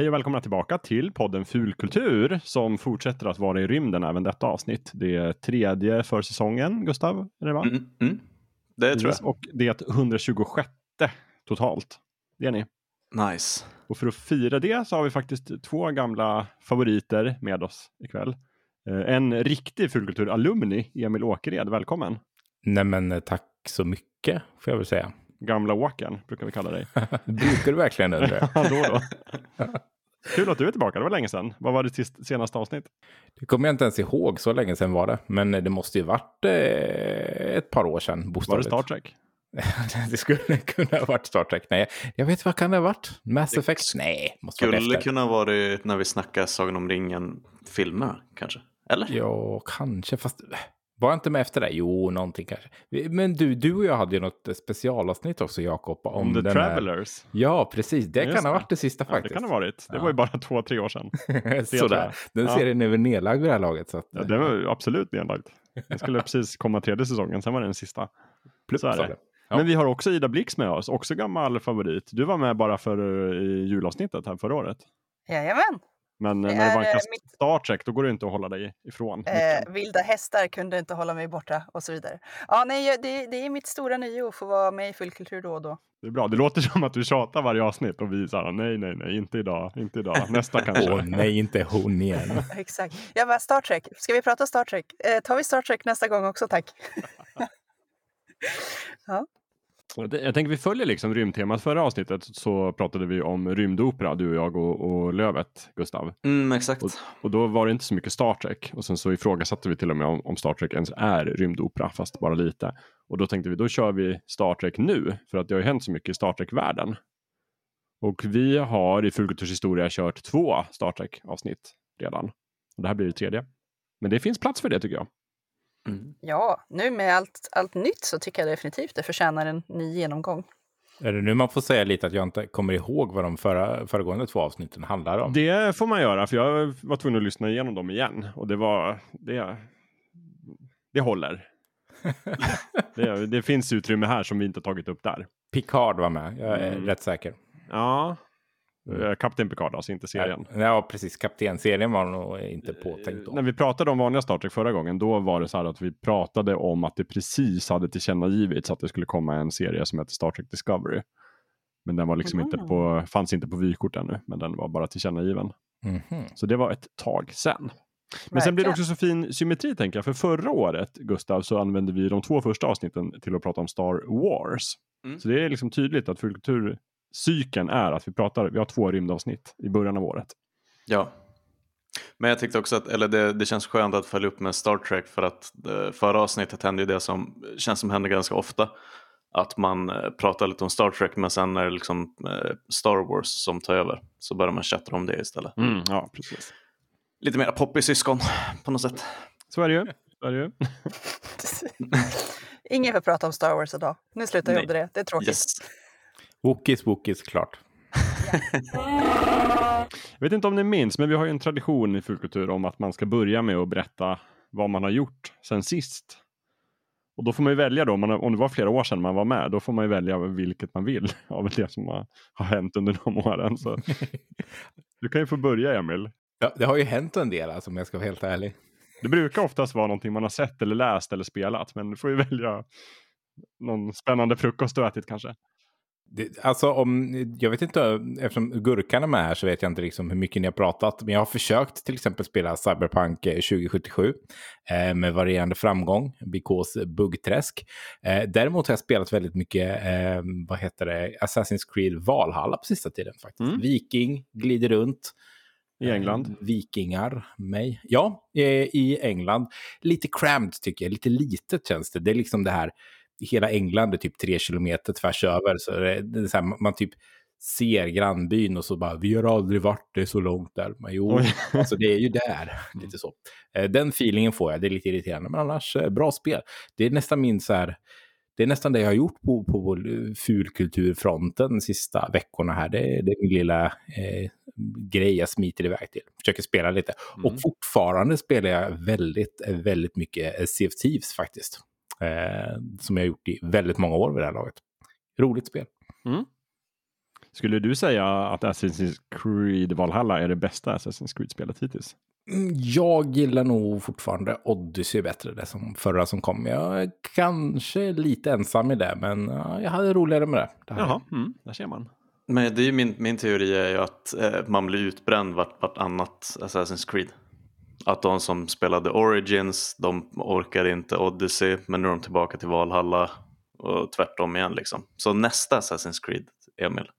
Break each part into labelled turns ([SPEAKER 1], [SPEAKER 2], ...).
[SPEAKER 1] Hej och välkomna tillbaka till podden Fulkultur som fortsätter att vara i rymden även detta avsnitt. Det är tredje för säsongen, Gustav. Är det va?
[SPEAKER 2] Mm, mm. Det tror jag.
[SPEAKER 1] Och det är 126 totalt. Det är ni.
[SPEAKER 2] Nice.
[SPEAKER 1] Och för att fira det så har vi faktiskt två gamla favoriter med oss ikväll. Eh, En riktig Fulkultur-alumni, Emil Åkered. Välkommen!
[SPEAKER 3] Nej men eh, tack så mycket får jag väl säga.
[SPEAKER 1] Gamla Åken brukar vi kalla dig.
[SPEAKER 3] Brukar du verkligen undra?
[SPEAKER 1] Ja, då då. Kul att du är tillbaka, det var länge sedan. Vad var det sist, senaste avsnitt?
[SPEAKER 3] Det kommer jag inte ens ihåg, så länge sedan var det. Men det måste ju varit eh, ett par år sedan,
[SPEAKER 1] Var det. Star Trek?
[SPEAKER 3] det skulle kunna ha varit Star Trek. Nej, jag vet vad kan det ha varit? Mass
[SPEAKER 2] Det
[SPEAKER 3] Effect? Nej, måste varit
[SPEAKER 2] Skulle
[SPEAKER 3] efter.
[SPEAKER 2] kunna vara det när vi snackar Sagan om ringen-filmer kanske? Eller?
[SPEAKER 3] Ja, kanske. Fast var jag inte med efter det? Jo, någonting kanske. Men du, du och jag hade ju något specialavsnitt också, Jakob. Om,
[SPEAKER 1] Om The
[SPEAKER 3] den här-
[SPEAKER 1] Travelers?
[SPEAKER 3] Ja, precis. Det
[SPEAKER 1] Just
[SPEAKER 3] kan ha varit det sista
[SPEAKER 1] Ja, det
[SPEAKER 3] faktiskt.
[SPEAKER 1] kan ha varit. Det
[SPEAKER 3] Ja.
[SPEAKER 1] var ju bara två, tre år sedan.
[SPEAKER 3] Sådär. Den
[SPEAKER 1] Ja.
[SPEAKER 3] serien är väl nedlagd vid det här laget. Så att,
[SPEAKER 1] Ja, det var ju absolut nedlagt. Det skulle precis komma tredje säsongen, sen var det den sista.
[SPEAKER 3] plupp,
[SPEAKER 1] så är det.
[SPEAKER 3] det. Ja.
[SPEAKER 1] Men vi har också Ida Blix med oss, också gammal favorit. Du var med bara för eh, i julavsnittet här förra året.
[SPEAKER 4] Jajamän.
[SPEAKER 1] Men eh,
[SPEAKER 4] Det
[SPEAKER 1] när det var en
[SPEAKER 4] eh,
[SPEAKER 1] kast
[SPEAKER 4] mitt-
[SPEAKER 1] Star Trek, då går det inte att hålla dig ifrån.
[SPEAKER 4] Eh, vilda hästar kunde inte hålla mig borta och så vidare. Ja, nej, det, det är mitt stora nöje att få vara med i Fullkultur då och då.
[SPEAKER 1] Det är bra. Det låter som att du tjatar varje avsnitt och vi säger nej, nej, nej, inte idag, inte idag, nästa kanske.
[SPEAKER 3] Åh nej, inte hon igen.
[SPEAKER 4] Exakt. Jag bara, Star Trek. Ska vi prata Star Trek? Eh, tar vi Star Trek nästa gång också, tack.
[SPEAKER 1] Jag t- Jag tänker vi följer liksom rymdtemat. Förra avsnittet så pratade vi om rymdopera, du och jag och, och Lövet, Gustav.
[SPEAKER 2] Mm, exakt.
[SPEAKER 1] Och, och då var det inte så mycket Star Trek. Och sen så ifrågasatte vi till och med om, om Star Trek ens är rymdopera, fast bara lite. Och då tänkte vi, då kör vi Star Trek nu, för att det har ju hänt så mycket i Star Trek-världen. Och vi har i Fullkulturs historia kört två Star Trek-avsnitt redan. Och det här blir det tredje. Men det finns plats för det tycker jag.
[SPEAKER 2] Mm.
[SPEAKER 4] Ja, nu med allt, allt nytt så tycker jag definitivt det förtjänar en ny genomgång.
[SPEAKER 3] Är det nu man får säga lite att jag inte kommer ihåg vad de förra, föregående två avsnitten handlar om?
[SPEAKER 1] Det får man göra, för jag var tvungen att lyssna igenom dem igen. Och det var, det, det håller. det, det finns utrymme här som vi inte tagit upp där.
[SPEAKER 3] Picard var med, jag är
[SPEAKER 1] Mm.
[SPEAKER 3] rätt säker.
[SPEAKER 1] Ja, Kapten Picard, alltså inte serien.
[SPEAKER 3] Ja, precis. Kaptenserien var nog inte påtänkt då.
[SPEAKER 1] När vi pratade om vanliga Star Trek förra gången, då var det så här att vi pratade om att det precis hade tillkännagivits att det skulle komma en serie som heter Star Trek Discovery. Men den var liksom inte på, fanns inte på vykort ännu, men den var bara tillkännagiven.
[SPEAKER 3] Mhm.
[SPEAKER 1] Så det var ett tag sen. Men sen blir det också så fin symmetri tänker jag, för förra året, Gustav, så använde vi de två första avsnitten till att prata om Star Wars.
[SPEAKER 2] Mm.
[SPEAKER 1] Så det är liksom tydligt att fullkulturcykeln är att vi pratar, vi har två rymdavsnitt i början av året.
[SPEAKER 2] Ja. Men jag tyckte också att, eller det, det känns skönt att följa upp med Star Trek för att det, förra avsnittet hände ju det som känns som händer ganska ofta. Att man eh, pratar lite om Star Trek men sen är det liksom eh, Star Wars som tar över. Så börjar man chatta om det istället.
[SPEAKER 1] Ja, precis.
[SPEAKER 2] Lite mer poppis syskon på något sätt.
[SPEAKER 1] Så är det ju. Så är det ju.
[SPEAKER 4] Ingen får prata om Star Wars idag. Nu slutar jag det. Det är tråkigt.
[SPEAKER 2] Yes.
[SPEAKER 3] Wookies, wookies, klart.
[SPEAKER 1] Jag vet inte om ni minns, men vi har ju en tradition i Fullkultur om att man ska börja med att berätta vad man har gjort sen sist. Och då får man ju välja då, om, har- det var flera år sedan man var med, då får man ju välja vilket man vill av det som har, har hänt under de åren. Så. Du kan ju få börja Emil.
[SPEAKER 3] Ja, det har ju hänt en del, alltså, om jag ska vara helt ärlig.
[SPEAKER 1] Det brukar oftast vara någonting man har sett eller läst eller spelat, men du får ju välja någon spännande frukost du ätit kanske.
[SPEAKER 3] Det, alltså om, jag vet inte, eftersom Gurkan är med här så vet jag inte liksom hur mycket ni har pratat. Men jag har försökt till exempel spela Cyberpunk eh, 2077 eh, med varierande framgång, because buggträsk. Eh, däremot har jag spelat väldigt mycket, eh, vad heter det, Assassin's Creed Valhalla på sista tiden faktiskt.
[SPEAKER 1] Mm.
[SPEAKER 3] Viking, glider runt.
[SPEAKER 1] I England.
[SPEAKER 3] Eh, vikingar, mig. Ja, eh, i England. Lite cramped tycker jag, lite litet känns det. Det är liksom det här, hela England är typ tre kilometer tvärs över. Så det, det så här, man typ ser grannbyn och så bara, vi har aldrig varit det så långt där. Men jo,
[SPEAKER 1] Oj.
[SPEAKER 3] alltså det är ju där. Lite så. Eh, Den feelingen får jag, det är lite irriterande. Men annars, eh, bra spel. Det är nästan min så här, det är nästan det jag har gjort på, på fulkulturfronten de sista veckorna här. Det, det är min lilla eh, grej jag smiter iväg till. Försöker spela lite.
[SPEAKER 1] Mm.
[SPEAKER 3] Och fortfarande spelar jag väldigt, eh, väldigt mycket eh, Sea of Thieves faktiskt. Eh, som jag har gjort i väldigt många år vid det här laget. Roligt spel.
[SPEAKER 1] Skulle du säga att Assassin's Creed Valhalla är det bästa Assassin's Creed-spelet hittills?
[SPEAKER 3] Mm, Jag gillar nog fortfarande Odyssey bättre, det som förra som kom. Jag är kanske lite ensam i det, men ja, jag hade roligare med det. det.
[SPEAKER 1] Jaha, mm, där ser man.
[SPEAKER 2] Men det är ju min, min teori är ju att eh, man blir utbränd vart, vartannat Assassin's Creed. Att de som spelade Origins, de orkar inte Odyssey, men nu är de tillbaka till Valhalla och tvärtom igen liksom. Så nästa Assassin's Creed, Emil,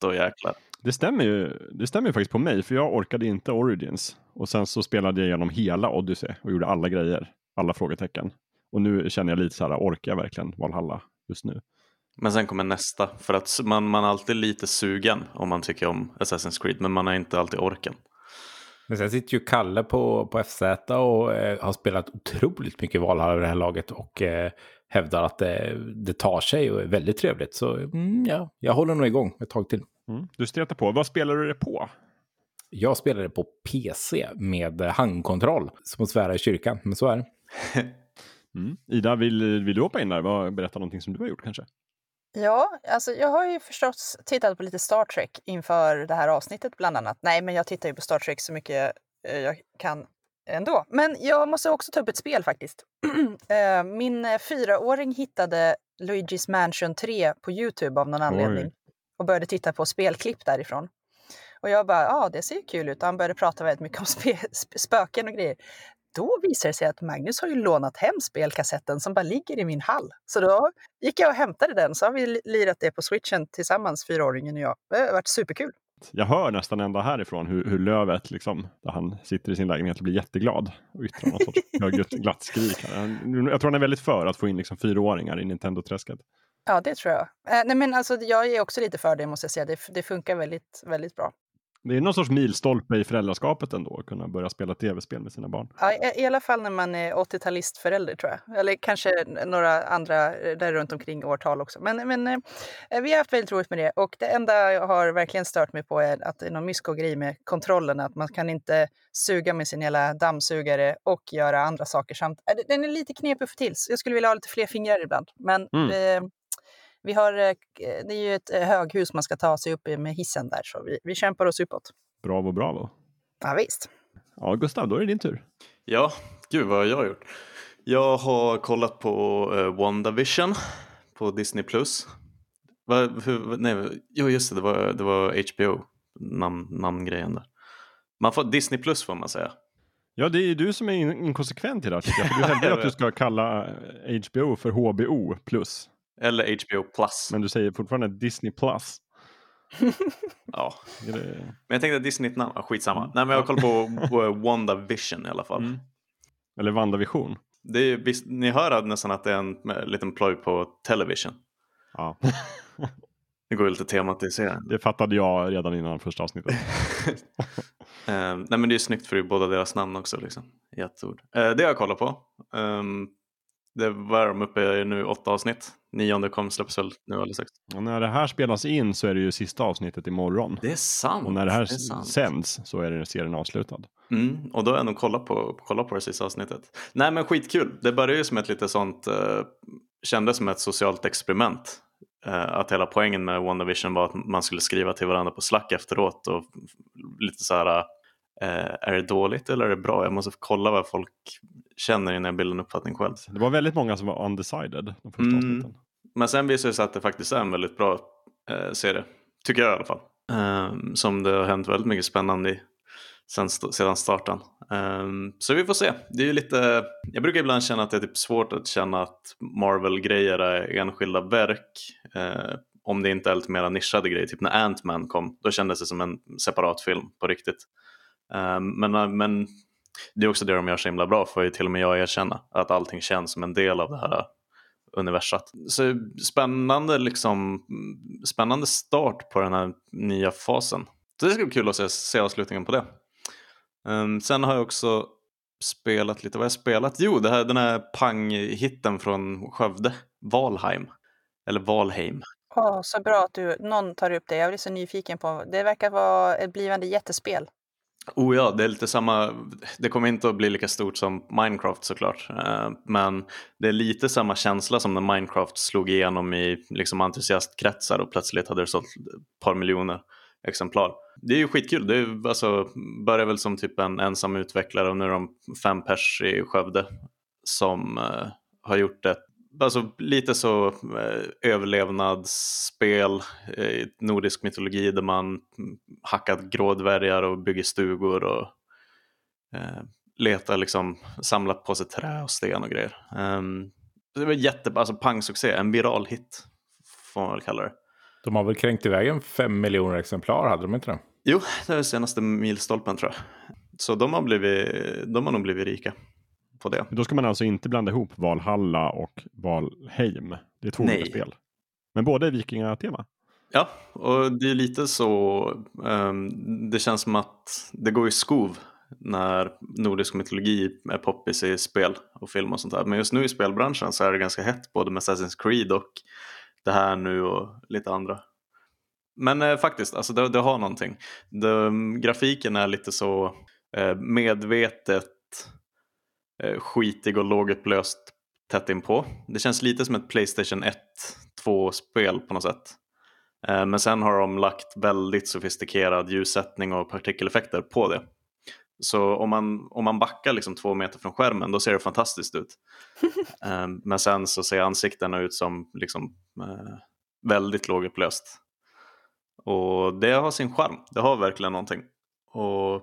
[SPEAKER 2] då jäklar.
[SPEAKER 1] Det stämmer ju det stämmer ju faktiskt på mig, för jag orkade inte Origins. Och sen så spelade jag igenom hela Odyssey och gjorde alla grejer, alla frågetecken. Och nu känner jag lite så här, orkar jag verkligen Valhalla just nu?
[SPEAKER 2] Men sen kommer nästa, för att man, man är alltid lite sugen om man tycker om Assassin's Creed, men man har inte alltid orken.
[SPEAKER 3] Men sen sitter ju Kalle på, på FZ och eh, har spelat otroligt mycket Valhalla i det här laget och eh, hävdar att det, det tar sig och är väldigt trevligt. Så mm, ja, jag håller nog igång ett tag till.
[SPEAKER 1] Mm. Du stretar på. Vad spelar du det på?
[SPEAKER 3] Jag spelade på PC med handkontroll, som att svära i kyrkan, men så är det.
[SPEAKER 1] Mm. Ida, vill, vill du hoppa in där? Vad- Berätta någonting som du har gjort kanske?
[SPEAKER 4] Ja, alltså jag har ju förstås tittat på lite Star Trek inför det här avsnittet bland annat. Nej, men jag tittar ju på Star Trek så mycket eh, jag kan ändå. Men jag måste också ta upp ett spel faktiskt. Eh, Min eh, fyraåring hittade Luigi's Mansion 3 på Youtube av någon anledning och började titta på spelklipp därifrån. Och jag bara, ja, det ser ju kul ut. Och han började prata väldigt mycket om sp- spöken och grejer. Då visade det sig att Magnus har ju lånat hem spelkassetten som bara ligger i min hall. Så då gick jag och hämtade den, så har vi li- lirat det på switchen tillsammans, fyraåringen och jag. Det har varit superkul.
[SPEAKER 1] Jag hör nästan ända härifrån hur, hur Lövet, liksom, där han sitter i sin lägenhet och blir jätteglad och yttrar något sorts högljutt glatt skrik. Jag tror han är väldigt för att få in liksom fyraåringar i Nintendo-träsket.
[SPEAKER 4] Ja, det tror jag. Eh, nej, men alltså, jag är också lite för det, måste jag säga. Det, det funkar väldigt, väldigt bra.
[SPEAKER 1] Det är någon sorts milstolpe i föräldraskapet ändå, att kunna börja spela tv-spel med sina barn.
[SPEAKER 4] Ja, i, I alla fall när man är 80-talistförälder, tror jag. Eller kanske några andra eh, där runt omkring årtal också. Men, men eh, vi har haft väldigt roligt med det. Och det enda jag har verkligen stört mig på är att det är någon mysko-grej med kontrollen. Att man kan inte suga med sin hela dammsugare och göra andra saker samt. Eh, Den är lite knepig att få till. Så jag skulle vilja ha lite fler fingrar ibland. Men
[SPEAKER 1] Mm.
[SPEAKER 4] eh, vi har, eh, det är ju ett eh, höghus man ska ta sig upp i med hissen där. Så vi, vi kämpar oss uppåt.
[SPEAKER 1] Bravo, bravo.
[SPEAKER 4] Ja, visst.
[SPEAKER 1] Ja, Gustav, då är det din tur.
[SPEAKER 2] Ja, gud vad har jag gjort? Jag har kollat på uh, WandaVision på Disney+. Plus. Nej, jo just det, det var, det var HBO, namn, namngrejen där. Man får Disney Plus får man säga.
[SPEAKER 1] Ja, det är ju du som är in- inkonsekvent i det här. För du hävdar att du ska kalla eh, HBO för HBO plus.
[SPEAKER 2] Eller HBO Plus.
[SPEAKER 1] Men du säger fortfarande Disney plus.
[SPEAKER 2] Ja.
[SPEAKER 1] Det...
[SPEAKER 2] Men jag tänkte att Disney är ett namn, ah, skitsamma.
[SPEAKER 1] Mm.
[SPEAKER 2] Nej men jag kollat på uh, WandaVision i alla fall.
[SPEAKER 1] Mm. Eller WandaVision.
[SPEAKER 2] Det är, visst, ni hör nästan att det är en eh, liten ploj på television.
[SPEAKER 1] Ja,
[SPEAKER 2] Det går ju lite temat i serien.
[SPEAKER 1] det fattade jag redan innan första avsnittet.
[SPEAKER 2] Eh, nej men det är snyggt för det är båda deras namn också liksom. I ett ord. Eh, det har jag kollat på. Um, det var de uppe i nu åtta avsnitt. Nionde kom släpps väl nu alldeles strax.
[SPEAKER 1] Och när det här spelas in så är det ju sista avsnittet imorgon.
[SPEAKER 2] Det är sant.
[SPEAKER 1] Och när det här
[SPEAKER 2] är sant.
[SPEAKER 1] sänds så är det serien avslutad.
[SPEAKER 2] Mm, och då har jag nog kollat på, kollat på det sista avsnittet. Nej men skitkul. Det började ju som ett lite sånt, uh, kändes som ett socialt experiment. Eh, att hela poängen med WandaVision var att man skulle skriva till varandra på Slack efteråt och lite så här, eh, är det dåligt eller är det bra? Jag måste kolla vad folk känner innan jag bildar en uppfattning själv.
[SPEAKER 1] Det var väldigt många som var undecided de första
[SPEAKER 2] Mm.
[SPEAKER 1] avsnitten.
[SPEAKER 2] Men sen visade det sig att det faktiskt är en väldigt bra eh, serie. Tycker jag i alla fall. Ehm, som det har hänt väldigt mycket spännande i sen, sedan starten. Ehm, så vi får se. Det är lite, jag brukar ibland känna att det är typ svårt att känna att Marvel-grejer är enskilda verk. Eh, om det inte är lite mer nischade grejer. Typ när Ant-Man kom, då kändes det som en separat film på riktigt. Ehm, men, men det är också det de gör så himla bra, får ju till och med jag erkänna. Att allting känns som en del av det här universat. Så spännande, liksom, spännande start på den här nya fasen. Så det ska bli kul att se, se avslutningen på det. Um, sen har jag också spelat lite, vad har jag spelat? Jo, det här, den här panghitten från Skövde, Valheim. Eller Valheim.
[SPEAKER 4] Åh, så bra att du, någon tar upp det. Jag blir så nyfiken på... Det verkar vara ett blivande jättespel.
[SPEAKER 2] Oh ja, det är lite samma. Det kommer inte att bli lika stort som Minecraft såklart. Eh, men det är lite samma känsla som när Minecraft slog igenom i liksom entusiastkretsar och plötsligt hade det sålt ett par miljoner exemplar. Det är ju skitkul. Det är, alltså, börjar väl som typ en ensam utvecklare och nu är de fem pers i Skövde som uh, har gjort ett Alltså lite så eh, överlevnadsspel i eh, nordisk mytologi där man hackat grådvärgar och bygger stugor och eh, letar liksom, samlat på sig trä och sten och grejer. Um, det var jätte, alltså pangsuccé, en viral hit får man väl kalla det.
[SPEAKER 3] De har väl kränkt iväg en fem miljoner exemplar, hade de inte det?
[SPEAKER 2] Jo, det är senaste milstolpen tror jag. Så de har, blivit, de har nog blivit rika på det.
[SPEAKER 1] Då ska man alltså inte blanda ihop Valhalla och Valheim. Det är två olika spel. Men båda är vikingatema.
[SPEAKER 2] Ja, och det är lite så. Um, det känns som att det går i skov när nordisk mytologi är poppis i spel och film och sånt där. Men just nu i spelbranschen så är det ganska hett både med Assassin's Creed och det här nu och lite andra. Men eh, faktiskt, alltså det, det, har någonting. Det, grafiken är lite så eh, medvetet skitig och lågupplöst tätt inpå. Det känns lite som ett Playstation 1 2-spel på något sätt. Eh, men sen har de lagt väldigt sofistikerad ljussättning och partikeleffekter på det. Så om man, om man backar liksom två meter från skärmen då ser det fantastiskt ut. eh, men sen så ser ansiktena ut som liksom, eh, väldigt lågupplöst. Och det har sin charm, det har verkligen någonting. Och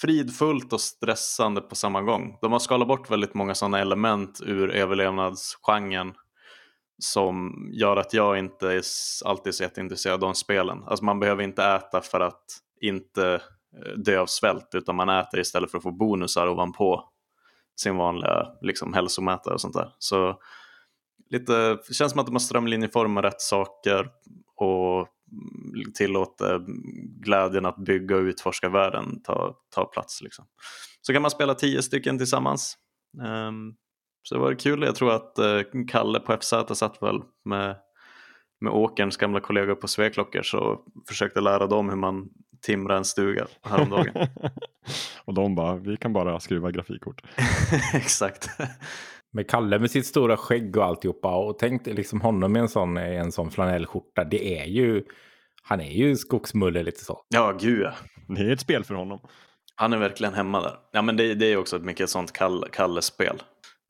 [SPEAKER 2] fridfullt och stressande på samma gång. De har skalat bort väldigt många sådana element ur överlevnadsgenren som gör att jag inte är alltid så jätteintresserad av spelen. Alltså man behöver inte äta för att inte eh, dö av svält utan man äter istället för att få bonusar ovanpå sin vanliga liksom, hälsomätare och sånt där. Så lite, det känns som att de har strömlinjeformat rätt saker och tillåter glädjen att bygga och utforska världen ta, ta plats. Liksom. Så kan man spela tio stycken tillsammans. Um, så det var kul. Jag tror att uh, Kalle på FZ satt väl med, med Åkerns gamla kollegor på Sveklockor så försökte lära dem hur man timrar en stuga häromdagen.
[SPEAKER 1] och de bara, vi kan bara skruva grafikkort.
[SPEAKER 2] Exakt.
[SPEAKER 3] Med Kalle med sitt stora skägg och alltihopa. Och tänk liksom honom i en sån, en sån flanellskjorta. Det är ju, han är ju skogsmulle lite så.
[SPEAKER 2] Ja, gud ja.
[SPEAKER 1] Det är ett spel för honom.
[SPEAKER 2] Han är verkligen hemma där. Ja, men det, det är också ett mycket sånt Kalle, Kalle-spel.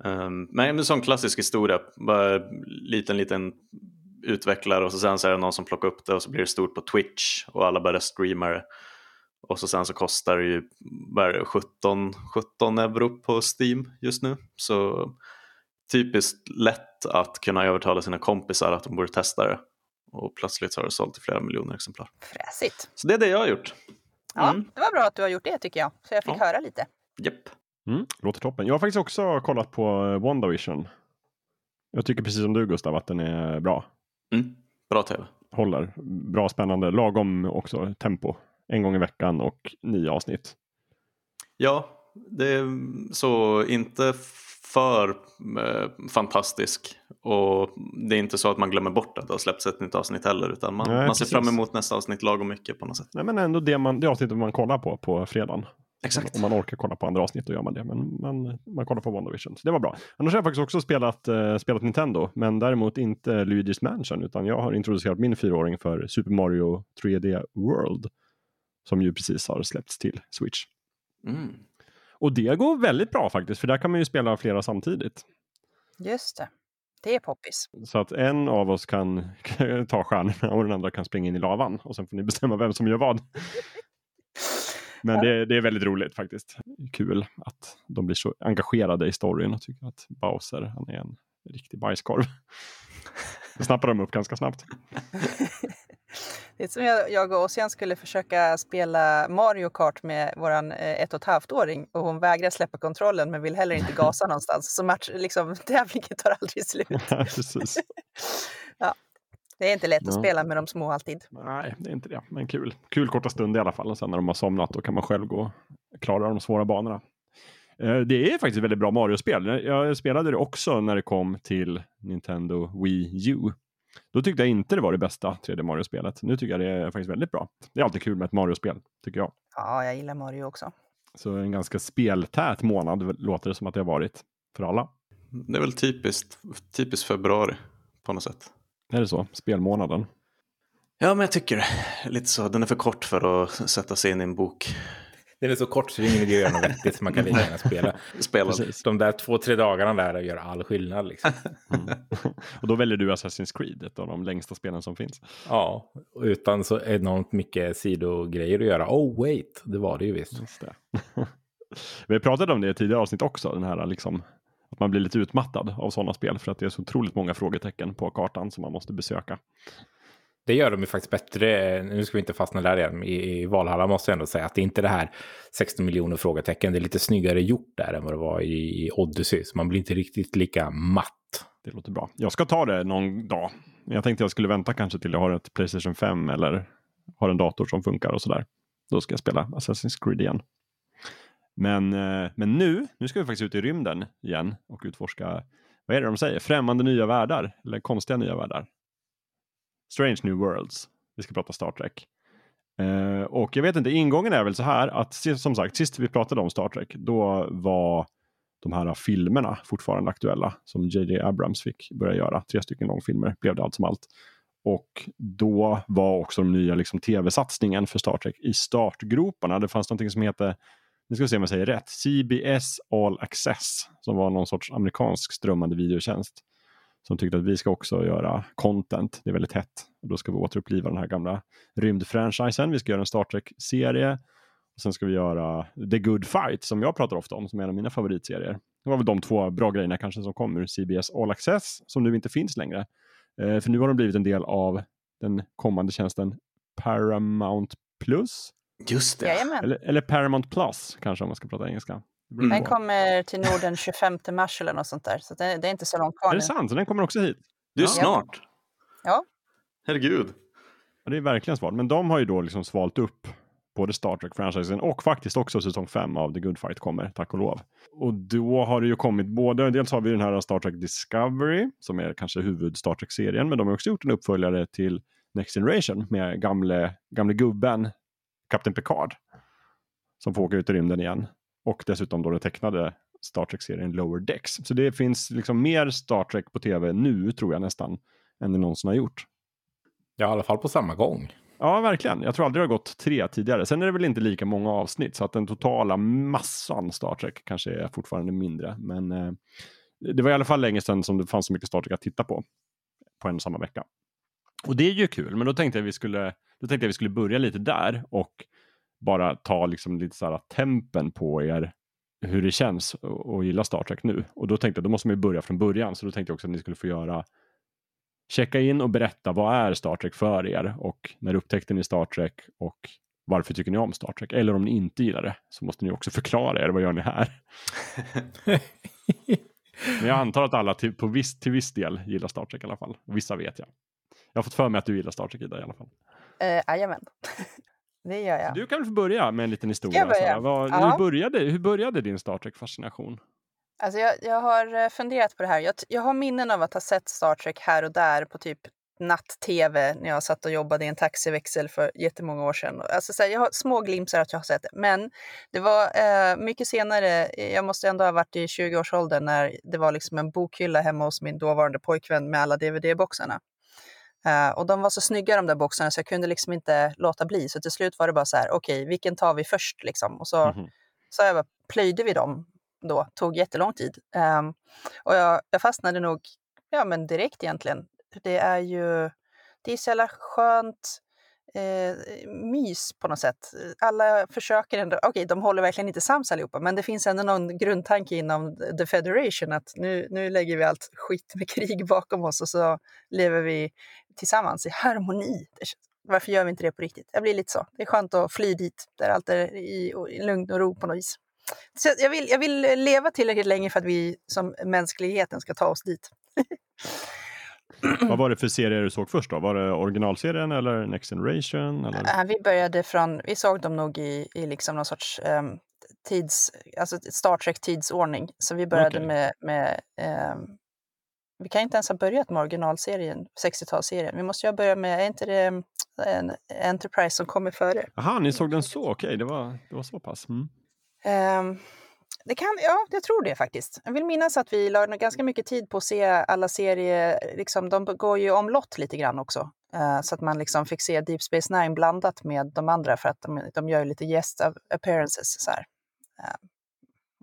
[SPEAKER 2] Um, men en sån klassisk historia. Bara liten, liten utvecklare och så sen så är det någon som plockar upp det och så blir det stort på Twitch och alla börjar streama det. Och så sen så kostar det ju det, 17, 17 euro på Steam just nu. Så typiskt lätt att kunna övertala sina kompisar att de borde testa det. Och plötsligt så har det sålt i flera miljoner exemplar.
[SPEAKER 4] Fräsigt.
[SPEAKER 2] Så det är det jag har gjort.
[SPEAKER 4] Ja, mm. det var bra att du har gjort det tycker jag. Så jag fick ja. höra lite.
[SPEAKER 2] Japp.
[SPEAKER 1] Mm, låter toppen. Jag har faktiskt också kollat på WandaVision. Jag tycker precis som du Gustav att den är bra.
[SPEAKER 2] Mm, bra tv.
[SPEAKER 1] Håller. Bra, spännande. Lagom också tempo en gång i veckan och nio avsnitt.
[SPEAKER 2] Ja, det är så inte för eh, fantastisk och det är inte så att man glömmer bort att det har släppts ett nytt avsnitt heller utan man, Nej, man ser fram emot nästa avsnitt lagom mycket på något sätt.
[SPEAKER 1] Nej men ändå det, man, det avsnittet man kollar på på fredagen.
[SPEAKER 2] Exakt.
[SPEAKER 1] Om man orkar kolla på andra avsnitt då gör man det. Men man, man kollar på WandaVision. Så det var bra. Annars har jag faktiskt också spelat, uh, spelat Nintendo. Men däremot inte Luigi's Mansion. Utan jag har introducerat min fyraåring för Super Mario 3D World. Som ju precis har släppts till Switch.
[SPEAKER 2] Mm.
[SPEAKER 1] Och det går väldigt bra faktiskt, för där kan man ju spela flera samtidigt.
[SPEAKER 4] Just det. Det är poppis.
[SPEAKER 1] Så att en av oss kan ta stjärnorna och den andra kan springa in i lavan. Och sen får ni bestämma vem som gör vad. Men det, det, är väldigt roligt faktiskt. Kul att de blir så engagerade i storyn och tycker att Bowser han är en riktig bajskorv. Det snappar de upp ganska snabbt.
[SPEAKER 4] Det är som jag, jag och Ossian skulle försöka spela Mario Kart med vår eh, ett och ett halvt-åring och hon vägrar släppa kontrollen men vill heller inte gasa någonstans. Så match, liksom, tävlingen tar aldrig slut.
[SPEAKER 1] Precis.
[SPEAKER 4] ja. Det är inte lätt att ja. spela med de små alltid.
[SPEAKER 1] Nej, det är inte det. Men kul. Kul korta stund i alla fall. Och sen när de har somnat då kan man själv gå och klara de svåra banorna. Eh, det är faktiskt väldigt bra Mario-spel. Jag spelade det också när det kom till Nintendo Wii U. Då tyckte jag inte det var det bästa 3D Mario-spelet. Nu tycker jag det är faktiskt väldigt bra. Det är alltid kul med ett Mario-spel, tycker jag.
[SPEAKER 4] Ja, jag gillar Mario också.
[SPEAKER 1] Så en ganska speltät månad låter det som att det har varit för alla.
[SPEAKER 2] Det är väl typiskt, typiskt februari på något sätt.
[SPEAKER 1] Är det så? Spelmånaden?
[SPEAKER 2] Ja, men jag tycker det. Lite så. Den är för kort för att sätta sig in i en bok.
[SPEAKER 3] Den är så kort så det är ingen idé att göra något vettigt så man kan lika gärna spela.
[SPEAKER 2] Spela.
[SPEAKER 1] Precis.
[SPEAKER 3] De där två, tre dagarna där gör all skillnad. Liksom.
[SPEAKER 1] Mm. och då väljer du Assassin's Creed, ett av de längsta spelen som finns.
[SPEAKER 3] Ja, och utan så enormt mycket sidogrejer att göra. Oh wait, det var det ju visst.
[SPEAKER 1] Just det. Vi pratat om det i tidigare avsnitt också, den här liksom att man blir lite utmattad av sådana spel för att det är så otroligt många frågetecken på kartan som man måste besöka.
[SPEAKER 3] Det gör de ju faktiskt bättre. Nu ska vi inte fastna där igen. I, i Valhalla måste jag ändå säga att det är inte det här 16 miljoner frågetecken. Det är lite snyggare gjort där än vad det var i, i Odyssey. Så man blir inte riktigt lika matt.
[SPEAKER 1] Det låter bra. Jag ska ta det någon dag. Jag tänkte jag skulle vänta kanske till jag har ett Playstation 5 eller har en dator som funkar och sådär. Då ska jag spela Assassin's Creed igen. Men, eh, men nu, nu ska vi faktiskt ut i rymden igen och utforska, vad är det de säger, främmande nya världar eller konstiga nya världar. Strange New Worlds. Vi ska prata Star Trek. Uh, och jag vet inte, ingången är väl så här att som sagt, sist vi pratade om Star Trek, då var de här filmerna fortfarande aktuella som JJ Abrams fick börja göra. Tre stycken långfilmer blev det allt som allt. Och då var också de nya liksom, tv-satsningen för Star Trek i startgroparna. Det fanns någonting som heter, nu ska vi se om jag säger rätt, CBS All Access som var någon sorts amerikansk strömmande videotjänst som tyckte att vi ska också göra content. Det är väldigt hett. Och då ska vi återuppliva den här gamla rymdfranchisen. Vi ska göra en Star Trek-serie. Och sen ska vi göra The Good Fight som jag pratar ofta om som är en av mina favoritserier. Det var väl de två bra grejerna kanske som kom ur CBS All Access som nu inte finns längre. Eh, för nu har de blivit en del av den kommande tjänsten Paramount Plus.
[SPEAKER 2] Just det.
[SPEAKER 1] Eller, eller Paramount Plus kanske om man ska prata engelska. Beror
[SPEAKER 4] Den kommer till Norden 25 mars eller något sånt där. Så det, det är inte så långt kvar
[SPEAKER 1] Är
[SPEAKER 4] nu.
[SPEAKER 1] det sant? Så den kommer också hit?
[SPEAKER 2] Det är
[SPEAKER 1] Ja.
[SPEAKER 2] snart.
[SPEAKER 4] Ja.
[SPEAKER 2] Herregud.
[SPEAKER 1] Ja, det är verkligen svårt. Men de har ju då liksom svalt upp både Star Trek-franchisen och faktiskt också säsong 5 av The Good Fight kommer, tack och lov. Och då har det ju kommit både, dels har vi den här Star Trek Discovery som är kanske huvud Star Trek-serien, men de har också gjort en uppföljare till Next Generation med gamle, gamle gubben Kapten Picard som får åka ut i rymden igen. Och dessutom då den tecknade Star Trek-serien Lower Decks. Så det finns liksom mer Star Trek på tv nu, tror jag nästan, än det någonsin har gjort.
[SPEAKER 3] Ja, i alla fall på samma gång.
[SPEAKER 1] Ja, verkligen. Jag tror aldrig det har gått tre tidigare. Sen är det väl inte lika många avsnitt, så att den totala massan Star Trek kanske är fortfarande mindre. Men eh, det var i alla fall länge sedan som det fanns så mycket Star Trek att titta på, på en och samma vecka. Och det är ju kul, men då tänkte jag vi skulle, då tänkte jag vi skulle börja lite där och bara ta liksom lite så här tempen på er hur det känns att gilla Star Trek nu. Och då tänkte jag, då måste man ju börja från början, så då tänkte jag också att ni skulle få göra checka in och berätta vad är Star Trek för er och när upptäckte ni Star Trek och varför tycker ni om Star Trek? Eller om ni inte gillar det så måste ni också förklara er, vad gör ni här? Men jag antar att alla till, på viss, till viss del gillar Star Trek i alla fall. Vissa vet jag. Jag har fått för mig att du gillar Star Trek Ida i alla fall.
[SPEAKER 4] Eh, Jajamän. Det gör jag.
[SPEAKER 1] Du kan väl få börja med en liten historia.
[SPEAKER 4] börja?
[SPEAKER 1] Vad, hur, började, hur började din Star Trek-fascination?
[SPEAKER 4] Alltså jag, jag har eh, funderat på det här. Jag, jag har minnen av att ha sett Star Trek här och där på typ natt-tv när jag satt och jobbade i en taxiväxel för jättemånga år sedan. Alltså så här, jag har små glimpsar att jag har sett det. Men det var eh, mycket senare, eh, jag måste ändå ha varit i 20-årsåldern när det var liksom en bokhylla hemma hos min dåvarande pojkvän med alla DVD-boxarna. Eh, och de var så snygga de där boxarna så jag kunde liksom inte låta bli. Så till slut var det bara så här, okej, vilken tar vi först liksom? Och så
[SPEAKER 1] Mhm.
[SPEAKER 4] så jag bara, plöjde vi dem då, tog jättelång tid. Ehm, och jag, jag fastnade nog ja, men direkt egentligen. Det är ju det är så jävla skönt eh, mys på något sätt. Alla försöker ändå, okej de håller verkligen inte sams allihopa, men det finns ändå någon grundtanke inom The Federation att nu, nu lägger vi allt skit med krig bakom oss och så lever vi tillsammans i harmoni. Varför gör vi inte det på riktigt? Jag blir lite så. Det är skönt att fly dit, där allt är i, i lugn och ro på något vis. Så jag, vill, jag vill leva tillräckligt länge för att vi som mänskligheten ska ta oss dit.
[SPEAKER 1] Vad var det för serier du såg först då? Var det originalserien eller Next Generation? Eller?
[SPEAKER 4] Vi började från, vi såg dem nog i, i liksom någon sorts ehm, tids, alltså Star Trek tidsordning. Så vi började
[SPEAKER 1] Okej.
[SPEAKER 4] med, med ehm, vi kan inte ens ha börjat med originalserien, 60-talsserien. Vi måste ju ha börjat med, är inte det mm, en Enterprise som kommer före?
[SPEAKER 1] Jaha, ni såg den så? Okej, det, var, det var så pass. Mm.
[SPEAKER 4] Ehm, det kan, ja, jag tror det faktiskt. Jag vill minnas att vi la ganska mycket tid på att se alla serier. Liksom, de går ju omlott lite grann också. Eh, så att man liksom fick se Deep Space Nine blandat med de andra för att de, de gör lite guest appearances. Så här. Eh,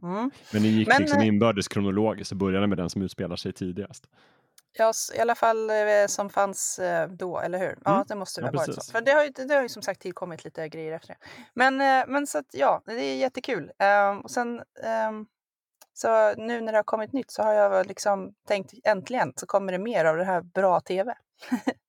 [SPEAKER 4] mm.
[SPEAKER 1] Men ni gick
[SPEAKER 4] Men,
[SPEAKER 1] liksom
[SPEAKER 4] eh,
[SPEAKER 1] inbördes kronologiskt och började med den som utspelar sig tidigast.
[SPEAKER 4] Ja, i alla fall eh, som fanns eh, då, eller hur? Ja,
[SPEAKER 1] Mm.
[SPEAKER 4] det måste
[SPEAKER 1] Ja,
[SPEAKER 4] det ha varit så. För det har, ju, det har ju som sagt tillkommit lite grejer efter det. Men, men så att ja, det är jättekul. Ehm, och sen, ehm, så nu när det har kommit nytt så har jag liksom tänkt äntligen så kommer det mer av det här bra tv.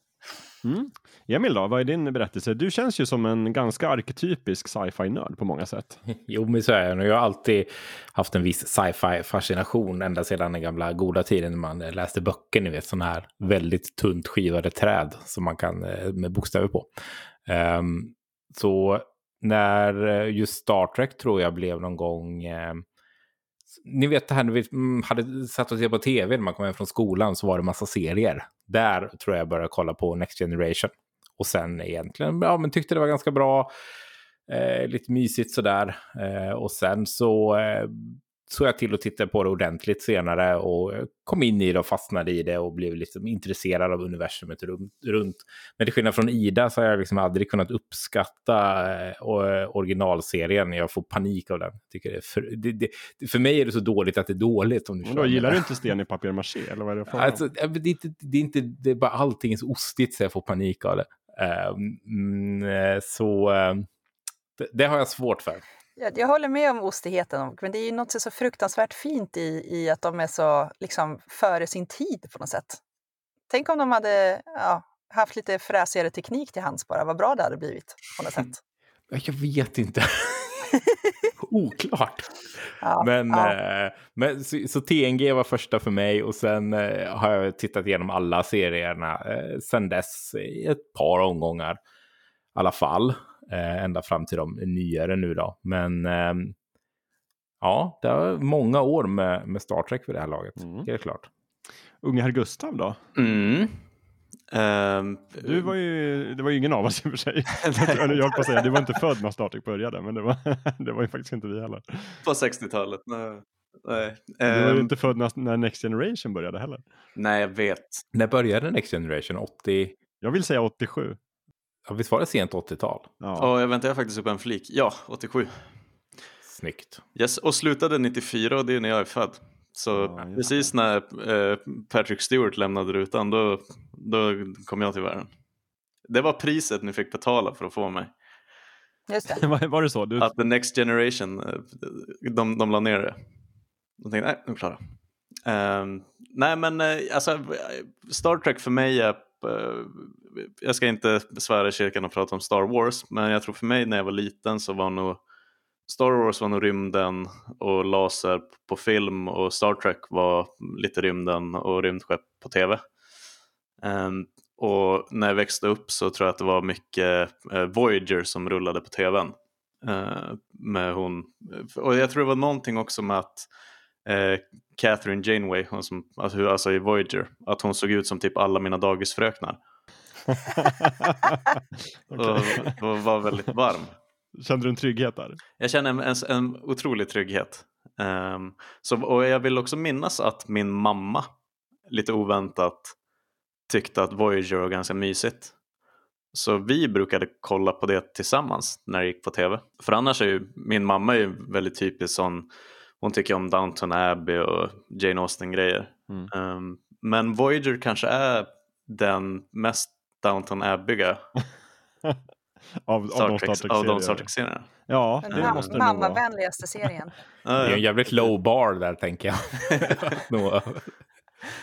[SPEAKER 1] Mm. Emil då, vad är din berättelse? Du känns ju som en ganska arketypisk sci-fi-nörd på många sätt.
[SPEAKER 3] Jo, men så är det. Jag har alltid haft en viss sci-fi fascination ända sedan den gamla goda tiden när man läste böcker, ni vet, sådana här väldigt tunt skivade träd som man kan eh, med bokstäver på. Ehm, så när eh, just Star Trek tror jag blev någon gång eh, ni vet det här när vi mm, hade satt och tittade på tv när man kom hem från skolan så var det massa serier. Där tror jag jag började kolla på Next Generation. Och sen egentligen, ja men tyckte det var ganska bra. Eh, lite mysigt sådär. Eh, och sen så eh, såg jag till att titta på det ordentligt senare och kom in i det och fastnade i det och blev liksom intresserad av universumet runt. Men till skillnad från Ida så har jag liksom aldrig kunnat uppskatta eh, originalserien. Jag får panik av den. Tycker för, det, det, för mig är det så dåligt att det är dåligt. Om du
[SPEAKER 1] Men då gillar du inte sten i papier-maché eller vad är det om?
[SPEAKER 3] Alltså, det, är inte, det är inte, det är bara allting är så ostigt så jag får panik av det. Eh, så ehm, det har jag svårt för.
[SPEAKER 4] Jag, jag håller med om ostigheten, men det är ju något så fruktansvärt fint i, i att de är så liksom, före sin tid på något sätt. Tänk om de hade ja, haft lite fräsigare teknik till hands bara, vad bra det hade blivit på något sätt.
[SPEAKER 3] Jag vet inte. Oklart.
[SPEAKER 4] Ja,
[SPEAKER 3] Men,
[SPEAKER 4] ja.
[SPEAKER 3] eh, men så, så TNG var första för mig och sen eh, har jag tittat igenom alla serierna eh, sen dess i ett par omgångar i alla fall. Eh, ända fram till de nyare nu då. Men ehm, ja, det har många år med, med Star Trek vid det här laget.
[SPEAKER 1] Mm.
[SPEAKER 3] Det är klart.
[SPEAKER 1] Unge herr Gustav då?
[SPEAKER 2] Mm. Ehm,
[SPEAKER 1] Du var ju, det var ju ingen av oss i och för sig. Eller jag höll på att säga, du var inte född när Star Trek började, men det var, det var ju faktiskt inte vi heller.
[SPEAKER 2] På 60-talet. Nej. Nej.
[SPEAKER 1] Du var ju
[SPEAKER 2] Ehm,
[SPEAKER 1] inte född när, när Next Generation började heller.
[SPEAKER 2] nej, jag vet.
[SPEAKER 3] När började Next Generation? 80?
[SPEAKER 1] Jag vill säga 87.
[SPEAKER 3] Ja, visst var det sent 80-tal?
[SPEAKER 1] Ja.
[SPEAKER 2] Och jag väntar jag faktiskt upp en flik. Ja, 87.
[SPEAKER 3] Snyggt.
[SPEAKER 2] Yes, och slutade 94 och det är när jag är född. Så
[SPEAKER 1] Ja,
[SPEAKER 2] precis när eh, Patrick Stewart lämnade rutan då, då kom jag till världen. Det var priset ni fick betala för att få mig.
[SPEAKER 4] Just det.
[SPEAKER 1] Var, var det så? Du,
[SPEAKER 2] Att The Next Generation, eh, de, de la ner det. De tänkte, nej, nu är klara. Ehm, nej, men eh, alltså, Star Trek för mig är, eh, jag ska inte svära i kyrkan och prata om Star Wars, men jag tror för mig när jag var liten så var nog Star Wars var nog rymden och laser på film och Star Trek var lite rymden och rymdskepp på tv. Um, ehm, och när jag växte upp så tror jag att det var mycket eh, Voyager som rullade på tvn. Uh, eh, med hon, och jag tror det var någonting också med att uh, Catherine Janeway, hon som, alltså, alltså i Voyager, att hon såg ut som typ alla mina dagisfröknar. Och, och var väldigt varm.
[SPEAKER 1] Kände du en trygghet där?
[SPEAKER 2] Jag känner en, en, en otrolig trygghet. Ehm, så, och jag vill också minnas att min mamma lite oväntat tyckte att Voyager var ganska mysigt. Så vi brukade kolla på det tillsammans när det gick på tv. För annars är ju min mamma är ju väldigt typisk sån, hon tycker om Downton Abbey och Jane Austen-grejer.
[SPEAKER 1] Mm.
[SPEAKER 2] Ehm, men Voyager kanske är den mest Downton Abbyga
[SPEAKER 1] Av, av
[SPEAKER 2] Star
[SPEAKER 1] de
[SPEAKER 2] Trek,
[SPEAKER 1] Star
[SPEAKER 2] av de
[SPEAKER 1] Trek-serier?
[SPEAKER 2] Star Trek-serierna.
[SPEAKER 1] Ja, det
[SPEAKER 4] mam-
[SPEAKER 1] måste
[SPEAKER 4] mammavänligaste serien.
[SPEAKER 3] Det är en jävligt low bar där tänker jag.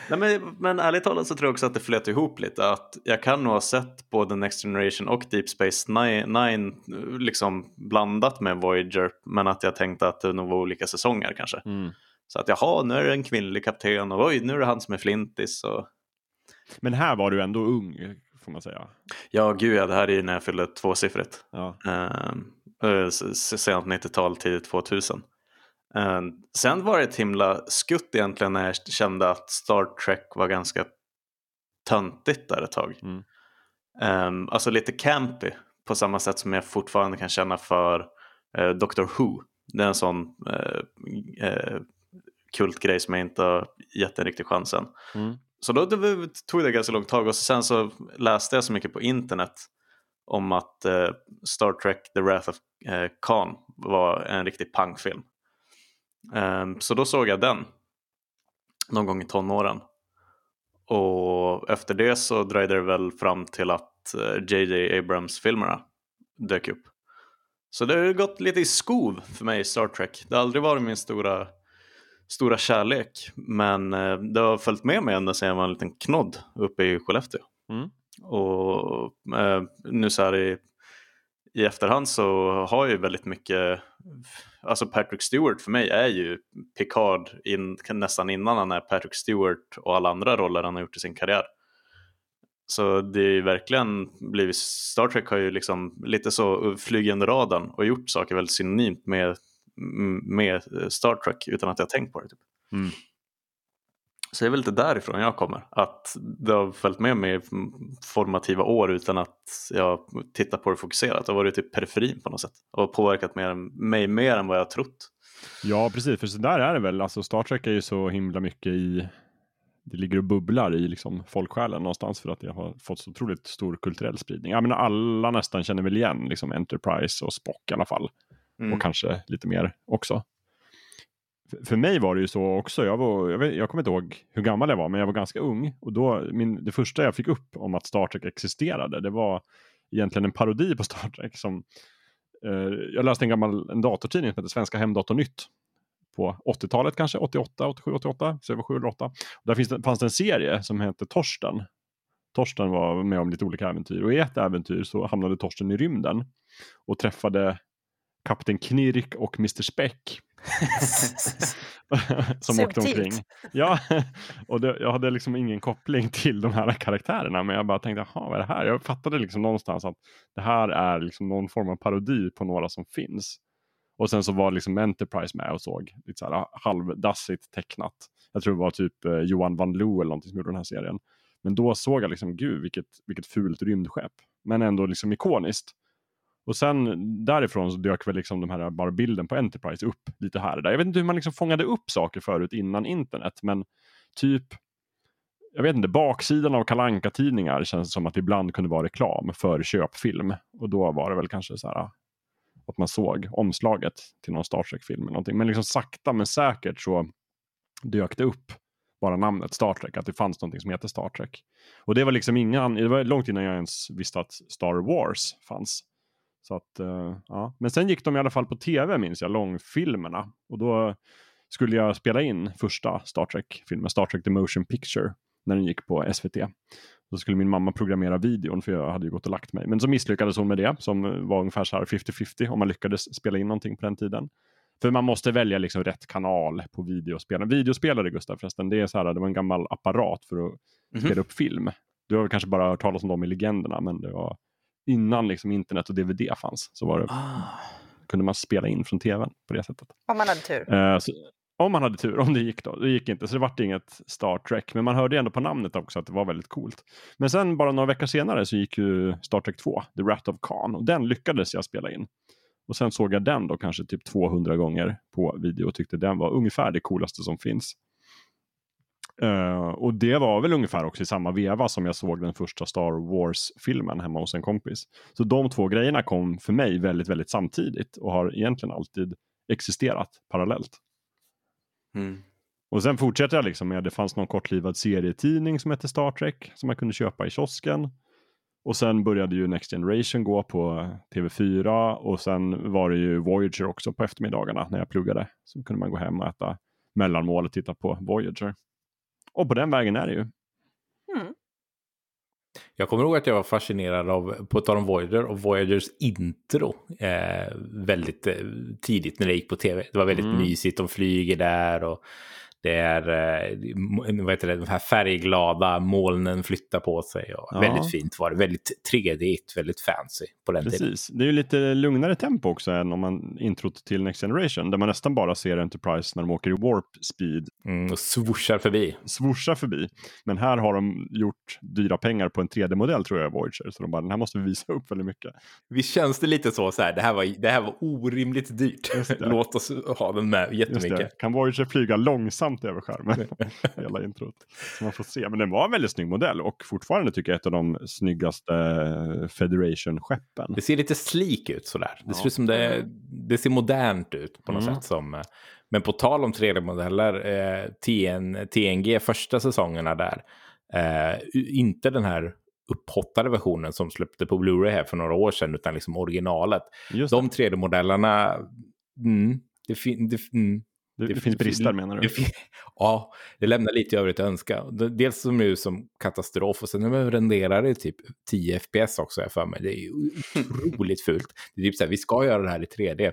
[SPEAKER 2] Nej, men, men ärligt talat så tror jag också att det flöt ihop lite. Att jag kan nog ha sett både Next Generation och Deep Space Nine liksom blandat med Voyager. Men att jag tänkte att det nog var olika säsonger kanske.
[SPEAKER 1] Mm.
[SPEAKER 2] Så att jaha, nu är det en kvinnlig kapten och oj, nu är det han som är flintis. Och...
[SPEAKER 1] Men här var du ändå ung, får man säga.
[SPEAKER 2] Ja, gud ja, det här är ju när jag fyllde tvåsiffrigt.
[SPEAKER 1] Ja.
[SPEAKER 2] Uh, sent 90-tal, tidigt 2000. Eh, sen var det ett himla skutt egentligen när jag kände att Star Trek var ganska töntigt där ett tag.
[SPEAKER 1] Mm.
[SPEAKER 2] Um, alltså lite campy på samma sätt som jag fortfarande kan känna för uh, Doctor Who. Det är en sån uh, uh, kultgrej som jag inte har gett en riktig chans än.
[SPEAKER 1] Mm.
[SPEAKER 2] Så då det, tog det ganska långt tag och sen så läste jag så mycket på internet om att eh, Star Trek The Wrath of eh, Khan var en riktig pangfilm. Um, så då såg jag den någon gång i tonåren. Och efter det så dröjde det väl fram till att JJ eh, Abrams-filmerna dök upp. Så det har gått lite i skov för mig i Star Trek. Det har aldrig varit min stora, stora kärlek. Men eh, det har följt med mig ända sedan jag var en liten knodd uppe i Skellefteå.
[SPEAKER 1] Mm.
[SPEAKER 2] Och eh, nu så här i, i efterhand så har jag ju väldigt mycket alltså Patrick Stewart för mig är ju Picard in, nästan innan han är Patrick Stewart och alla andra roller han har gjort i sin karriär. Så det är ju verkligen blivit, Star Trek har ju liksom lite så flygande radarn och gjort saker väldigt synonymt med, med Star Trek utan att jag tänkt på det. Typ.
[SPEAKER 1] Mm.
[SPEAKER 2] Så det är väl lite därifrån jag kommer. Att det har följt med mig formativa år utan att jag tittat på det fokuserat. Det har varit typ periferin på något sätt. Och påverkat mer, mig mer än vad jag trott.
[SPEAKER 1] Ja, precis. För så där är det väl. Alltså Star Trek är ju så himla mycket i det ligger och bubblar i liksom folksjälen någonstans för att det har fått så otroligt stor kulturell spridning. Jag menar, alla nästan känner väl igen liksom Enterprise och Spock i alla fall. Mm. Och kanske lite mer också för mig var det ju så också. Jag, var, jag, vet, jag kommer inte ihåg hur gammal jag var, men jag var ganska ung. Och då, min, det första jag fick upp om att Star Trek existerade, det var egentligen en parodi på Star Trek. Som, eh, jag läste en gammal en datortidning som heter Svenska Hemdatornytt på 80-talet kanske, 88, 87, 88, så jag var 7 eller 8. Och där finns det, fanns det en serie som hette Torsten. Torsten var med om lite olika äventyr och i ett äventyr så hamnade Torsten i rymden och träffade Kapten Knirk och Mr Speck som åkte omkring. Ja, och det, jag hade liksom ingen koppling till de här karaktärerna, men jag bara tänkte, jaha, vad är det här? Jag fattade liksom någonstans att det här är liksom någon form av parodi på några som finns. Och sen så var liksom Enterprise med och såg lite så här halvdassigt tecknat. Jag tror det var typ eh, Johan van Loo eller någonting som gjorde den här serien. Men då såg jag liksom, gud vilket, vilket fult rymdskepp. Men ändå liksom ikoniskt. Och sen därifrån så dök väl liksom de här bara bilden på Enterprise upp lite här och där. Jag vet inte hur man liksom fångade upp saker förut innan internet, men typ jag vet inte, baksidan av kalanka tidningar känns som att det ibland kunde vara reklam för köpfilm. Och då var det väl kanske så här ah, att man såg omslaget till någon Star Trek-film eller någonting. Men liksom sakta men säkert så dök det upp bara namnet Star Trek, att det fanns någonting som heter Star Trek. Och det var liksom innan, det var långt innan jag ens visste att Star Wars fanns. Så att, uh, ja. Men sen gick de i alla fall på tv minns jag, långfilmerna. Och då skulle jag spela in första Star Trek-filmen, Star Trek The Motion Picture, när den gick på SVT. Då skulle min mamma programmera videon för jag hade ju gått och lagt mig. Men så misslyckades hon med det som var ungefär så här 50-50 om man lyckades spela in någonting på den tiden. För man måste välja liksom rätt kanal på videospelare. Videospelare Gustav förresten, det, är så här, det var en gammal apparat för att mm -hmm. spela upp film. Du har kanske bara hört talas om dem i legenderna, men det var innan liksom internet och DVD fanns så var det, ah. kunde man spela in från tvn på det sättet.
[SPEAKER 4] Om man hade tur.
[SPEAKER 1] Eh, så, om man hade tur, om det gick då. Det gick inte, så det vart inget Star Trek. Men man hörde ändå på namnet också att det var väldigt coolt. Men sen bara några veckor senare så gick ju Star Trek 2, The Wrath of Khan, och den lyckades jag spela in. Och sen såg jag den då kanske typ 200 gånger på video och tyckte den var ungefär det coolaste som finns. Uh, och det var väl ungefär också i samma veva som jag såg den första Star Wars-filmen hemma hos en kompis. Så de två grejerna kom för mig väldigt, väldigt samtidigt och har egentligen alltid existerat parallellt. Mm. Och sen fortsätter jag liksom med, det fanns någon kortlivad serietidning som hette Star Trek som man kunde köpa i kiosken. Och sen började ju Next Generation gå på TV4 och sen var det ju Voyager också på eftermiddagarna när jag pluggade. Så kunde man gå hem och äta mellanmål och titta på Voyager. Och på den vägen är det ju. Mm.
[SPEAKER 3] Jag kommer ihåg att jag var fascinerad av, på tal om Voyager, och Voyagers intro eh, väldigt eh, tidigt när det gick på tv. Det var väldigt mm. mysigt, de flyger där och Det är eh, vad heter det, de här färgglada molnen flyttar på sig. Och
[SPEAKER 1] Ja.
[SPEAKER 3] Väldigt fint var det. Väldigt 3D-igt, väldigt fancy på den tiden.
[SPEAKER 1] Precis. Det är ju lite lugnare tempo också än om man introt till Next Generation där man nästan bara ser Enterprise när de åker i warp speed
[SPEAKER 3] Mm, och swooshar förbi.
[SPEAKER 1] swoosha förbi. Men här har de gjort dyra pengar på en 3D-modell tror jag, Voyager. Så de bara, den här måste vi visa upp väldigt mycket.
[SPEAKER 3] Visst känns det lite så, så här, det här var, det här var orimligt dyrt. Låt oss ha den med jättemycket.
[SPEAKER 1] Kan Voyager flyga långsamt över skärmen? Hela introt. Så man får se. Men den var en väldigt snygg modell och fortfarande tycker jag ett av de snyggaste Federation-skeppen.
[SPEAKER 3] Det ser lite slik ut sådär. Det
[SPEAKER 1] Ja.
[SPEAKER 3] ser ut som det, det ser modernt ut på något
[SPEAKER 1] Mm.
[SPEAKER 3] sätt. Som, eh, men på tal om 3D-modeller, eh, TN, TNG första säsongerna där, eh, inte den här upphottade versionen som släppte på Blu-ray här för några år sedan, utan liksom originalet.
[SPEAKER 1] Just
[SPEAKER 3] De 3D-modellerna, mm, det, det, mm,
[SPEAKER 1] det, det,
[SPEAKER 3] det-
[SPEAKER 1] finns brister menar
[SPEAKER 3] det,
[SPEAKER 1] du?
[SPEAKER 3] fin- ja, det lämnar lite övrigt att önska. Det- Dels som nu som katastrof och sen när renderar det typ 10 FPS också, jag för mig. Det är ju otroligt fult. Det är typ så här, vi ska göra det här i 3D.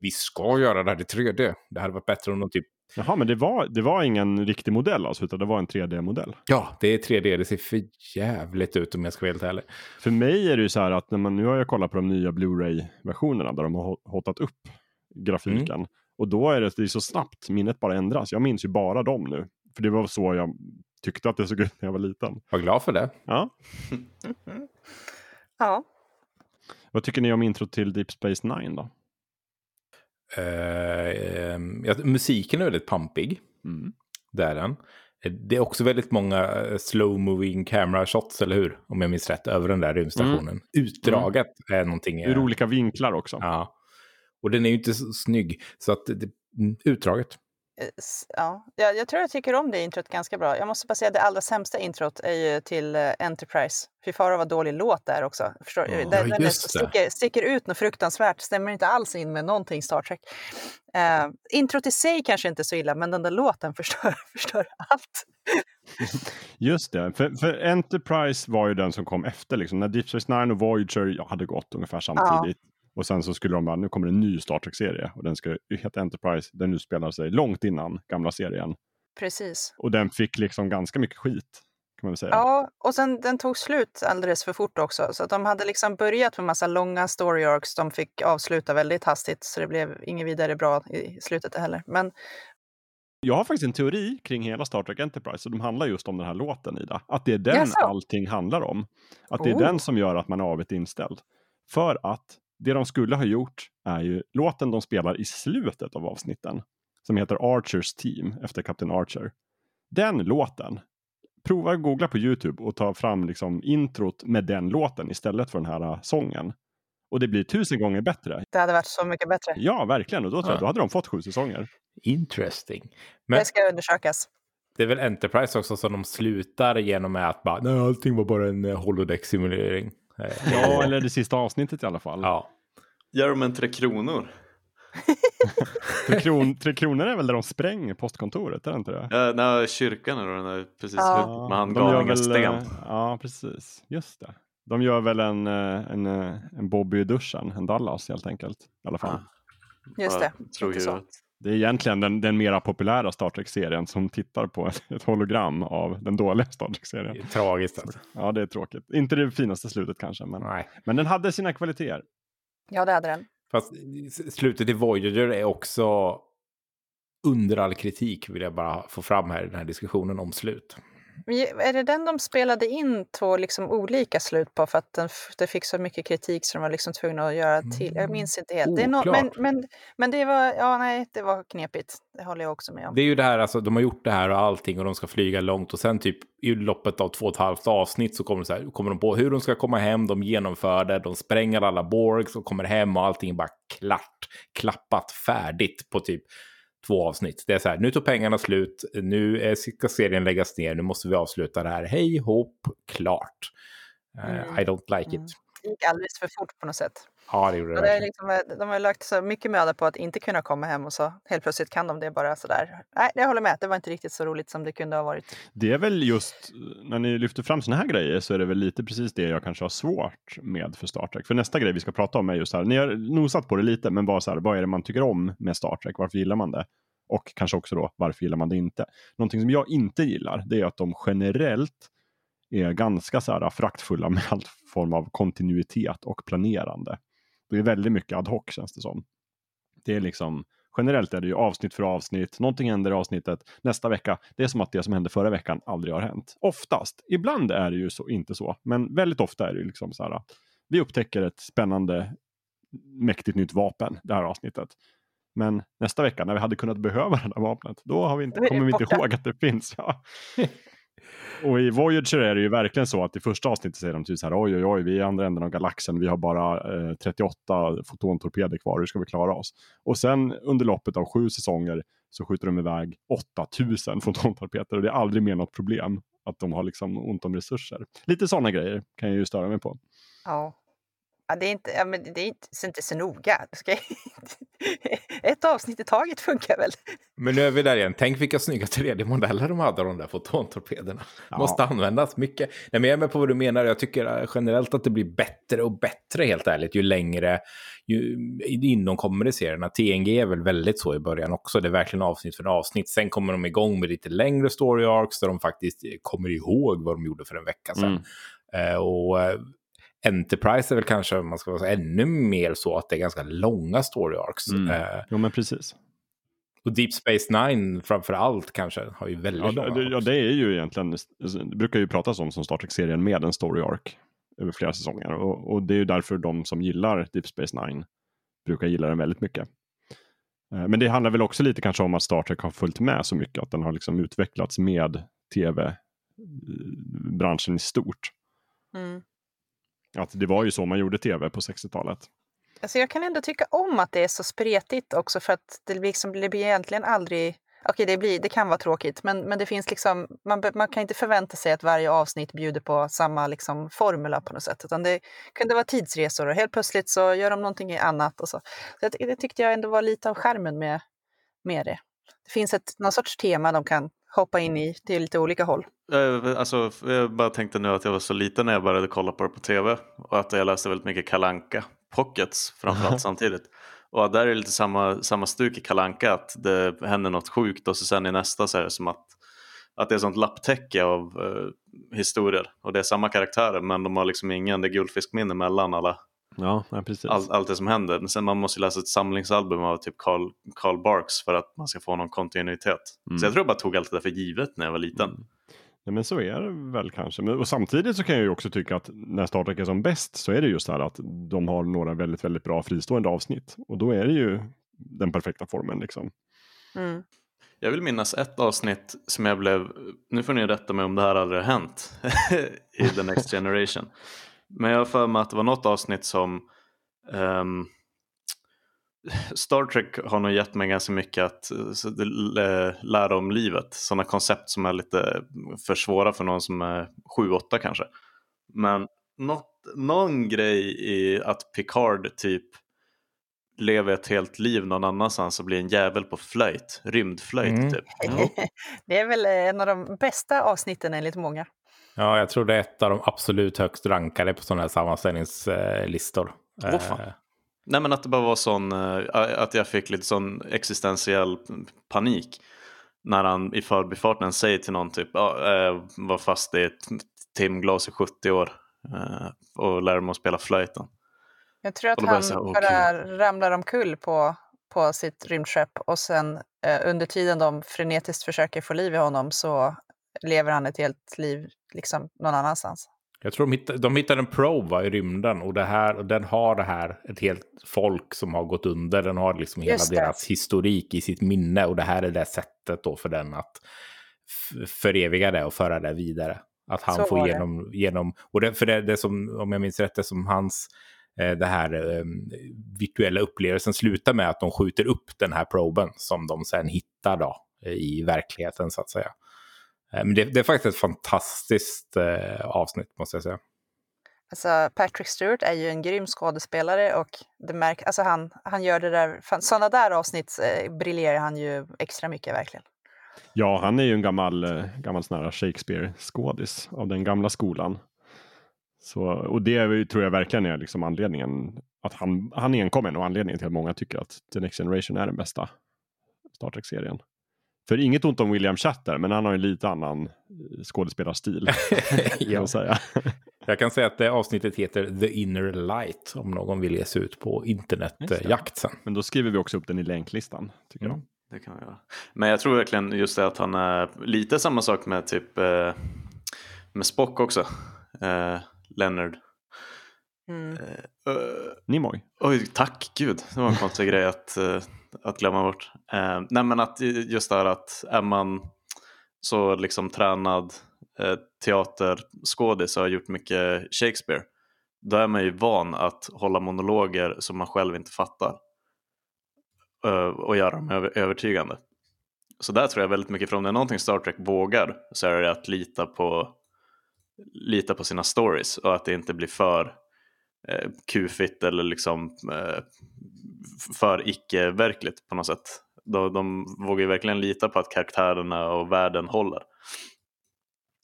[SPEAKER 3] Vi ska göra det här i 3D. Det hade varit bättre om de typ,
[SPEAKER 1] Jaha, men det var, det var ingen riktig modell alltså, utan det var en 3D-modell.
[SPEAKER 3] ja, det är 3D, det ser för jävligt ut om jag ska vara helt ärlig.
[SPEAKER 1] För mig är det ju så här att när man, nu har jag kollat på de nya Blu-ray-versionerna där de har hot- hotat upp grafiken.
[SPEAKER 3] Mm.
[SPEAKER 1] Och då är det, det är så snabbt, minnet bara ändras. Jag minns ju bara dem nu. För det var så jag tyckte att det såg ut när jag var liten.
[SPEAKER 3] Var glad för det.
[SPEAKER 1] Ja.
[SPEAKER 4] Ja.
[SPEAKER 1] Vad tycker ni om intro till Deep Space Nine då?
[SPEAKER 3] Ehm, ja, musiken är väldigt pampig.
[SPEAKER 1] Mm.
[SPEAKER 3] Det är den. Eh, Det är också väldigt många eh, slow moving camera shots, eller hur? Om jag minns rätt, över den där rymdstationen. Utdraget är någonting.
[SPEAKER 1] Ur olika vinklar också.
[SPEAKER 3] Ja. Och den är ju inte så snygg. Så att det, mm, utdraget.
[SPEAKER 4] Eh, Ja, jag, jag tror jag tycker om det introt ganska bra. Jag måste bara säga att det allra sämsta introt är ju till eh, Enterprise. Fy fara vad dålig låt det är också. Förstår,
[SPEAKER 1] Ja,
[SPEAKER 4] den, den är-
[SPEAKER 3] just det.
[SPEAKER 4] sticker, sticker ut något fruktansvärt, stämmer inte alls in med någonting Star Trek. Uh, introt i sig kanske inte är så illa, men den där låten förstör, förstör allt.
[SPEAKER 1] Just det, för, för Enterprise var ju den som kom efter. Liksom. När Deep Space Nine och Voyager ja, hade gått ungefär samtidigt. Och sen så skulle de bara, nu kommer en ny Star Trek-serie. Och den ska heta Enterprise, den nu spelar sig långt innan gamla serien.
[SPEAKER 4] Precis.
[SPEAKER 1] Och den fick liksom ganska mycket skit, kan man väl säga.
[SPEAKER 4] Ja, och sen den tog slut alldeles för fort också. Så att de hade liksom börjat med massa långa story arcs. De fick avsluta väldigt hastigt, så det blev inget vidare bra i slutet heller. Men
[SPEAKER 1] Jag har faktiskt en teori kring hela Star Trek Enterprise. Och de handlar just om den här låten, Ida. Att det är den
[SPEAKER 4] Jaså?
[SPEAKER 1] allting handlar om. Att det är
[SPEAKER 4] Oh.
[SPEAKER 1] den som gör att man är avigt inställd. För att det de skulle ha gjort är ju låten de spelar i slutet av avsnitten. Som heter Archers Team, efter Captain Archer. Den låten. Prova att googla på YouTube och ta fram liksom introt med den låten istället för den här äh, sången. Och det blir tusen gånger bättre.
[SPEAKER 4] det hade varit så mycket bättre.
[SPEAKER 1] Ja, verkligen. Och då tror jag
[SPEAKER 3] Ja.
[SPEAKER 1] då hade de fått sju säsonger.
[SPEAKER 3] Interesting. Men
[SPEAKER 4] Det ska undersökas.
[SPEAKER 3] det är väl Enterprise också som de slutar genom med att bara, nej, allting var bara en eh, holodeck-simulering. Eh,
[SPEAKER 1] Ja, eller det sista avsnittet i alla fall.
[SPEAKER 3] ja.
[SPEAKER 2] Gör de en Tre Kronor?
[SPEAKER 1] Tre, kron, tre kronor är väl där de spränger postkontoret, är det inte det?
[SPEAKER 2] Ja, nej, kyrkan är den där precis
[SPEAKER 4] Ja.
[SPEAKER 2] med han
[SPEAKER 1] de gör
[SPEAKER 2] galningen
[SPEAKER 1] väl,
[SPEAKER 2] Sten.
[SPEAKER 1] eh, Ja, precis. Just det. De gör väl en, eh, en, eh, en Bobby i duschen, en Dallas helt enkelt. I alla fall.
[SPEAKER 4] Just det.
[SPEAKER 2] Tror att
[SPEAKER 1] Det är egentligen den, den mera populära Star Trek-serien som tittar på ett, ett hologram av den dåliga Star Trek-serien.
[SPEAKER 3] tragiskt alltså.
[SPEAKER 1] Ja, det är tråkigt. Inte det finaste slutet kanske, men,
[SPEAKER 3] Nej.
[SPEAKER 1] men den hade sina kvaliteter.
[SPEAKER 4] Ja, det hade den.
[SPEAKER 3] Fast slutet i Voyager är också under all kritik, vill jag bara få fram här i den här diskussionen om slut.
[SPEAKER 4] Är det den de spelade in två liksom olika slut på för att den, det fick så mycket kritik så de var liksom tvungna att göra till? Jag minns inte helt. Det är nå- men, men, men det var, ja nej, det var knepigt. Det håller jag också med om.
[SPEAKER 3] Det är ju det här, alltså de har gjort det här och allting och de ska flyga långt och sen typ i loppet av två och ett halvt avsnitt så kommer, de så här, kommer de på hur de ska komma hem, de genomför det, de spränger alla borgs och kommer hem och allting är bara klart, klappat, färdigt på typ två avsnitt. Det är så här, nu tog pengarna slut, nu ska serien läggas ner, nu måste vi avsluta det här, hej hopp, klart. Eh,
[SPEAKER 4] Mm.
[SPEAKER 3] I don't like
[SPEAKER 4] Mm.
[SPEAKER 3] it.
[SPEAKER 4] Det gick alldeles för fort på något sätt.
[SPEAKER 3] Ja, det gjorde det
[SPEAKER 4] det liksom, de har lagt så mycket möda på att inte kunna komma hem och så helt plötsligt kan de det bara sådär. Nej, jag håller med. Det var inte riktigt så roligt som det kunde ha varit.
[SPEAKER 1] Det är väl just när ni lyfter fram såna här grejer så är det väl lite precis det jag kanske har svårt med för Star Trek. För nästa grej vi ska prata om är just här, ni har nosat på det lite, men bara så här, vad är det man tycker om med Star Trek? Varför gillar man det? Och kanske också då, varför gillar man det inte? Någonting som jag inte gillar, det är att de generellt är ganska så här fraktfulla med all form av kontinuitet och planerande. Det är väldigt mycket ad hoc känns det som. Det är liksom, generellt är det ju avsnitt för avsnitt, någonting händer i avsnittet, nästa vecka, det är som att det som hände förra veckan aldrig har hänt. Oftast, ibland är det ju så, inte så, men väldigt ofta är det ju liksom så här, vi upptäcker ett spännande, mäktigt nytt vapen, det här avsnittet. Men nästa vecka när vi hade kunnat behöva det där vapnet, då har vi inte, kommer vi inte ihåg att det finns. Ja. Och i Voyager är det ju verkligen så att i första avsnittet säger de typ så här oj oj oj, vi är i andra änden av galaxen, vi har bara eh, 38 fotontorpeder kvar, hur ska vi klara oss? Och sen under loppet av sju säsonger så skjuter de iväg 8000 fotontorpeder och det är aldrig mer något problem att de har liksom ont om resurser. Lite sådana grejer kan jag ju störa mig på.
[SPEAKER 4] Ja. Ja, det är inte, ja, men det är inte, så inte så noga. Ska Ett avsnitt i taget funkar väl?
[SPEAKER 3] Men nu är vi där igen. Tänk vilka snygga 3D-modeller de hade, de där fotontorpederna. Ja. Måste användas mycket. Nej, men jag är med på vad du menar. Jag tycker eh, generellt att det blir bättre och bättre, helt ärligt, ju längre ju, inom kommer det serierna. TNG är väl väldigt så i början också. Det är verkligen avsnitt för avsnitt. Sen kommer de igång med lite längre story arcs där de faktiskt kommer ihåg vad de gjorde för en vecka sedan. Mm. Uh, och Enterprise är väl kanske, man ska säga, ännu mer så att det är ganska långa story arcs.
[SPEAKER 1] Mm. Uh, jo, men precis.
[SPEAKER 3] Och Deep Space Nine framför allt kanske har ju väldigt
[SPEAKER 1] ja,
[SPEAKER 3] långa.
[SPEAKER 1] Det, ja, det är ju egentligen, det brukar ju pratas om som Star Trek-serien med en story arc över flera säsonger. Och, och, det är ju därför de som gillar Deep Space Nine brukar gilla den väldigt mycket. Uh, men det handlar väl också lite kanske om att Star Trek har följt med så mycket, att den har liksom utvecklats med tv-branschen i stort. Mm. Att det var ju så man gjorde tv på 60-talet.
[SPEAKER 4] Alltså jag kan ändå tycka om att det är så spretigt också för att det, liksom, det blir egentligen aldrig... Okej, det, blir, det kan vara tråkigt, men, men det finns liksom, man, man kan inte förvänta sig att varje avsnitt bjuder på samma liksom, formula på något sätt. Utan det kunde vara tidsresor och helt plötsligt så gör de någonting annat. Och så. så det, det tyckte jag ändå var lite av skärmen med, med det. Det finns ett, någon sorts tema de kan hoppa in i till lite olika håll.
[SPEAKER 2] Eh, alltså, jag bara tänkte nu att jag var så liten när jag började kolla på det på tv och att jag läste väldigt mycket Kalanka Pockets framförallt samtidigt. Och där är det lite samma, samma stuk i Kalanka att det händer något sjukt och så sen i nästa så är det som att, att det är sånt lapptäcke av uh, historier och det är samma karaktärer men de har liksom ingen, det är guldfiskminne mellan alla
[SPEAKER 1] Ja, ja precis.
[SPEAKER 2] All, allt det som händer. Sen man måste läsa ett samlingsalbum av typ Carl, Carl Barks för att man ska få någon kontinuitet. Mm. Så jag tror jag bara tog allt det där för givet när jag var liten. Mm.
[SPEAKER 1] Ja, men så är det väl kanske. Men, och samtidigt så kan jag ju också tycka att när Star Trek är som bäst så är det just så här att de har några väldigt, väldigt bra fristående avsnitt. Och då är det ju den perfekta formen liksom.
[SPEAKER 2] Mm. Jag vill minnas ett avsnitt som jag blev, nu får ni rätta mig om det här aldrig har hänt i The Next Generation. Men jag har för mig att det var något avsnitt som um, Star Trek har nog gett mig ganska mycket att lära om livet. Sådana koncept som är lite för svåra för någon som är 7-8 kanske. Men något, någon grej i att Picard typ lever ett helt liv någon annanstans och blir en jävel på flöjt, rymdflöjt mm. typ.
[SPEAKER 4] Det är väl en av de bästa avsnitten enligt många.
[SPEAKER 3] Ja, jag tror det är ett av de absolut högst rankade på sådana här sammanställningslistor.
[SPEAKER 2] Oh, Nej, men att det bara var sån, eh, att jag fick lite sån existentiell panik. När han i förbifarten säger till någon typ, ja, var fast i ett timglas i 70 år eh, och lär mig att spela flöjten.
[SPEAKER 4] Jag tror att han säga, oh, bara ramlar omkull på, på sitt rymdskepp och sen eh, under tiden de frenetiskt försöker få liv i honom så lever han ett helt liv liksom någon annanstans.
[SPEAKER 3] Jag tror de hittade, de hittade en probe i rymden och, det här, och den har det här, ett helt folk som har gått under. Den har liksom hela deras historik i sitt minne och det här är det sättet då för den att föreviga det och föra det vidare. Att han Så får genom, genom, och det, för det, det som, om jag minns rätt, det som hans, eh, det här eh, virtuella upplevelsen slutar med att de skjuter upp den här proben som de sen hittar då i verkligheten så att säga. Eh, men det, det, är faktiskt ett fantastiskt eh, avsnitt måste jag säga.
[SPEAKER 4] Alltså, Patrick Stewart är ju en grym skådespelare och det märk, alltså han, han gör det där, sådana där avsnitt eh, briljerar han ju extra mycket verkligen.
[SPEAKER 1] Ja, han är ju en gammal, gammal Shakespeare-skådis av den gamla skolan. Så, och det tror jag verkligen är liksom anledningen, att han, han är enkommen och anledningen till att många tycker att The Next Generation är den bästa Star Trek-serien. För inget ont om William Shatner, men han har en lite annan eh, skådespelarstil.
[SPEAKER 3] ja.
[SPEAKER 1] säga.
[SPEAKER 3] Jag kan säga att det avsnittet heter The Inner Light om någon vill ge sig ut på internetjakt sen.
[SPEAKER 1] Men då skriver vi också upp den i länklistan. Tycker
[SPEAKER 3] Mm.
[SPEAKER 1] jag.
[SPEAKER 2] Det kan göra. Men jag tror verkligen just det att han är lite samma sak med typ eh, med Spock också. Eh, Leonard.
[SPEAKER 4] Mm.
[SPEAKER 2] Eh, eh,
[SPEAKER 1] Nimoy.
[SPEAKER 2] oj, tack gud. Det var en konstig grej att, eh, att glömma bort. Eh, nej men att just det här att är man så liksom tränad eh, teaterskådis och har gjort mycket Shakespeare. Då är man ju van att hålla monologer som man själv inte fattar. Eh, och göra dem över, övertygande. Så där tror jag väldigt mycket, för om det är någonting Star Trek vågar så är det att lita på, lita på sina stories och att det inte blir för eh, kufigt eller liksom eh, för icke-verkligt på något sätt. De, de vågar ju verkligen lita på att karaktärerna och världen håller.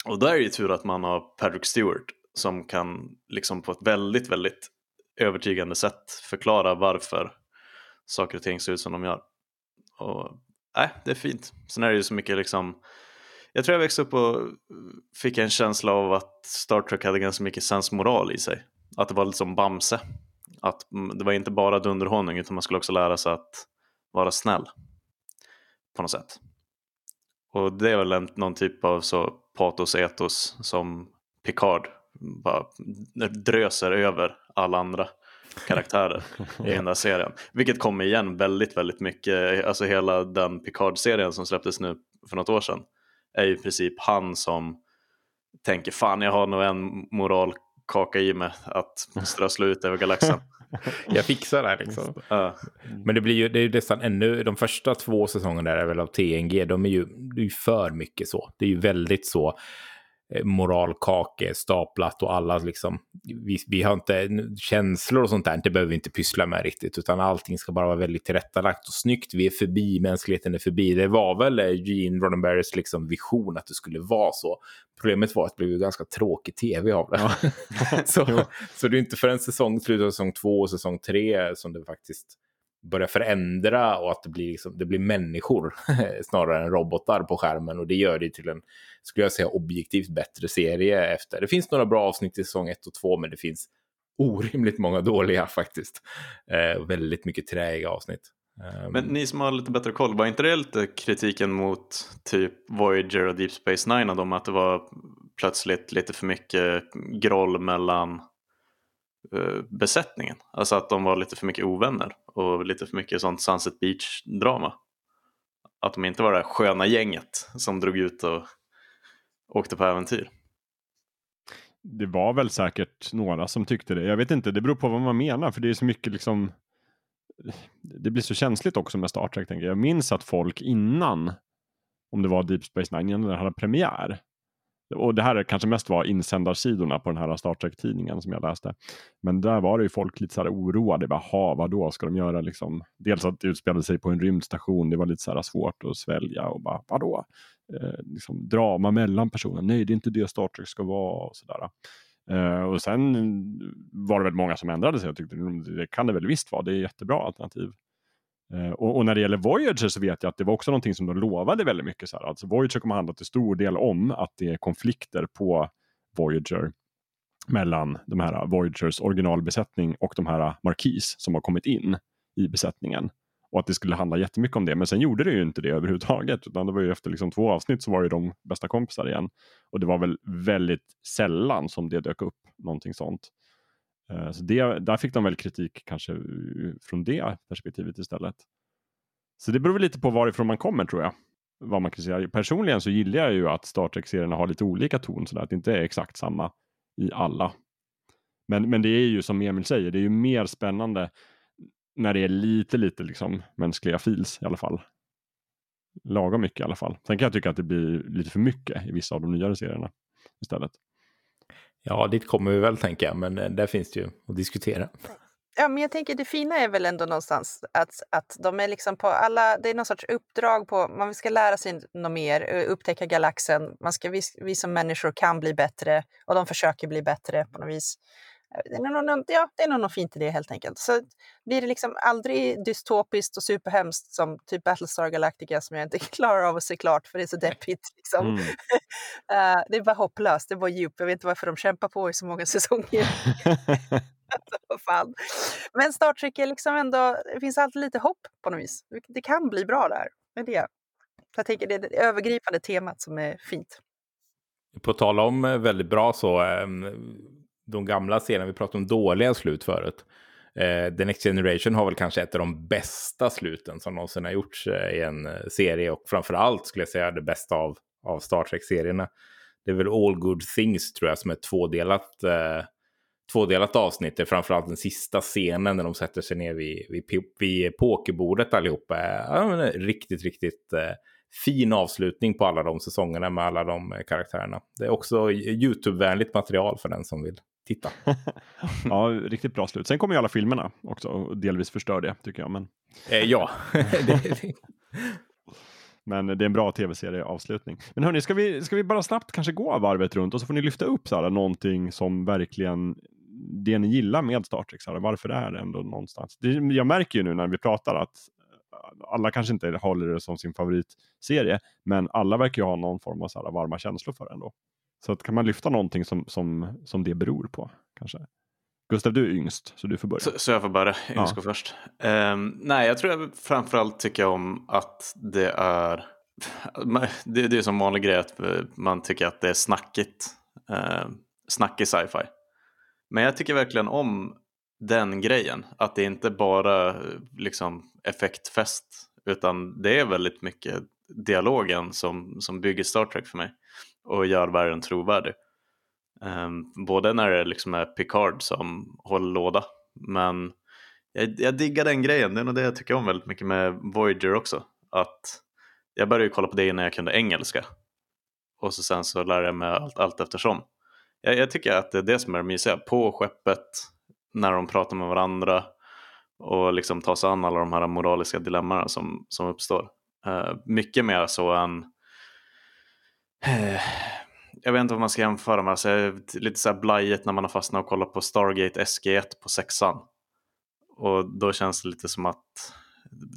[SPEAKER 2] Och då är det ju tur att man har Patrick Stewart som kan liksom på ett väldigt, väldigt övertygande sätt förklara varför saker och ting ser ut som de gör. Och nej, det är fint. Sen är det ju så mycket liksom jag tror jag växte upp och fick en känsla av att Star Trek hade ganska mycket sensmoral i sig. Att det var lite som Bamse. Att det var inte bara dunderhonung utan man skulle också lära sig att vara snäll. På något sätt. Och det är väl en, någon typ av så patos etos som Picard bara dröser över alla andra karaktärer i den där serien. Vilket kommer igen väldigt, väldigt mycket. Alltså hela den Picard-serien som släpptes nu för något år sedan är ju i princip han som tänker fan jag har nog en moral moralkaka i mig att strössla ut över galaxen.
[SPEAKER 3] Jag fixar det här liksom.
[SPEAKER 2] Ja.
[SPEAKER 3] Men det blir ju, det är ju nästan ännu, de första två säsongerna där är väl av TNG, de är ju, det är ju för mycket så. Det är ju väldigt så moralkake staplat och alla liksom, vi, vi har inte känslor och sånt där, det behöver vi inte pyssla med riktigt, utan allting ska bara vara väldigt tillrättalagt och snyggt. Vi är förbi, mänskligheten är förbi. Det var väl eh, Gene Roddenberrys liksom vision att det skulle vara så. Problemet var att det blev ju ganska tråkig tv av det. så, så det är inte förrän säsong, slutet av säsong två och säsong tre som det faktiskt börjar förändra och att det blir, liksom, det blir människor snarare än robotar på skärmen och det gör det till en, skulle jag säga, objektivt bättre serie efter. Det finns några bra avsnitt i säsong 1 och 2 men det finns orimligt många dåliga faktiskt. Eh, väldigt mycket träiga avsnitt. Ehm.
[SPEAKER 2] Men ni som har lite bättre koll, var inte det lite kritiken mot typ Voyager och Deep Space Nine om att det var plötsligt lite för mycket groll mellan Eh, besättningen? Alltså att de var lite för mycket ovänner och lite för mycket sånt Sunset Beach-drama. Att de inte var det sköna gänget som drog ut och åkte på äventyr.
[SPEAKER 1] Det var väl säkert några som tyckte det. Jag vet inte, det beror på vad man menar, för det är så mycket liksom. Det blir så känsligt också med Star Trek. Tänker jag. jag minns att folk innan, om det var Deep Space Nine, innan den hade premiär. Och det här kanske mest var insändarsidorna på den här Star Trek-tidningen som jag läste. Men där var det ju folk lite så här oroade. Jaha, vad då ska de göra liksom? Dels att det utspelade sig på en rymdstation. Det var lite så här svårt att svälja och bara vadå? Eh, liksom drama mellan personer. Nej, det är inte det Star Trek ska vara och sådär. Eh, och sen var det väl många som ändrade sig och tyckte mm, det kan det väl visst vara, det är jättebra alternativ. Uh, och, och, när det gäller Voyager så vet jag att det var också någonting som de lovade väldigt mycket. Så här. Alltså Voyager kommer handla till stor del om att det är konflikter på Voyager mellan de här eh, Voyagers originalbesättning och de här eh, Marquis som har kommit in i besättningen. Och att det skulle handla jättemycket om det. Men sen gjorde det ju inte det överhuvudtaget. Utan det var ju efter liksom två avsnitt så var ju de bästa kompisar igen. Och det var väl väldigt sällan som det dök upp någonting sånt. Eh, så det, där fick de väl kritik kanske eh, från det perspektivet istället. Så det beror väl lite på varifrån man kommer tror jag. Vad man kan säga. Personligen så gillar jag ju att Star Trek-serierna har lite olika ton. Så att det inte är exakt samma i alla. Men, men det är ju som Emil säger, det är ju mer spännande när det är lite, lite liksom mänskliga fils i alla fall. Lagom mycket i alla fall. Sen kan jag tycka att det blir lite för mycket i vissa av de nyare serierna istället.
[SPEAKER 3] Ja, dit kommer vi väl tänker jag, men eh, där finns det ju att diskutera.
[SPEAKER 4] Ja, men jag tänker det fina är väl ändå någonstans att, att de är liksom på alla, det är någon sorts uppdrag på, man ska lära sig något mer, eh, upptäcka galaxen, man ska, vi, vi som människor kan bli bättre och de försöker bli bättre på något vis det är, nog, ja, det är något fint i det helt enkelt. Så blir det liksom aldrig dystopiskt och superhemskt som typ Battlestar Galactica som jag inte klarar av att se klart för det är så deppigt. Liksom. Mm. uh, det är bara hopplöst, det är bara djup. Jag vet inte varför de kämpar på i så många säsonger. fan. Men Star Trek är liksom ändå, det finns alltid lite hopp på något vis. Det kan bli bra där. Med det. Jag tänker det är det övergripande temat som är fint.
[SPEAKER 3] På tal om eh, väldigt bra så, ehm, de gamla serierna, vi pratade om dåliga slut förut. Eh, The Next Generation har väl kanske ett av de bästa sluten som någonsin har gjorts eh, i en eh, serie och framför allt skulle jag säga det bästa av, av Star Trek-serierna. Det är väl All Good Things tror jag som är tvådelat, eh, tvådelat avsnitt. Det är framförallt den sista scenen när de sätter sig ner vid, vid, vid pokerbordet allihopa. Ja, eh, riktigt, riktigt eh, fin avslutning på alla de säsongerna med alla de eh, karaktärerna. Det är också YouTube-vänligt material för den som vill titta.
[SPEAKER 1] ja, riktigt bra slut. Sen kommer ju alla filmerna också och delvis förstör det tycker jag. Men...
[SPEAKER 3] Eh, ja.
[SPEAKER 1] Men det är en bra tv-serie avslutning. Men hörni, ska vi, ska vi bara snabbt kanske gå varvet runt och så får ni lyfta upp så här, någonting som verkligen det ni gillar med Star Trek. Så här, varför det är ändå någonstans. Det, jag märker ju nu när vi pratar att alla kanske inte håller det som sin favoritserie, men alla verkar ju ha någon form av så här varma känslor för det ändå. Så att kan man lyfta någonting som, som, som det beror på kanske? Gustav, du är yngst, så du får börja.
[SPEAKER 2] Så, så jag får börja, yngst ja. först. Um, nej, jag tror jag framförallt tycker om att det är det, det är som vanlig grej att man tycker att det är snackigt. Uh, snackig sci-fi. Men jag tycker verkligen om den grejen. Att det inte bara liksom effektfest utan det är väldigt mycket dialogen som, som bygger Star Trek för mig och gör världen trovärdig. Um, både när det liksom är Picard som håller låda men jag, jag diggar den grejen, det är nog det jag tycker om väldigt mycket med Voyager också. Att jag började ju kolla på det innan jag kunde engelska och så sen så lärde jag mig allt, allt eftersom. Jag, jag tycker att det är det som är det mysiga, på skeppet när de pratar med varandra och liksom ta sig an alla de här moraliska dilemmana som, som uppstår. Uh, mycket mer så än uh, jag vet inte vad man ska jämföra med, alltså, lite så här blajigt när man har fastnat och kollat på Stargate SG1 på sexan. Och då känns det lite som att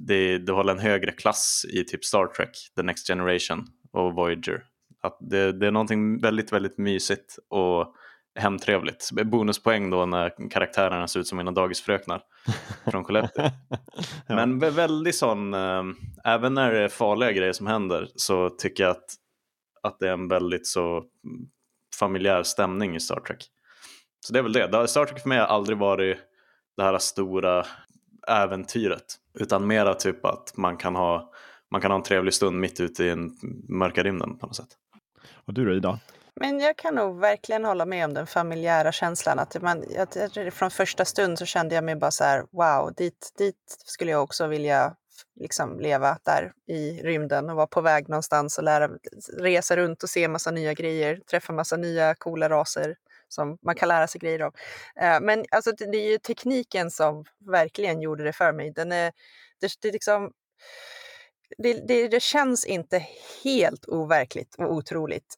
[SPEAKER 2] det, det håller en högre klass i typ Star Trek, The Next Generation och Voyager. Att det, det är någonting väldigt, väldigt mysigt och hemtrevligt. Bonuspoäng då när karaktärerna ser ut som mina dagisfröknar från Skellefteå. ja. Men väldigt sån, äh, även när det är farliga grejer som händer så tycker jag att, att det är en väldigt så familjär stämning i Star Trek. Så det är väl det. Star Trek för mig har aldrig varit det här stora äventyret utan mera typ att man kan ha man kan ha en trevlig stund mitt ute i en mörka rymden på något sätt.
[SPEAKER 1] Och du då Ida?
[SPEAKER 4] Men jag kan nog verkligen hålla med om den familjära känslan. Att man, jag, från första stund så kände jag mig bara så här, wow, dit, dit skulle jag också vilja liksom leva där i rymden och vara på väg någonstans och lära, resa runt och se massa nya grejer, träffa massa nya coola raser som man kan lära sig grejer av. Eh, men alltså, det är ju tekniken som verkligen gjorde det för mig. Den är, det, det, liksom, det, det, det känns inte helt overkligt och otroligt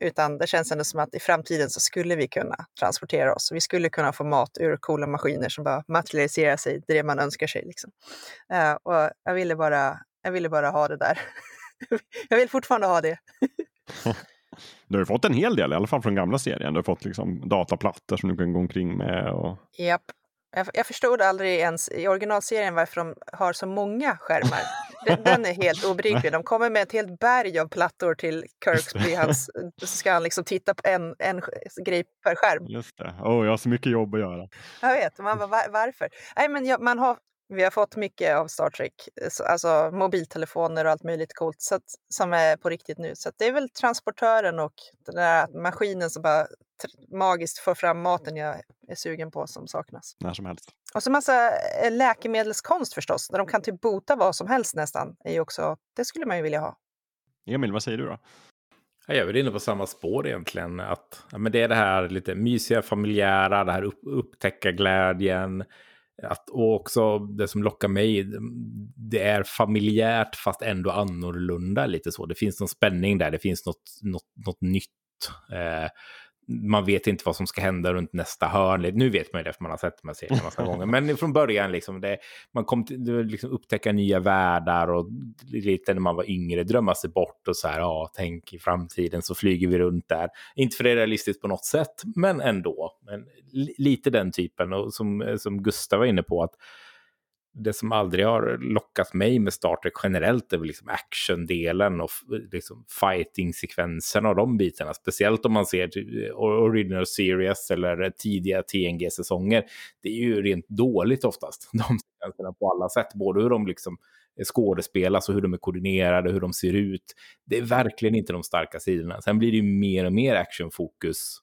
[SPEAKER 4] utan det känns ändå som att i framtiden så skulle vi kunna transportera oss. Vi skulle kunna få mat ur coola maskiner som bara materialiserar sig, det man önskar sig. Liksom. Eh, och jag ville, bara, jag ville bara ha det där. jag vill fortfarande ha det.
[SPEAKER 1] du har fått en hel del, i alla fall från gamla serien. Du har fått liksom dataplattor som du kan gå omkring med. Och...
[SPEAKER 4] Japp. Jag, jag förstod aldrig ens i originalserien varför de har så många skärmar. Den, är helt obegriplig. De kommer med ett helt berg av plattor till Kirksby. Hans, så ska han liksom titta på en, en grej per skärm.
[SPEAKER 1] Just det. Oh, jag har så mycket jobb att göra.
[SPEAKER 4] Jag vet. Man bara, var, varför? Nej, men jag, man har, vi har fått mycket av Star Trek, alltså mobiltelefoner och allt möjligt coolt så att, som är på riktigt nu. Så det är väl transportören och den där maskinen som bara magiskt får fram maten jag är sugen på som saknas.
[SPEAKER 1] När som helst.
[SPEAKER 4] Och så massa eh, läkemedelskonst förstås, där de kan typ bota vad som helst nästan. Är också, det skulle man ju vilja ha.
[SPEAKER 1] Emil, vad säger du då?
[SPEAKER 3] Jag är väl inne på samma spår egentligen. Att, ja, men det är det här lite mysiga, familjära, det här upp, upptäcka glädjen. Att, och också det som lockar mig, det är familjärt fast ändå annorlunda lite så. Det finns någon spänning där, det finns något, något, något nytt. Eh, man vet inte vad som ska hända runt nästa hörn. Nu vet man ju det för man har sett de här serierna massa gånger. Men från början, liksom, det, man kom till liksom, upptäcka nya världar och lite när man var yngre drömma sig bort och så här, ja, tänk i framtiden så flyger vi runt där. Inte för det är realistiskt på något sätt, men ändå. Men lite den typen, och som, som Gustav var inne på, att det som aldrig har lockat mig med Star Trek generellt är väl liksom actiondelen och liksom fighting-sekvenserna och de bitarna. Speciellt om man ser eh, original series eller eh, tidiga TNG-säsonger. Det är ju rent dåligt oftast, de sekvenserna på alla sätt. Både hur de liksom skådespelas och hur de är koordinerade, hur de ser ut. Det är verkligen inte de starka sidorna. Sen blir det ju mer och mer actionfokus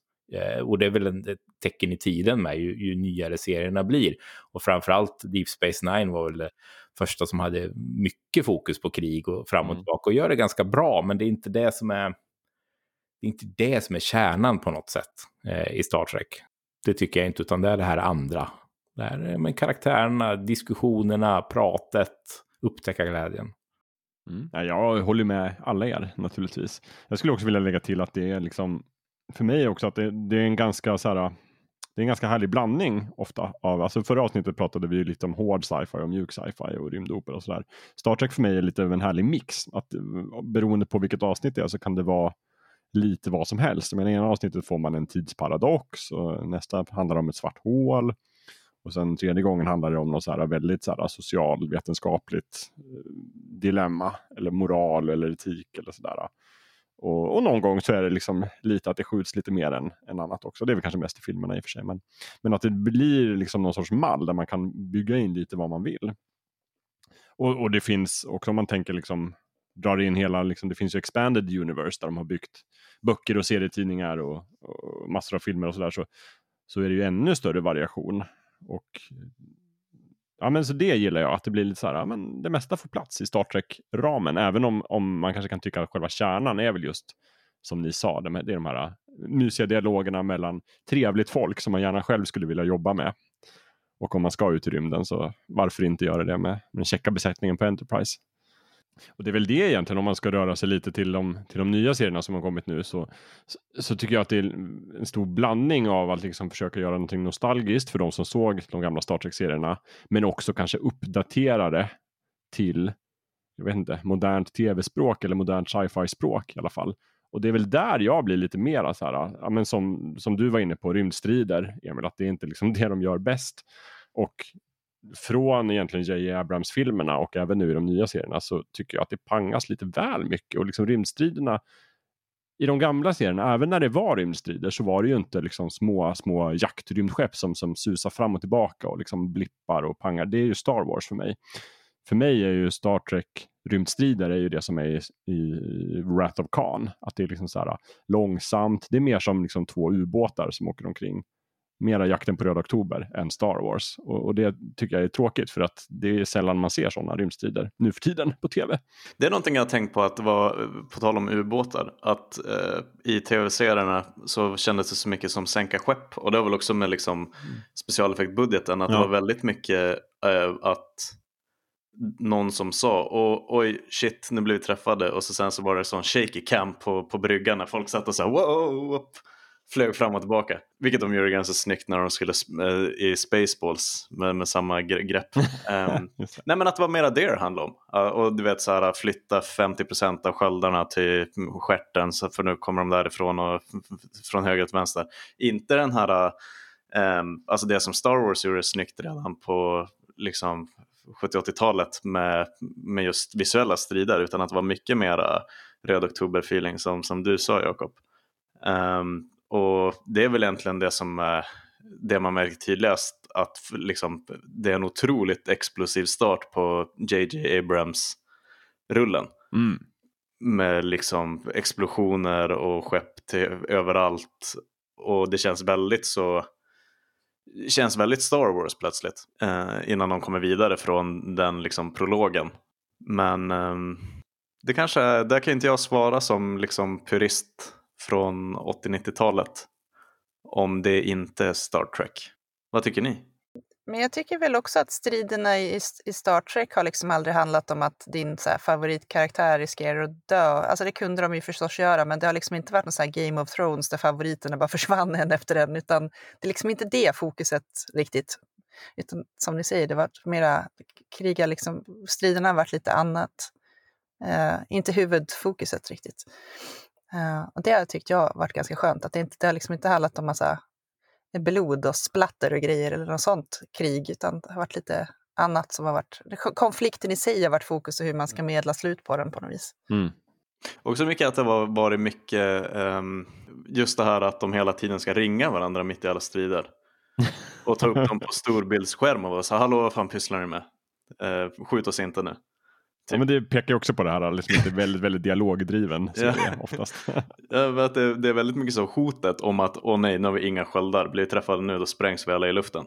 [SPEAKER 3] och det är väl ett tecken i tiden med ju, ju nyare serierna blir. Och framförallt Deep Space Nine var väl det första som hade mycket fokus på krig och fram och mm. tillbaka och gör det ganska bra, men det är inte det som är det är inte det som är kärnan på något sätt eh, i Star Trek. Det tycker jag inte, utan det är det här andra. Det här med karaktärerna, diskussionerna, pratet, upptäcka glädjen.
[SPEAKER 1] Mm. Ja, jag håller med alla er naturligtvis. Jag skulle också vilja lägga till att det är liksom för mig också att det, det är en ganska så här, det är en ganska härlig blandning ofta av, alltså förra avsnittet pratade vi lite om hård sci-fi och mjuk sci-fi och rymdopera och sådär. Star Trek för mig är lite av en härlig mix, att eh, beroende på vilket avsnitt det är så kan det vara lite vad som helst. Men i ena avsnittet får man en tidsparadox och nästa handlar om ett svart hål. Och sen tredje gången handlar det om något så här väldigt så här socialvetenskapligt eh, dilemma eller moral eller etik eller sådär. Och, och, någon gång så är det liksom lite att det skjuts lite mer än, än annat också. Det är väl kanske mest i filmerna i och för sig. Men, men att det blir liksom någon sorts mall där man kan bygga in lite vad man vill. Och, och det finns också om man tänker liksom drar in hela, liksom, det finns ju expanded universe där de har byggt böcker och serietidningar och, och massor av filmer och sådär. Så, så är det ju ännu större variation. Och ja, men så det gillar jag, att det blir lite så här, ja, men det mesta får plats i Star Trek-ramen, även om, om man kanske kan tycka att själva kärnan är väl just som ni sa, det är de här äh, mysiga dialogerna mellan trevligt folk som man gärna själv skulle vilja jobba med. Och om man ska ut i rymden så varför inte göra det med, med den checka besättningen på Enterprise. Och det är väl det egentligen om man ska röra sig lite till de, till de nya serierna som har kommit nu så, så, så tycker jag att det är en stor blandning av att liksom försöka göra någonting nostalgiskt för de som såg de gamla Star Trek-serierna men också kanske uppdatera det till jag vet inte, modernt tv-språk eller modernt sci-fi-språk i alla fall. Och det är väl där jag blir lite mera så här, ja, men som, som du var inne på, rymdstrider, Emil, att det är inte liksom det de gör bäst. Och från egentligen J.J. Abrams-filmerna och även nu i de nya serierna så tycker jag att det pangas lite väl mycket och liksom rymdstriderna i de gamla serierna, även när det var rymdstrider så var det ju inte liksom små, små jaktrymdskepp som, som susar fram och tillbaka och liksom blippar och pangar. Det är ju Star Wars för mig. För mig är ju Star Trek rymdstrider är ju det som är i, i Wrath of Khan. Att det är liksom så här långsamt. Det är mer som liksom två ubåtar som åker omkring mera jakten på röd oktober än Star Wars. Och, och, det tycker jag är tråkigt för att det är sällan man ser sådana rymdstrider nu för tiden på tv.
[SPEAKER 2] Det är någonting jag har tänkt på att det var, på tal om ubåtar, att eh, i tv-serierna så kändes det så mycket som sänka skepp och det var väl också med liksom mm. specialeffektbudgeten att ja. det var väldigt mycket eh, att någon som sa oj shit nu blev vi träffade och så sen så var det sån shaky cam på, på bryggan när folk satt och sa wow flög fram och tillbaka. Vilket de gjorde ganska snyggt när de skulle äh, i Spaceballs med, med samma grepp. Um, nej men att det var mera det det handlade om. Uh, och du vet så här flytta 50% av sköldarna till skärten för nu kommer de därifrån och från höger till vänster. Inte den här, um, alltså det som Star Wars gjorde snyggt redan på liksom 70-80-talet med, med just visuella strider utan att det var mycket mera röd oktober-feeling som, som du sa Jakob. Um, och det är väl egentligen det som är det man märker tydligast att liksom, det är en otroligt explosiv start på JJ Abrams-rullen. Mm. Med liksom explosioner och skepp till överallt. Och det känns väldigt så känns väldigt Star Wars plötsligt. Eh, innan de kommer vidare från den liksom prologen. Men eh, det kanske, där kan inte jag svara som liksom purist från 80-90-talet om det inte är Star Trek. Vad tycker ni?
[SPEAKER 4] Men jag tycker väl också att striderna i, i Star Trek har liksom aldrig handlat om att din så här, favoritkaraktär riskerar att dö. Alltså det kunde de ju förstås göra, men det har liksom inte varit någon så här Game of Thrones där favoriterna bara försvann en efter en, utan det är liksom inte det fokuset riktigt. Utan som ni säger, det har varit mera kriga, liksom, striderna har varit lite annat. Uh, inte huvudfokuset riktigt. Uh, och det har jag tyckt jag varit ganska skönt, att det, inte, det har liksom inte handlat om massa blod och splatter och grejer eller något sånt krig, utan det har varit lite annat som har varit... Konflikten i sig har varit fokus och hur man ska medla slut på den på något vis.
[SPEAKER 1] Mm.
[SPEAKER 2] Också mycket att det har varit mycket um, just det här att de hela tiden ska ringa varandra mitt i alla strider. Och ta upp dem på storbildsskärm och säga hallå vad fan pysslar ni med? Uh, skjut oss inte nu.
[SPEAKER 1] Ja, men det pekar ju också på det här, liksom att det är väldigt, väldigt dialogdriven.
[SPEAKER 2] Ja.
[SPEAKER 1] oftast.
[SPEAKER 2] ja, att det, det är väldigt mycket så hotet om att åh nej, nu har vi inga sköldar, blir vi träffade nu då sprängs vi alla i luften.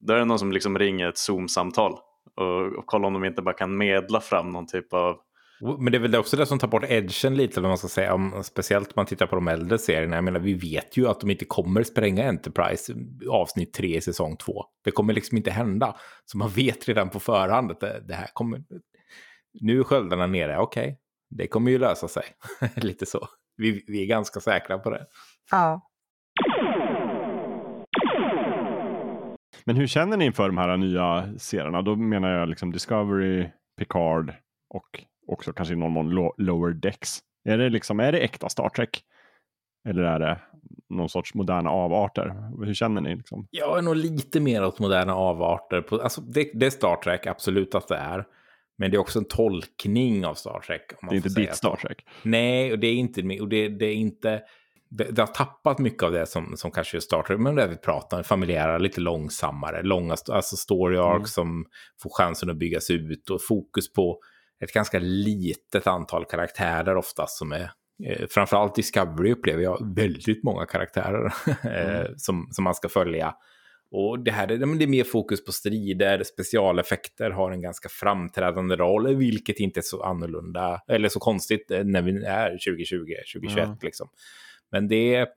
[SPEAKER 2] Då är det någon som liksom ringer ett Zoom-samtal och, och kollar om de inte bara kan medla fram någon typ av
[SPEAKER 3] men det är väl också det som tar bort edgen lite, vad man ska säga, om, speciellt om man tittar på de äldre serierna. Jag menar, vi vet ju att de inte kommer spränga Enterprise avsnitt 3 i säsong 2. Det kommer liksom inte hända. Så man vet redan på förhand att det, det här kommer, nu är sköldarna nere, okej, okay, det kommer ju lösa sig. Lite så. Vi, vi är ganska säkra på det.
[SPEAKER 4] Ja.
[SPEAKER 1] Men hur känner ni inför de här nya serierna? Då menar jag liksom Discovery, Picard och också kanske i någon mån Lower Decks. Är det, liksom, är det äkta Star Trek? Eller är det någon sorts moderna avarter? Hur känner ni? Liksom?
[SPEAKER 3] Jag är nog lite mer åt moderna avarter. På, alltså det, det är Star Trek, absolut att det är. Men det är också en tolkning av Star Trek.
[SPEAKER 1] det är inte ditt Star Trek.
[SPEAKER 3] Nej, och det är inte... Och det, det är inte det, det, har tappat mycket av det som, som kanske är Star Trek, men det vi pratar om, familjära, lite långsammare, långa alltså story arc mm. som får chansen att byggas ut och fokus på ett ganska litet antal karaktärer oftast som är eh, framförallt Discovery upplever jag väldigt många karaktärer mm. som, som man ska följa. Och det här det är mer fokus på strider, specialeffekter har en ganska framträdande roll, vilket inte är så annorlunda, eller så konstigt eh, när vi är 2020, 2021 mm. liksom. Men det är,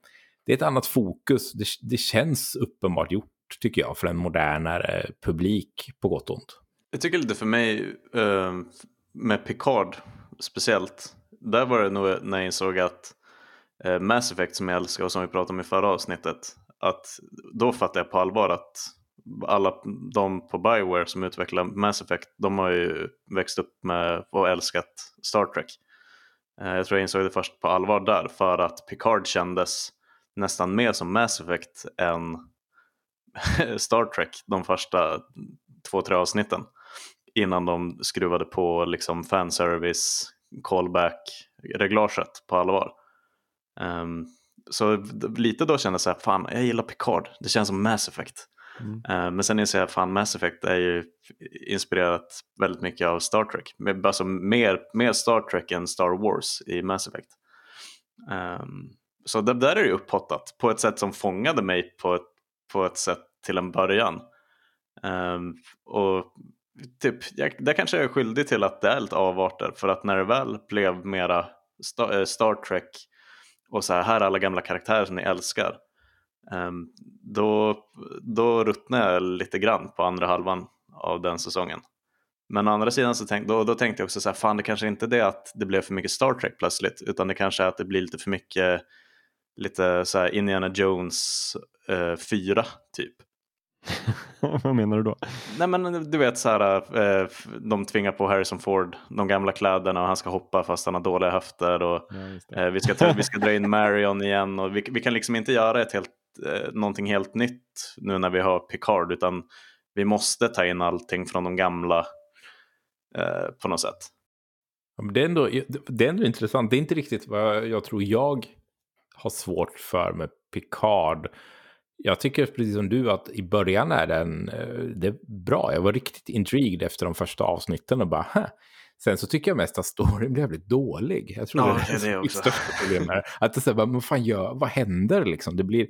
[SPEAKER 3] det är ett annat fokus, det, det känns uppenbart gjort tycker jag för en modernare publik på gott och ont.
[SPEAKER 2] Jag tycker lite för mig eh, med Picard speciellt, där var det nog när jag insåg att eh, Mass Effect som jag älskar och som vi pratade om i förra avsnittet, att då fattar jag på allvar att alla de på Bioware som utvecklar Mass Effect, de har ju växt upp med och älskat Star Trek. Eh, jag tror jag insåg det först på allvar där för att Picard kändes nästan mer som Mass Effect än Star Trek de första två, tre avsnitten innan de skruvade på liksom fanservice, callback-reglaget på allvar. Um, så lite då kände jag så här, fan jag gillar Picard, det känns som Mass Effect. Mm. Uh, men sen inser jag, fan Mass Effect är ju inspirerat väldigt mycket av Star Trek. Alltså mer, mer Star Trek än Star Wars i Mass Effect. Um, så det, där är det upphottat på ett sätt som fångade mig på ett, på ett sätt till en början. Um, och typ, jag, där kanske jag är skyldig till att det är lite avarter för att när det väl blev mera Star, eh, Star Trek och så här, här är alla gamla karaktärer som ni älskar. Ehm, då, då ruttnade jag lite grann på andra halvan av den säsongen. Men å andra sidan så tänk, då, då tänkte jag också så här, fan det kanske inte är det att det blev för mycket Star Trek plötsligt, utan det kanske är att det blir lite för mycket lite så här Indiana Jones eh, 4 typ.
[SPEAKER 1] Vad menar du då?
[SPEAKER 2] Nej men du vet så här, eh, de tvingar på Harrison Ford de gamla kläderna och han ska hoppa fast han har dåliga höfter och ja, eh, vi, ska ta, vi ska dra in Marion igen och vi, vi kan liksom inte göra ett helt, eh, någonting helt nytt nu när vi har Picard utan vi måste ta in allting från de gamla på något sätt.
[SPEAKER 3] Det är, ändå, det är ändå intressant, det är inte riktigt vad jag tror jag har svårt för med Picard jag tycker precis som du att i början är den eh, det är bra. Jag var riktigt intrigued efter de första avsnitten och bara Hä. Sen så tycker jag mest att storyn blev jävligt dålig. Jag tror
[SPEAKER 2] ja, det är det också.
[SPEAKER 3] största problemet. Att det så här, vad fan gör, vad händer liksom? Det blir,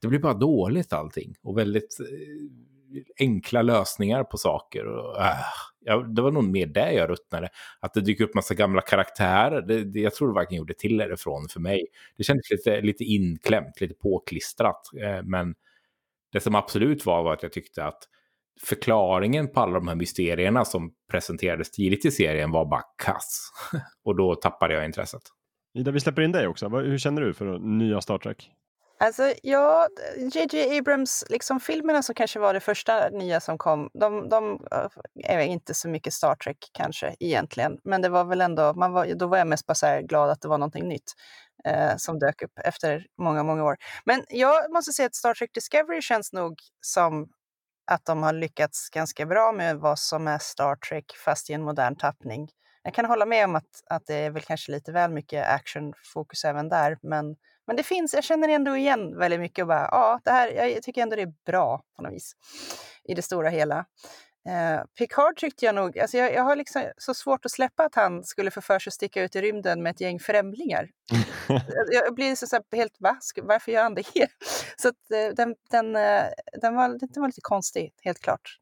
[SPEAKER 3] det blir bara dåligt allting. Och väldigt eh, enkla lösningar på saker. Och, äh, ja, det var nog mer det jag ruttnade. Att det dyker upp massa gamla karaktärer. Det, det, jag tror det varken gjorde till eller från för mig. Det kändes lite, lite inklämt, lite påklistrat. Eh, men Det som absolut var var att jag tyckte att förklaringen på alla de här mysterierna som presenterades tidigt i serien var bara kass. Och då tappade jag intresset.
[SPEAKER 1] Ida, vi släpper in dig också. Hur känner du för nya Star Trek?
[SPEAKER 4] Alltså, ja, JJ Abrams, liksom filmerna som kanske var det första nya som kom, de, de eh, är inte så mycket Star Trek kanske egentligen. Men det var väl ändå, man var, då var jag mest bara så glad att det var någonting nytt eh, som dök upp efter många, många år. Men jag måste säga att Star Trek Discovery känns nog som att de har lyckats ganska bra med vad som är Star Trek fast i en modern tappning. Jag kan hålla med om att, att det är väl kanske lite väl mycket actionfokus även där, men, men det finns, jag känner ändå igen väldigt mycket och bara, ja, det här, jag tycker ändå det är bra på något vis i det stora hela. Eh, Picard tyckte jag nog, alltså jag, jag har liksom så svårt att släppa att han skulle få för sig att sticka ut i rymden med ett gäng främlingar. jag blir så, så helt, va? Varför gör han det? så att, eh, den, den, eh, den, var, den var lite konstig, helt klart,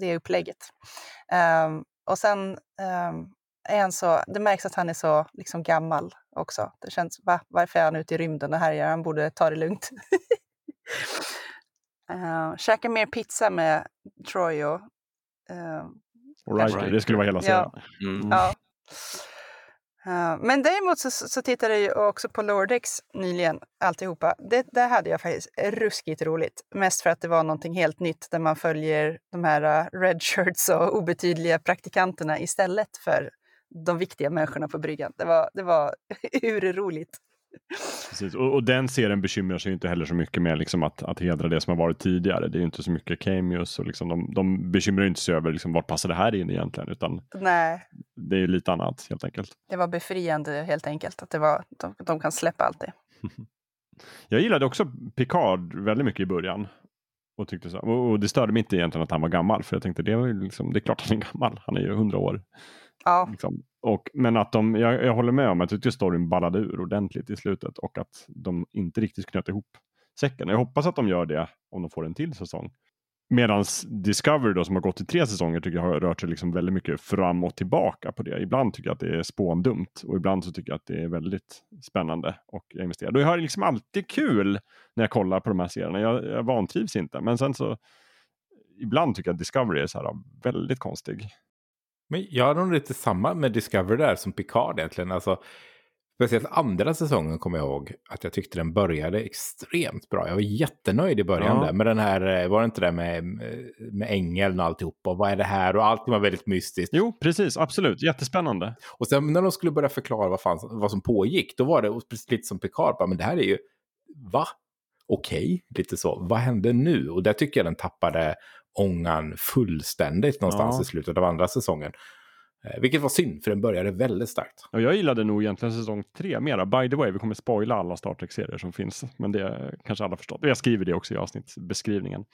[SPEAKER 4] det upplägget. Um, och sen um, är han så, det märks att han är så liksom, gammal också. Det känns, va? Varför är han ute i rymden och härjar? Han borde ta det lugnt. uh, käka mer pizza med Troy och
[SPEAKER 1] Uh, right, det skulle vara hela serien.
[SPEAKER 4] Ja. Mm. ja. Uh, men däremot så, så tittade jag också på Lordex nyligen, alltihopa. Det, där hade jag faktiskt ruskigt roligt. Mest för att det var någonting helt nytt där man följer de här uh, redshirts och obetydliga praktikanterna istället för de viktiga människorna på bryggan. Det var, det var urroligt.
[SPEAKER 1] Precis. Och, och, den serien bekymrar sig inte heller så mycket med liksom att, att hedra det som har varit tidigare. Det är inte så mycket cameos och liksom de, de bekymrar inte sig över liksom, vart passar det här in egentligen. Utan
[SPEAKER 4] Nej.
[SPEAKER 1] Det är lite annat helt enkelt.
[SPEAKER 4] Det var befriande helt enkelt att det var, de, de kan släppa allt det.
[SPEAKER 1] Jag gillade också Picard väldigt mycket i början. Och, tyckte så, och det störde mig inte egentligen att han var gammal. För jag tänkte det, var liksom, det är klart han är gammal. Han är ju hundra år.
[SPEAKER 4] Ja.
[SPEAKER 1] Liksom. Och, men att de, jag, jag håller med om att jag tyckte storyn ballade ur ordentligt i slutet och att de inte riktigt knöt ihop säcken. Jag hoppas att de gör det om de får en till säsong. Medan Discovery då som har gått i tre säsonger tycker jag har rört sig liksom väldigt mycket fram och tillbaka på det. Ibland tycker jag att det är spåndumt och ibland så tycker jag att det är väldigt spännande och jag investerar. Och jag har liksom alltid kul när jag kollar på de här serierna. Jag, jag vantrivs inte men sen så ibland tycker jag att Discovery är så här väldigt konstig.
[SPEAKER 3] Men jag har nog lite samma med Discovery där som Picard egentligen. Alltså, speciellt andra säsongen kommer jag ihåg att jag tyckte den började extremt bra. Jag var jättenöjd i början ja. där med den här, eh, var det inte det med, med ängeln och alltihopa? Vad är det här? Och allting var väldigt mystiskt.
[SPEAKER 1] Jo, precis, absolut, jättespännande.
[SPEAKER 3] Och sen när de skulle börja förklara vad, fan, vad som pågick, då var det lite som Picard, bara, men det här är ju, va? Okej, okay, lite så. Vad hände nu? Och där tycker jag den tappade ångan fullständigt någonstans ja. i slutet av andra säsongen. Eh, vilket var synd, för den började väldigt starkt.
[SPEAKER 1] Och jag gillade nog egentligen säsong tre mera. By the way, vi kommer spoila alla Star Trek-serier som finns, men det kanske alla förstått. Jag skriver det också i avsnittsbeskrivningen.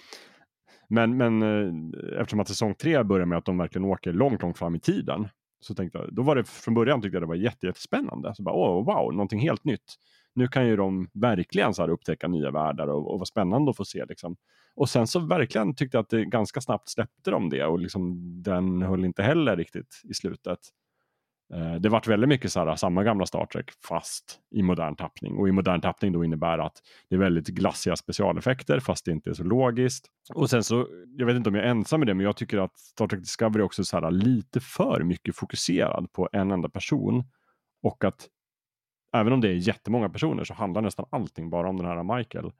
[SPEAKER 1] Men, men eh, eftersom att säsong tre börjar med att de verkligen åker långt, långt fram i tiden, så tänkte jag, då var det från början tyckte jag det var jättespännande. Så bara, oh, wow, någonting helt nytt. Nu kan ju de verkligen så här upptäcka nya världar och, och vad spännande att få se liksom och sen så verkligen tyckte jag att det ganska snabbt släppte de det och liksom, den höll inte heller riktigt i slutet. Eh, det vart väldigt mycket så här, samma gamla Star Trek fast i modern tappning. Och i modern tappning då innebär att det är väldigt glassiga specialeffekter fast det inte är så logiskt. Och sen så, jag vet inte om jag är ensam med det, men jag tycker att Star Trek Discovery också är så här, lite för mycket fokuserad på en enda person. Och att även om det är jättemånga personer så handlar nästan allting bara om den här Michael.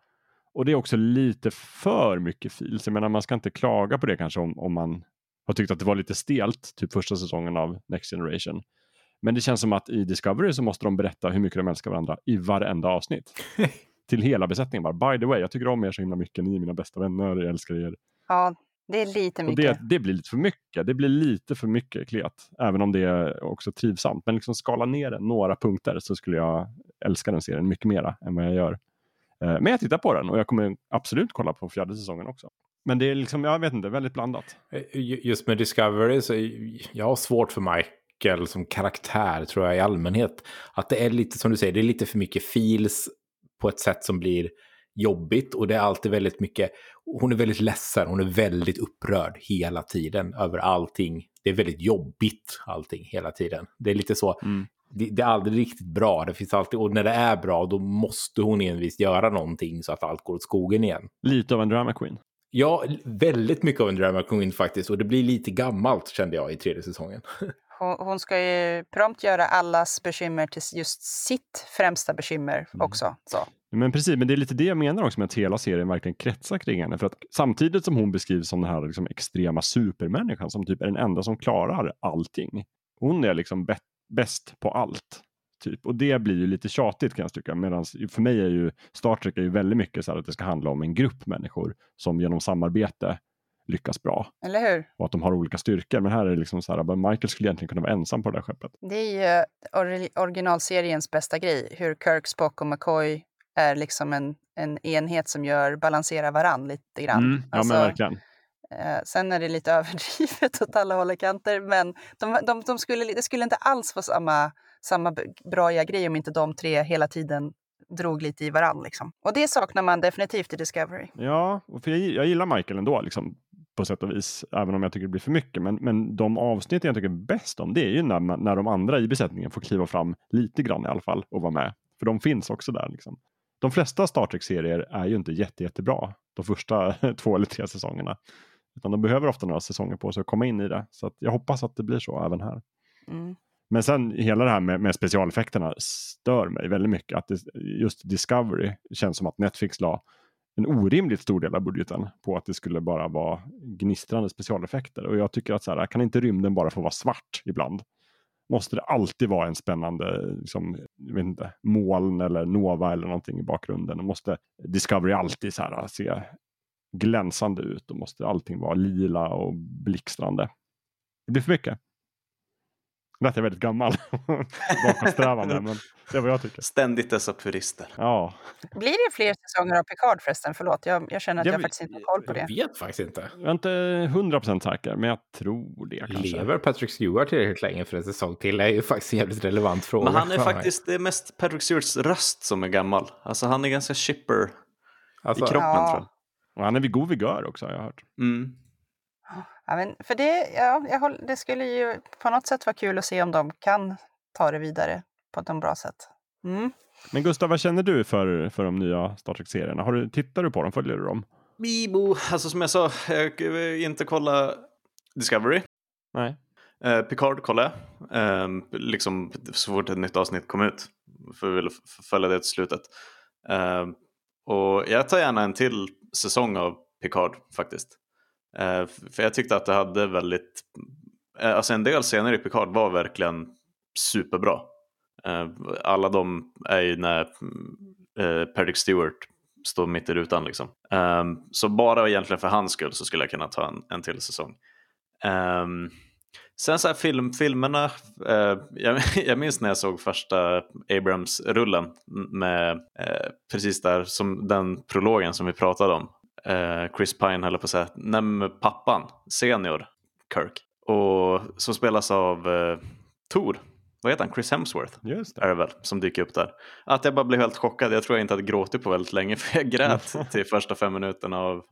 [SPEAKER 1] Och det är också lite för mycket feels. Jag menar man ska inte klaga på det kanske om, om man har tyckt att det var lite stelt, typ första säsongen av Next Generation. Men det känns som att i Discovery så måste de berätta hur mycket de älskar varandra i varenda avsnitt. Till hela besättningen bara. By the way, jag tycker om er så himla mycket. Ni är mina bästa vänner, jag älskar er.
[SPEAKER 4] Ja, det är lite mycket.
[SPEAKER 1] Och det, det blir lite för mycket. Det blir lite för mycket klet. Även om det är också trivsamt. Men liksom skala ner det några punkter så skulle jag älska den serien mycket mera än vad jag gör. Eh, men jag tittar på den och jag kommer absolut kolla på fjärde säsongen också. Men det är liksom, jag vet inte, väldigt blandat.
[SPEAKER 3] Eh, just med Discovery så jag har svårt för Michael som karaktär tror jag i allmänhet. Att det är lite som du säger, det är lite för mycket feels på ett sätt som blir jobbigt och det är alltid väldigt mycket, hon är väldigt ledsen, hon är väldigt upprörd hela tiden över allting. Det är väldigt jobbigt allting hela tiden. Det är lite så, mm det, det, är aldrig riktigt bra. Det finns alltid, och när det är bra då måste hon envist göra någonting så att allt går åt skogen igen.
[SPEAKER 1] Lite av en drama queen.
[SPEAKER 3] Ja, väldigt mycket av en drama queen faktiskt. Och det blir lite gammalt kände jag i tredje säsongen.
[SPEAKER 4] Hon, hon ska ju prompt göra allas bekymmer till just sitt främsta bekymmer mm. också. Så.
[SPEAKER 1] Men precis, men det är lite det jag menar också med att hela serien verkligen kretsar kring henne. För att samtidigt som hon beskrivs som den här liksom extrema supermänniskan som typ är den enda som klarar allting. Hon är liksom bäst på allt. Typ. Och det blir ju lite tjatigt kan jag tycka. Medan för mig är ju Star Trek är ju väldigt mycket så här att det ska handla om en grupp människor som genom samarbete lyckas bra.
[SPEAKER 4] Eller hur?
[SPEAKER 1] Och att de har olika styrkor. Men här är det liksom så här, Michael skulle egentligen kunna vara ensam på det där skeppet.
[SPEAKER 4] Det är ju or originalseriens bästa grej, hur Kirk, Spock och McCoy är liksom en, en enhet som gör balanserar varann lite grann. Mm,
[SPEAKER 1] ja, alltså, men verkligen.
[SPEAKER 4] Eh, sen är det lite överdrivet åt alla håll och kanter, men de, de, de skulle, det skulle inte alls vara samma, samma bra grej om inte de tre hela tiden drog lite i varann. Liksom. Och det saknar man definitivt i Discovery.
[SPEAKER 1] Ja, för jag, jag gillar Michael ändå. Liksom på sätt och vis, även om jag tycker det blir för mycket. Men, men de avsnitt jag tycker bäst om, det är ju när, när de andra i besättningen får kliva fram lite grann i alla fall och vara med. För de finns också där. Liksom. De flesta Star Trek-serier är ju inte jätte, jättebra de första två eller tre säsongerna. Utan de behöver ofta några säsonger på sig att komma in i det. Så jag hoppas att det blir så även här. Mm. Men sen hela det här med, med, specialeffekterna stör mig väldigt mycket. Att det, just Discovery känns som att Netflix la en orimligt stor del av budgeten på att det skulle bara vara gnistrande specialeffekter. Och jag tycker att så här, kan inte rymden bara få vara svart ibland? Måste det alltid vara en spännande liksom, jag vet inte, moln eller Nova eller någonting i bakgrunden? Måste Discovery alltid så här, ah, se glänsande ut och måste allting vara lila och blixtrande? Det blir för mycket. Lät jag väldigt gammal bakåtsträvande, men det är vad jag tycker.
[SPEAKER 2] Ständigt dessa purister.
[SPEAKER 1] Ja.
[SPEAKER 4] Blir det fler säsonger av Picard förresten? Förlåt, jag, jag känner att jag, jag faktiskt inte har koll på det.
[SPEAKER 3] Jag vet faktiskt inte.
[SPEAKER 1] Jag är inte hundra procent säker, men jag tror det kanske.
[SPEAKER 3] Lever Patrick Stewart tillräckligt länge för en säsong till? Det är ju faktiskt en jävligt relevant fråga.
[SPEAKER 2] Men han är faktiskt, det är mest Patrick Stewarts röst som är gammal. Alltså han är ganska chipper alltså, i kroppen ja. tror jag.
[SPEAKER 1] Och han är vid god vigör också har jag hört.
[SPEAKER 2] Mm.
[SPEAKER 4] Ja, men för det, ja, jag håll, det skulle ju på något sätt vara kul att se om de kan ta det vidare på ett bra sätt. Mm.
[SPEAKER 1] Men Gustav, vad känner du för, för de nya Star Trek-serierna? Har du, tittar du på dem? Följer du dem?
[SPEAKER 2] Bibo, alltså som jag sa, jag vill inte kolla Discovery.
[SPEAKER 1] Nej.
[SPEAKER 2] Eh, Picard kollade jag, eh, liksom så fort ett nytt avsnitt kom ut. För vi ville följa det till slutet. Eh, och jag tar gärna en till säsong av Picard faktiskt. Eh, för jag tyckte att det hade väldigt, eh, alltså en del scener i Picard var verkligen superbra. Eh, alla de är ju när eh, Patrick Stewart står mitt i rutan liksom. Ehm, så bara egentligen för hans skull så skulle jag kunna ta en, en till säsong. Ehm, sen så här film, filmerna, eh, jag, jag, minns när jag såg första Abrams-rullen med eh, precis där som den prologen som vi pratade om Chris Pine höll på att säga, nej pappan, senior Kirk. Och som spelas av eh, Tor, vad heter han, Chris Hemsworth
[SPEAKER 1] Just det.
[SPEAKER 2] är det väl, som dyker upp där. Att jag bara blev helt chockad, jag tror jag inte hade gråtit på väldigt länge för jag grät till första fem minuterna av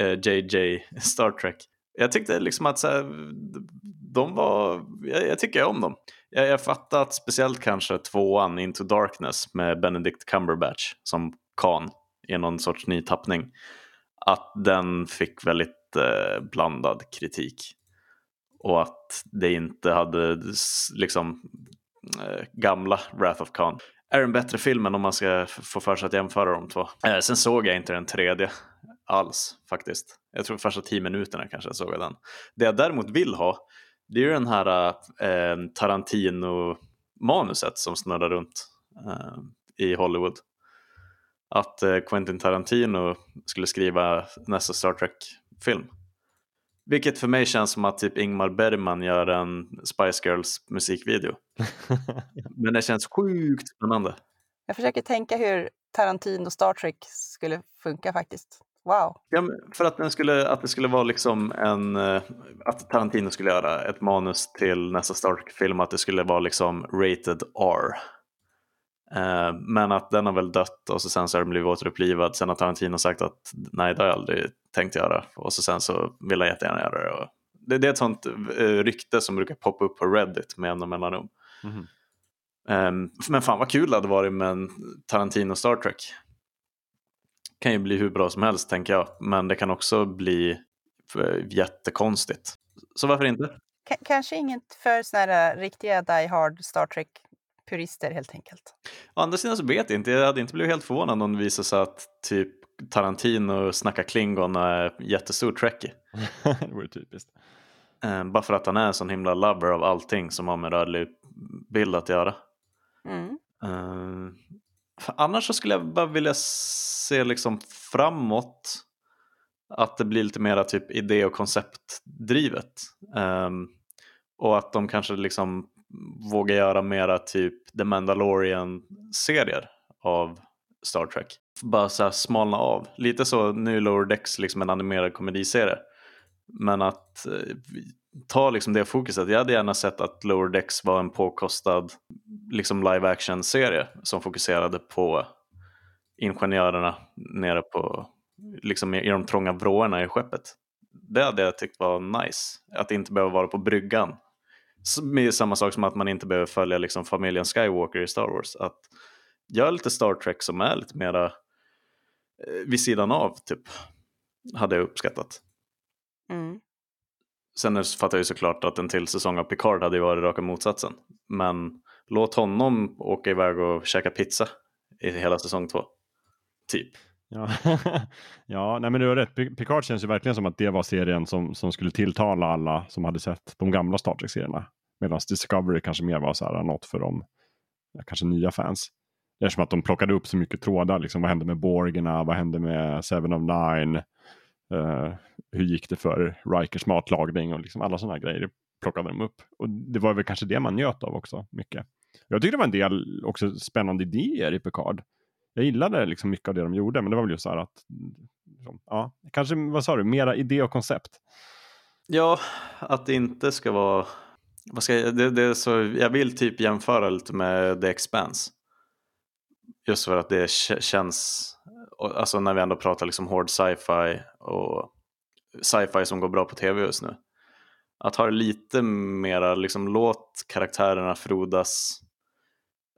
[SPEAKER 2] eh, JJ Star Trek. Jag tyckte liksom att så här, de var, jag, jag tycker om dem. Jag, jag fattar att speciellt kanske tvåan Into Darkness med Benedict Cumberbatch som Khan i någon sorts ny tappning att den fick väldigt eh, blandad kritik. Och att det inte hade liksom eh, gamla Wrath of Khan är den bättre filmen om man ska få för sig att jämföra de två. Eh, sen såg jag inte den tredje alls faktiskt. Jag tror första tio minuterna kanske jag såg den. Det jag däremot vill ha det är ju den här eh, Tarantino-manuset som snurrar runt eh, i Hollywood att eh, Quentin Tarantino skulle skriva nästa Star Trek-film. Vilket för mig känns som att typ Ingmar Bergman gör en Spice Girls musikvideo. Men det känns sjukt spännande.
[SPEAKER 4] Jag försöker tänka hur Tarantino Star Trek skulle funka faktiskt. Wow.
[SPEAKER 2] Ja, för att, den skulle, att det skulle vara liksom en, eh, att Tarantino skulle göra ett manus till nästa Star Trek-film, att det skulle vara liksom rated R. Eh, men att den har väl dött och så sen så har den blivit återupplivad. Sen har Tarantino sagt att nej, det har jag aldrig tänkt göra. Och så sen så vill han jättegärna göra det. Och det, det är ett sånt uh, rykte som brukar poppa upp på Reddit med jämna mellanrum. Mm. Um, men fan vad kul det hade varit med en Tarantino Star Trek. Kan ju bli hur bra som helst tänker jag, men det kan också bli jättekonstigt. Så varför inte?
[SPEAKER 4] K kanske inget för såna här riktiga Die Hard Star Trek-purister helt enkelt.
[SPEAKER 2] Å andra sidan så vet jag inte, jag hade inte blivit helt förvånad om det visade sig att typ Tarantino snackar Klingon och är jättestor trekkie.
[SPEAKER 1] det vore typiskt.
[SPEAKER 2] Eh, bara för att han är en sån himla lover av allting som har med rörlig bild att göra.
[SPEAKER 4] Mm.
[SPEAKER 2] Eh, annars så skulle jag bara vilja se liksom framåt att det blir lite mera typ idé och konceptdrivet. Um, och att de kanske liksom våga göra mera typ The Mandalorian-serier av Star Trek. Bara så här smalna av. Lite så, nu är Lower Decks liksom en animerad komediserie. Men att eh, ta liksom det fokuset. Jag hade gärna sett att Lower Decks var en påkostad liksom live action-serie som fokuserade på ingenjörerna nere på liksom i de trånga vrårna i skeppet. Det hade jag tyckt var nice. Att inte behöva vara på bryggan. Med samma sak som att man inte behöver följa liksom familjen Skywalker i Star Wars. Att göra lite Star Trek som är lite mera eh, vid sidan av, typ. Hade jag uppskattat.
[SPEAKER 4] Mm.
[SPEAKER 2] Sen fattar jag ju såklart att en till säsong av Picard hade ju varit raka motsatsen. Men låt honom åka iväg och käka pizza i hela säsong två. Typ.
[SPEAKER 1] Ja, ja nej men du har rätt. Picard känns ju verkligen som att det var serien som, som skulle tilltala alla som hade sett de gamla Star Trek-serierna. Medan Discovery kanske mer var så här, något för de kanske nya fans. Eftersom att de plockade upp så mycket trådar. Liksom, vad hände med Borgerna? Vad hände med Seven of Nine? Uh, hur gick det för Rikers matlagning? Och liksom alla sådana grejer plockade de upp. Och det var väl kanske det man njöt av också mycket. Jag tyckte det var en del också spännande idéer i Picard jag gillade liksom mycket av det de gjorde, men det var väl just så här att, liksom, ja, kanske, vad sa du, mera idé och koncept?
[SPEAKER 2] Ja, att det inte ska vara, vad ska jag, det, det är så, jag vill typ jämföra lite med The Expanse. Just för att det känns, alltså när vi ändå pratar liksom hård sci-fi och sci-fi som går bra på tv just nu. Att ha det lite mera, liksom låt karaktärerna frodas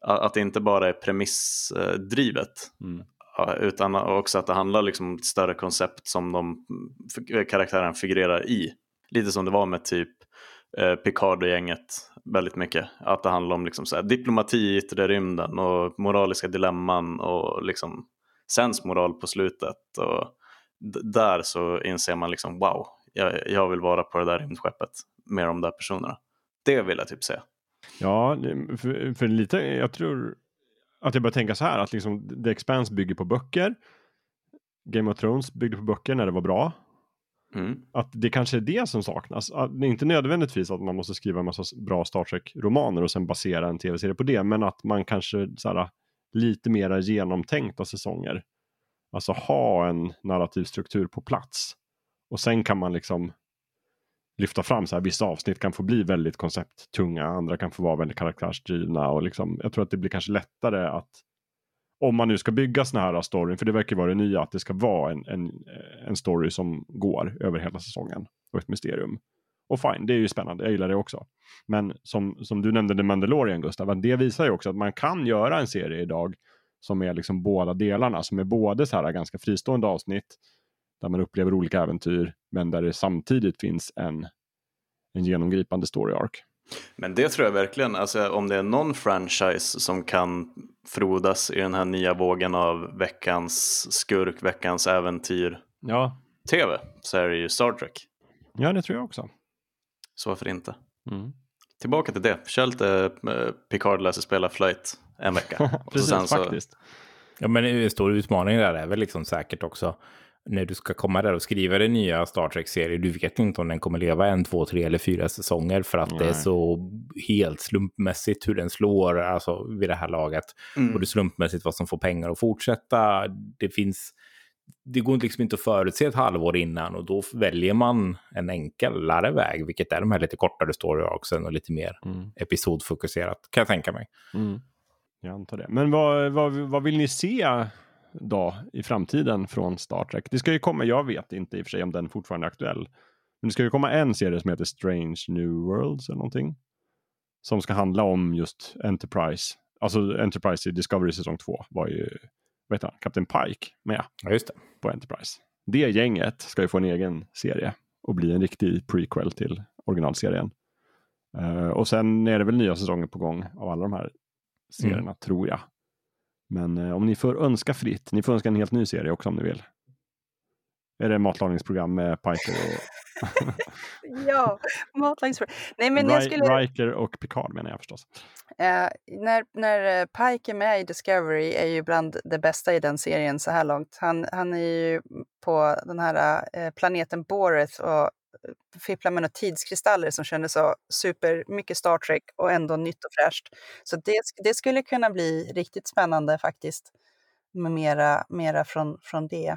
[SPEAKER 2] att det inte bara är premissdrivet. Mm. Utan också att det handlar liksom om ett större koncept som de karaktären figurerar i. Lite som det var med typ eh, Picard och gänget väldigt mycket. Att det handlar om liksom så här, diplomati i yttre rymden och moraliska dilemman och liksom sensmoral på slutet. Och där så inser man liksom wow, jag, jag vill vara på det där rymdskeppet med de där personerna. Det vill jag typ säga.
[SPEAKER 1] Ja, för, för, lite, jag tror att jag börjar tänka så här att liksom The Expanse bygger på böcker. Game of Thrones byggde på böcker när det var bra. Mm. Att det kanske är det som saknas. Att det är inte nödvändigtvis att man måste skriva en massa bra Star Trek-romaner och sen basera en tv-serie på det, men att man kanske så här, lite mera genomtänkta säsonger. Alltså ha en narrativ struktur på plats. Och sen kan man liksom lyfta fram så här, vissa avsnitt kan få bli väldigt koncepttunga, andra kan få vara väldigt karaktärsdrivna och liksom, jag tror att det blir kanske lättare att om man nu ska bygga såna här storyn, för det verkar vara det nya, att det ska vara en, en, en story som går över hela säsongen och ett mysterium. Och fine, det är ju spännande, jag gillar det också. Men som, som du nämnde The Mandalorian Gustav, det visar ju också att man kan göra en serie idag som är liksom båda delarna, som är både så här ganska fristående avsnitt där man upplever olika äventyr, men där det samtidigt finns en, en genomgripande story arc.
[SPEAKER 2] Men det tror jag verkligen, alltså om det är någon franchise som kan frodas i den här nya vågen av veckans skurk, veckans äventyr,
[SPEAKER 1] ja.
[SPEAKER 2] tv, så är det ju Star Trek.
[SPEAKER 1] Ja, det tror jag också.
[SPEAKER 2] Så varför inte?
[SPEAKER 1] Mm.
[SPEAKER 2] Tillbaka till det, kör lite uh, Picard läser spela flight en vecka.
[SPEAKER 1] Precis, faktiskt.
[SPEAKER 3] Ja, men en stor utmaning där är väl liksom säkert också när du ska komma där och skriva den nya Star Trek-serien, du vet inte om den kommer leva en, två, tre eller fyra säsonger för att Nej. det är så helt slumpmässigt hur den slår alltså, vid det här laget. Mm. Och det är slumpmässigt vad som får pengar att fortsätta. Det finns... Det går liksom inte att förutse ett halvår innan och då väljer man en enklare väg, vilket är de här lite kortare story arcsen och lite mer mm. episodfokuserat, kan jag tänka mig.
[SPEAKER 1] Mm. Jag antar det. Men vad, vad, vad vill ni se då i framtiden från Star Trek. Det ska ju komma, jag vet inte i och för sig om den fortfarande är aktuell. Men det ska ju komma en serie som heter Strange New Worlds eller någonting. Som ska handla om just Enterprise. Alltså Enterprise i Discovery säsong 2 var ju, vad heter han, Captain Pike med
[SPEAKER 3] Ja, just det.
[SPEAKER 1] på Enterprise. Det gänget ska ju få en egen serie och bli en riktig prequel till originalserien. Eh, och sen är det väl nya säsonger på gång av alla de här serierna, tror jag. Men eh, om ni får önska fritt, ni får önska en helt ny serie också om ni vill. Är det matlagningsprogram med Piker och
[SPEAKER 4] Ja, matlagningsprogram. Nej, men jag
[SPEAKER 1] Ri-
[SPEAKER 4] skulle...
[SPEAKER 1] Riker och Picard menar jag förstås.
[SPEAKER 4] Eh, när, när eh, Pike är med i Discovery är ju bland det bästa i den serien så här långt. Han, han är ju på den här eh, planeten Boreth och fippla med några tidskristaller som kändes så super mycket Star Trek och ändå nytt och fräscht. Så det, det skulle kunna bli riktigt spännande faktiskt med mera, mera från, från det.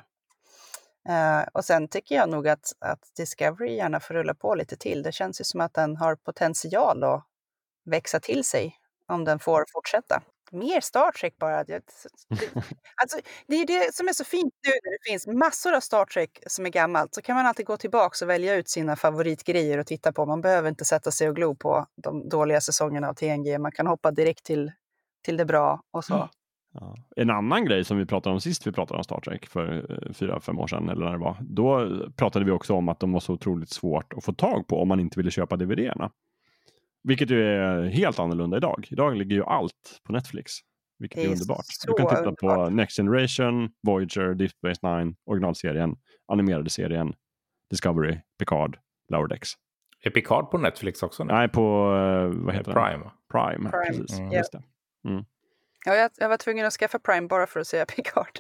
[SPEAKER 4] Uh, och sen tycker jag nog att, att Discovery gärna får rulla på lite till. Det känns ju som att den har potential att växa till sig om den får fortsätta. Mer Star Trek bara. Det, alltså, det är det som är så fint nu när det finns massor av Star Trek som är gammalt. Så kan man alltid gå tillbaka och välja ut sina favoritgrejer och titta på. Man behöver inte sätta sig och glo på de dåliga säsongerna av TNG. Man kan hoppa direkt till, till det bra och så.
[SPEAKER 1] Ja. En annan grej som vi pratade om sist vi pratade om Star Trek för eh, fyra, fem år sedan eller när det var. Då pratade vi också om att de var så otroligt svårt att få tag på om man inte ville köpa DVD-erna. Vilket ju är helt annorlunda idag. Idag ligger ju allt på Netflix. Vilket är,
[SPEAKER 4] är
[SPEAKER 1] underbart. Du kan titta på
[SPEAKER 4] underbart.
[SPEAKER 1] Next Generation, Voyager, Deep Space Nine, originalserien, animerade serien, Discovery, Picard, Lower Decks.
[SPEAKER 3] Är Picard på Netflix också nu?
[SPEAKER 1] Nej, på eh, vad heter den?
[SPEAKER 3] Prime. va?
[SPEAKER 1] Prime.
[SPEAKER 4] Prime,
[SPEAKER 1] Precis.
[SPEAKER 3] mm.
[SPEAKER 1] Just det.
[SPEAKER 4] Ja, jag, jag var tvungen att skaffa Prime bara för att se Picard.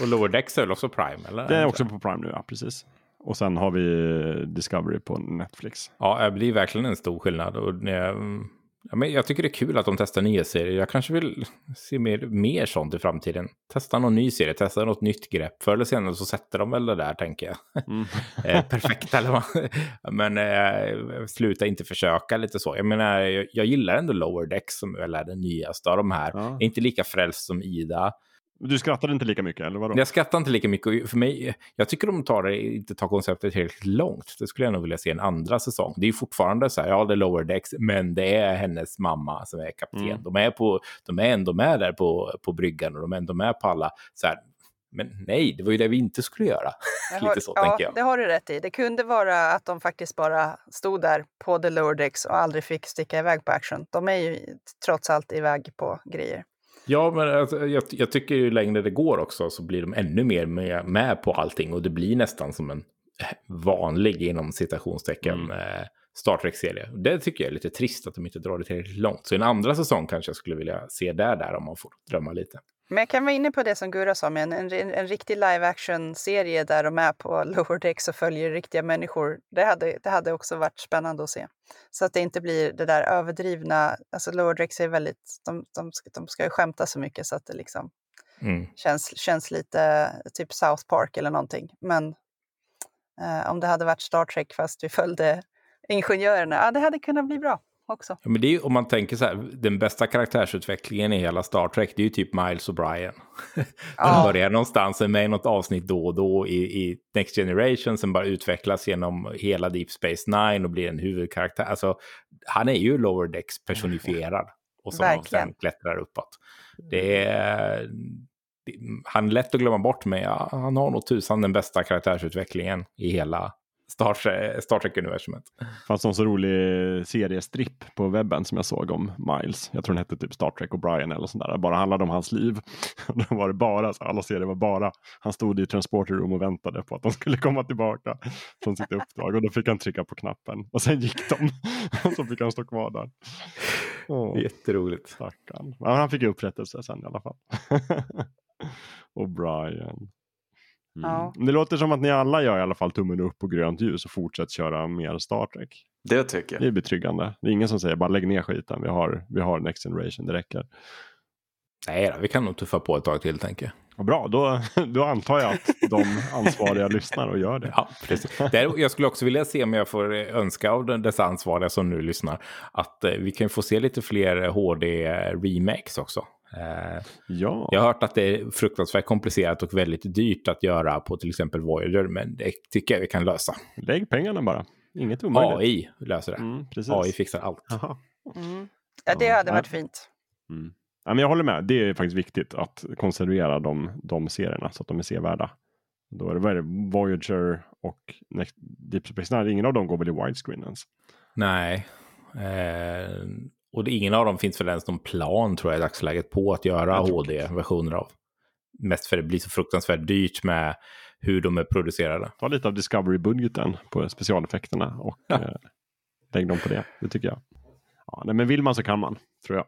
[SPEAKER 3] Och Lower Decks är väl också Prime? Eller?
[SPEAKER 1] Det är också på Prime nu, ja precis. Och sen har vi Discovery på Netflix.
[SPEAKER 3] Ja, det är verkligen en stor skillnad. Och, ja, men jag tycker det är kul att de testar nya serier. Jag kanske vill se mer, mer sånt i framtiden. Testa någon ny serie, testa något nytt grepp. Förr eller senare så sätter de väl det där, tänker jag.
[SPEAKER 1] Mm.
[SPEAKER 3] eh, perfekt eller vad. Men eh, sluta inte försöka lite så. Jag menar, jag, jag gillar ändå Lower Decks som väl är den nyaste av de här.
[SPEAKER 1] Ja.
[SPEAKER 3] Jag är inte lika frälst som Ida.
[SPEAKER 1] Du skrattade inte lika mycket, eller vadå?
[SPEAKER 3] Jag skrattar inte lika mycket. För mig, jag tycker de tar det, inte tar konceptet tillräckligt långt. Det skulle jag nog vilja se en andra säsong. Det är fortfarande så här, ja det är Lower Decks, men det är hennes mamma som är kapten.
[SPEAKER 1] Mm.
[SPEAKER 3] De, är på, de är ändå med där på, på bryggan och de är ändå med på alla. Så här, men nej, det var ju det vi inte skulle göra.
[SPEAKER 4] Jag
[SPEAKER 3] Lite
[SPEAKER 4] har-
[SPEAKER 3] så
[SPEAKER 4] ja,
[SPEAKER 3] tänker jag.
[SPEAKER 4] det har du rätt i. Det kunde vara att de faktiskt bara stod där på the lower decks och aldrig fick sticka iväg på action. De är ju trots allt iväg på grejer.
[SPEAKER 3] Ja, men alltså, jag, jag tycker ju längre det går också så blir de ännu mer med, med på allting och det blir nästan som en vanlig inom citationstecken
[SPEAKER 1] Mm.
[SPEAKER 3] eh, Star Trek-serie. Det tycker jag är lite trist att de inte drar det tillräckligt långt. Så en andra säsong kanske jag skulle vilja se där, där om man får drömma lite.
[SPEAKER 4] Men jag kan vara inne på det som Gurra sa, med en, en, en riktig live action-serie där de är på lower decks och följer riktiga människor. Det hade, det hade också varit spännande att se. Så att det inte blir det där överdrivna. Alltså lower decks är väldigt, de, de, ska, de ska ju skämta så mycket så att det liksom
[SPEAKER 3] Mm.
[SPEAKER 4] känns, känns lite typ South Park eller någonting. Men eh, om det hade varit Star Trek fast vi följde ingenjörerna, ja det hade kunnat bli bra också.
[SPEAKER 3] Ja, men det är om man tänker så här, den bästa karaktärsutvecklingen i hela Star Trek, det är ju typ Miles och Brian.
[SPEAKER 4] Ja.
[SPEAKER 3] Börjar någonstans, är med i något avsnitt då och då i, i Next Generation, som bara utvecklas genom hela Deep Space Nine och blir en huvudkaraktär. Alltså, han är ju Lower Decks personifierad och som
[SPEAKER 4] Verkligen.
[SPEAKER 3] sen klättrar uppåt. Det är... det- Han är lätt att glömma bort, men ja, han har nog tusan den bästa karaktärsutvecklingen i hela Star, Star Trek-universumet.
[SPEAKER 1] fanns någon så rolig seriestripp på webben som jag såg om Miles. Jag tror den hette typ Star Trek O'Brien eller sånt där. Bara handlade om hans liv. Då var det bara, så alla serier var bara, han stod i transporter room och väntade på att de skulle komma tillbaka från sitt uppdrag. Och då fick han trycka på knappen. Och sen gick de. Och så fick han stå kvar där. Åh,
[SPEAKER 3] Jätteroligt.
[SPEAKER 1] stackarn. Men han fick ju upprättelse sen i alla fall. O'Brien. Mm.
[SPEAKER 4] Ja.
[SPEAKER 1] Det låter som att ni alla gör i alla fall tummen upp och grönt ljus och fortsätter köra mer Star Trek.
[SPEAKER 2] Det tycker
[SPEAKER 1] Det
[SPEAKER 2] jag.
[SPEAKER 1] är betryggande. Det är ingen som säger bara lägg ner skiten. Vi har, vi har Next Generation, det räcker.
[SPEAKER 3] Nej då, vi kan nog tuffa på ett tag till, tänker jag.
[SPEAKER 1] Och bra, då, då antar jag att de ansvariga lyssnar och gör det.
[SPEAKER 3] Ja, precis. Där, jag skulle också vilja se om jag får eh, önska av dessa ansvariga som nu lyssnar att eh, vi kan få se lite fler HD-remakes också. Eh,
[SPEAKER 1] Ja,
[SPEAKER 3] jag har hört att det är fruktansvärt komplicerat och väldigt dyrt att göra på till exempel Voyager, men det tycker jag vi kan lösa.
[SPEAKER 1] lägg pengarna bara. Inget omöjligt.
[SPEAKER 3] AI löser det.
[SPEAKER 1] Mm, precis.
[SPEAKER 3] AI fixar allt.
[SPEAKER 4] Mm. Ja, det hade varit fint.
[SPEAKER 1] Mm. Ja, men jag håller med, det är faktiskt viktigt att konservera de, de serierna så att de är sevärda. Då är det, vad är det Voyager och Next, Deep Space Nine, ingen av dem går väl i widescreen ens?
[SPEAKER 3] Nej. Eh, och det, ingen av dem finns väl ens någon plan tror jag i dagsläget på att göra HD-versioner av. Mest för det blir så fruktansvärt dyrt med hur de är producerade.
[SPEAKER 1] Ta lite av Discovery-budgeten på specialeffekterna och
[SPEAKER 3] Ja.
[SPEAKER 1] eh, lägg dem på det. Det tycker jag. Ja, nej, men vill man så kan man, tror jag.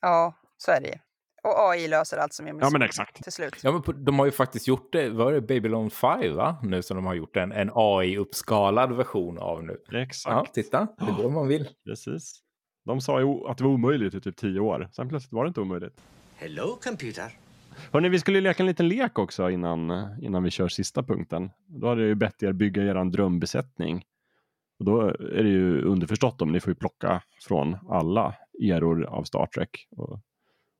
[SPEAKER 4] Ja, så är det. Och AI löser allt som är med
[SPEAKER 1] Ja, men exakt.
[SPEAKER 4] till slut.
[SPEAKER 3] Ja, men de har ju faktiskt gjort det, var det Babylon 5 va? Nu som de har gjort en, en AI-uppskalad version av nu.
[SPEAKER 1] Exakt,
[SPEAKER 3] Ja, titta, det går om man vill.
[SPEAKER 1] precis. De sa ju att det var omöjligt i typ tio år. Sen plötsligt var det inte omöjligt.
[SPEAKER 5] Hello, computer.
[SPEAKER 1] Hörrni, vi skulle leka en liten lek också innan, innan vi kör sista punkten. Då hade jag ju bett er bygga er drömbesättning. Och då är det ju underförstått om ni får ju plocka från alla eror av Star Trek och,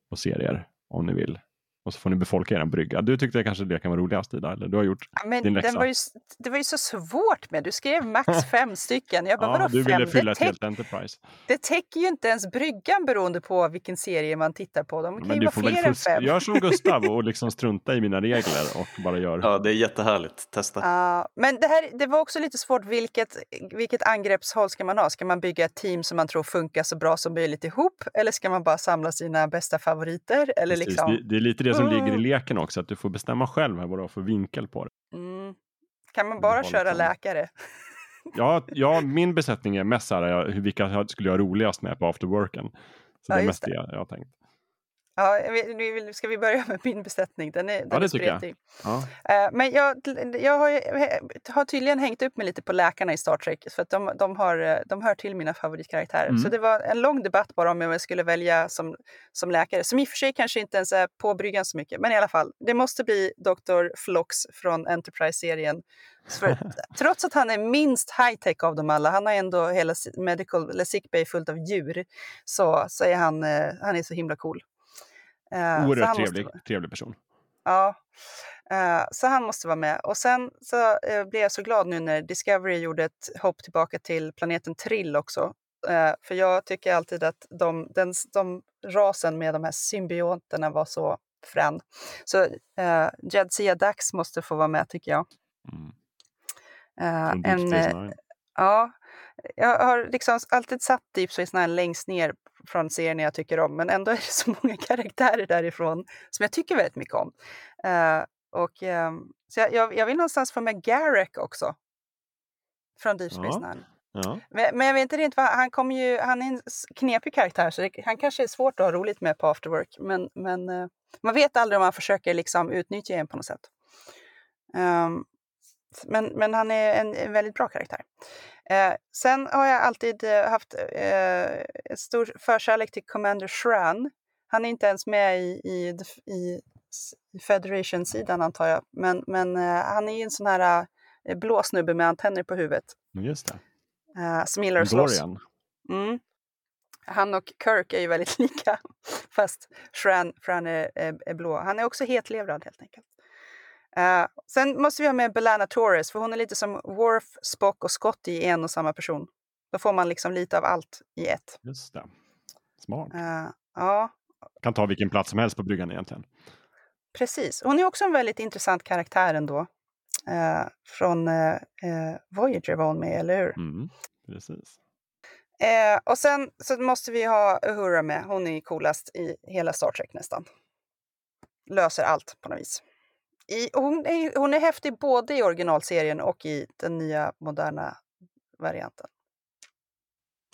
[SPEAKER 1] och serier om ni vill. Och så får ni befolka er brygga. Du tyckte kanske det kan vara roligast Ida, eller? Du har gjort...
[SPEAKER 4] Ja, Men
[SPEAKER 1] din
[SPEAKER 4] den
[SPEAKER 1] läxa.
[SPEAKER 4] var ju, det var ju så svårt med. Du skrev max fem stycken. Jag bara,
[SPEAKER 1] Ja,
[SPEAKER 4] vadå
[SPEAKER 1] du ville
[SPEAKER 4] fem?
[SPEAKER 1] fylla
[SPEAKER 4] Det,
[SPEAKER 1] ett
[SPEAKER 4] täck,
[SPEAKER 1] helt Enterprise.
[SPEAKER 4] det täcker ju inte ens bryggan beroende på vilken serie man tittar på. De kan
[SPEAKER 1] Men
[SPEAKER 4] ju
[SPEAKER 1] du
[SPEAKER 4] vara
[SPEAKER 1] får väl
[SPEAKER 4] fler än fem.
[SPEAKER 1] Gör som Gustav och liksom strunta i mina regler och bara gör.
[SPEAKER 2] Ja, det är jättehärligt. Testa.
[SPEAKER 4] Ja, men det, här, det var också lite svårt vilket, vilket angreppshåll ska man ha? Ska man bygga ett team som man tror funkar så bra som möjligt ihop? Eller ska man bara samla sina bästa favoriter? Eller
[SPEAKER 1] Precis,
[SPEAKER 4] liksom,
[SPEAKER 1] det, det är lite det som ligger i
[SPEAKER 4] Mm.
[SPEAKER 1] leken också, att du får bestämma själv vad du har för vinkel på det.
[SPEAKER 4] mm, kan man bara köra
[SPEAKER 1] liksom-
[SPEAKER 4] läkare?
[SPEAKER 1] Ja, ja, min besättning är mest så här, vilka skulle jag ha roligast med på afterworken. Så
[SPEAKER 4] Ja,
[SPEAKER 1] det är mest
[SPEAKER 4] det.
[SPEAKER 1] det jag har tänkt.
[SPEAKER 4] Ja, vill- ska vi börja med min besättning? Den är, den
[SPEAKER 1] Ja, det
[SPEAKER 4] är
[SPEAKER 1] tycker jag.
[SPEAKER 4] spretig.
[SPEAKER 1] Ja.
[SPEAKER 4] Eh, Men jag, jag har, har tydligen hängt upp mig lite på läkarna i Star Trek för att de, de, har, eh, de hör till mina favoritkaraktärer.
[SPEAKER 1] Mm.
[SPEAKER 4] Så det var en lång debatt bara om jag skulle välja som, som läkare, som i och för sig kanske inte ens är på bryggan så mycket, men i alla fall. Det måste bli Dr. Flox från Enterprise-serien. Trots att han är minst high-tech av dem alla, han har ändå hela medical, eller sick bay fullt av djur, så, så är han, eh, han är så himla cool. Eh,
[SPEAKER 1] Oerhört
[SPEAKER 4] han måste
[SPEAKER 1] trevlig, trevlig person.
[SPEAKER 4] Ja, eh, så han måste vara med. Och sen så eh, blev jag så glad nu när Discovery gjorde ett hopp tillbaka till planeten Trill också. Eh, för jag tycker alltid att de, den, de rasen med de här symbionterna var så frän. Så eh, Jadzia Dax måste få vara med tycker jag.
[SPEAKER 1] Mm.
[SPEAKER 4] Eh, en, eh. Ja, jag har liksom alltid satt Deep Space Nine längst ner från serien jag tycker om, men ändå är det så många karaktärer därifrån som jag tycker väldigt mycket om. Eh, och, ehm, så jag, jag, jag vill någonstans få med Garek också. Från Deep Space
[SPEAKER 1] Ja.
[SPEAKER 4] Nine.
[SPEAKER 1] Ja.
[SPEAKER 4] Men, men jag vet inte riktigt han kommer ju, han är en knepig karaktär så det, han kanske är svårt att ha roligt med på afterwork. Men, men eh, man vet aldrig om han försöker liksom utnyttja en på något sätt. Ehm, men, men han är en, en väldigt bra karaktär. Eh, sen har jag alltid eh, haft eh, stor förkärlek till Commander Shran. Han är inte ens med i, i, i, Federation-sidan antar jag. Men, men eh, han är ju en sån här eh, blå snubbe med antenner på huvudet.
[SPEAKER 1] Just det.
[SPEAKER 4] Uh, som gillar att slåss. Mm. Han och Kirk är ju väldigt lika, fast Shran, Shran är, är, är blå. Han är också hetlevrad helt enkelt. Eh, sen måste vi ha med Belana Torres, för hon är lite som Worf, Spock och Scott i en och samma person. Då får man liksom lite av allt i ett.
[SPEAKER 1] Just det. Smart.
[SPEAKER 4] Eh, ja,
[SPEAKER 1] Kan ta vilken plats som helst på bryggan egentligen.
[SPEAKER 4] precis. Hon är också en väldigt intressant karaktär ändå. Eh, från Voyager var hon med, eller hur?
[SPEAKER 1] Mm. Precis.
[SPEAKER 4] Och sen så måste vi ha Uhura med. Hon är coolast i hela Star Trek nästan. Löser allt på något vis. I, hon, är, hon är häftig både i originalserien och i den nya moderna varianten.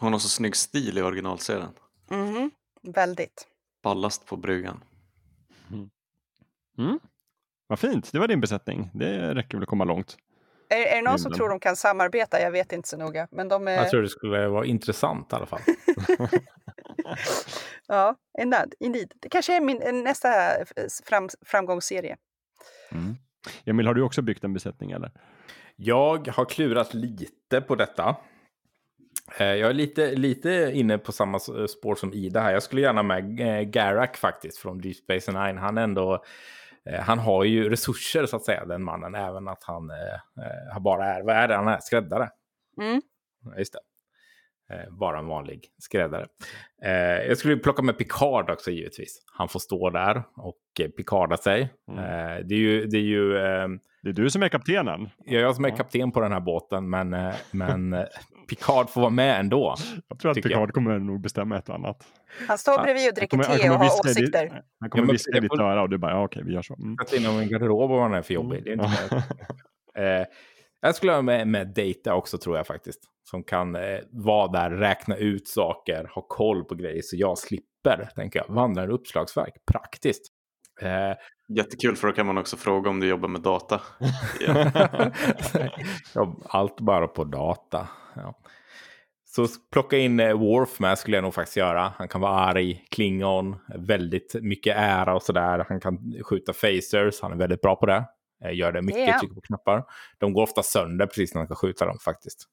[SPEAKER 2] Hon har så snygg stil i originalserien.
[SPEAKER 4] Mhm, Väldigt.
[SPEAKER 2] Ballast på bryggan.
[SPEAKER 1] Mm. Vad fint, det var din besättning. Det räcker väl att komma långt.
[SPEAKER 4] Är, är det någon som tror de kan samarbeta? Jag vet inte så noga. Men de är...
[SPEAKER 3] Jag tror det skulle vara intressant i alla fall.
[SPEAKER 4] Ja, indeed, indeed. Det kanske är min eh, nästa eh, fram, framgångsserie.
[SPEAKER 1] Mm. Emil, har du också byggt en besättning eller?
[SPEAKER 3] Jag har klurat lite på detta. Eh, Jag är lite, lite inne på samma spår som Ida här. Jag skulle gärna med eh, Garak faktiskt från Deep Space Nine. Han ändå... eh, Han har ju resurser så att säga, den mannen. Även att han eh, bara är, vad är det han är, skräddare.
[SPEAKER 4] Mm.
[SPEAKER 3] Just det. Eh, bara en vanlig skräddare. Eh, jag skulle plocka med Picard också givetvis. Han får stå där och eh, Picarda sig.
[SPEAKER 1] Mm.
[SPEAKER 3] Eh, det är ju... Det är ju ehm,
[SPEAKER 1] Det är du som är kaptenen.
[SPEAKER 3] jag är jag som är kapten på den här båten, men, eh, men Picard får vara med ändå.
[SPEAKER 1] Jag tror att Picard kommer nog bestämma ett och annat.
[SPEAKER 4] Han står bredvid och
[SPEAKER 1] Han
[SPEAKER 4] dricker
[SPEAKER 1] kommer, han
[SPEAKER 4] te och har åsikter.
[SPEAKER 1] Han
[SPEAKER 3] Ja,
[SPEAKER 1] kommer viska i
[SPEAKER 3] det
[SPEAKER 1] ditt öra och du bara, ja okej, vi gör så. Mm.
[SPEAKER 3] Sätta in honom i en garderob vad han är för jobbig. Det är inte jag skulle ha med, med Data också tror jag faktiskt. Som kan eh, vara där, räkna ut saker, ha koll på grejer så jag slipper, tänker jag. Vandrande uppslagsverk, praktiskt. Eh,
[SPEAKER 2] Jättekul för då kan man också fråga om du jobbar med data.
[SPEAKER 3] allt bara på data. Ja. Så plocka in eh, Worf med skulle jag nog faktiskt göra. Han kan vara arg, klingon, väldigt mycket ära och sådär. Han kan skjuta phasers, han är väldigt bra på det. Eh, Gör det mycket,
[SPEAKER 4] Ja.
[SPEAKER 3] trycker på knappar. De går ofta sönder precis när man ska skjuta dem faktiskt.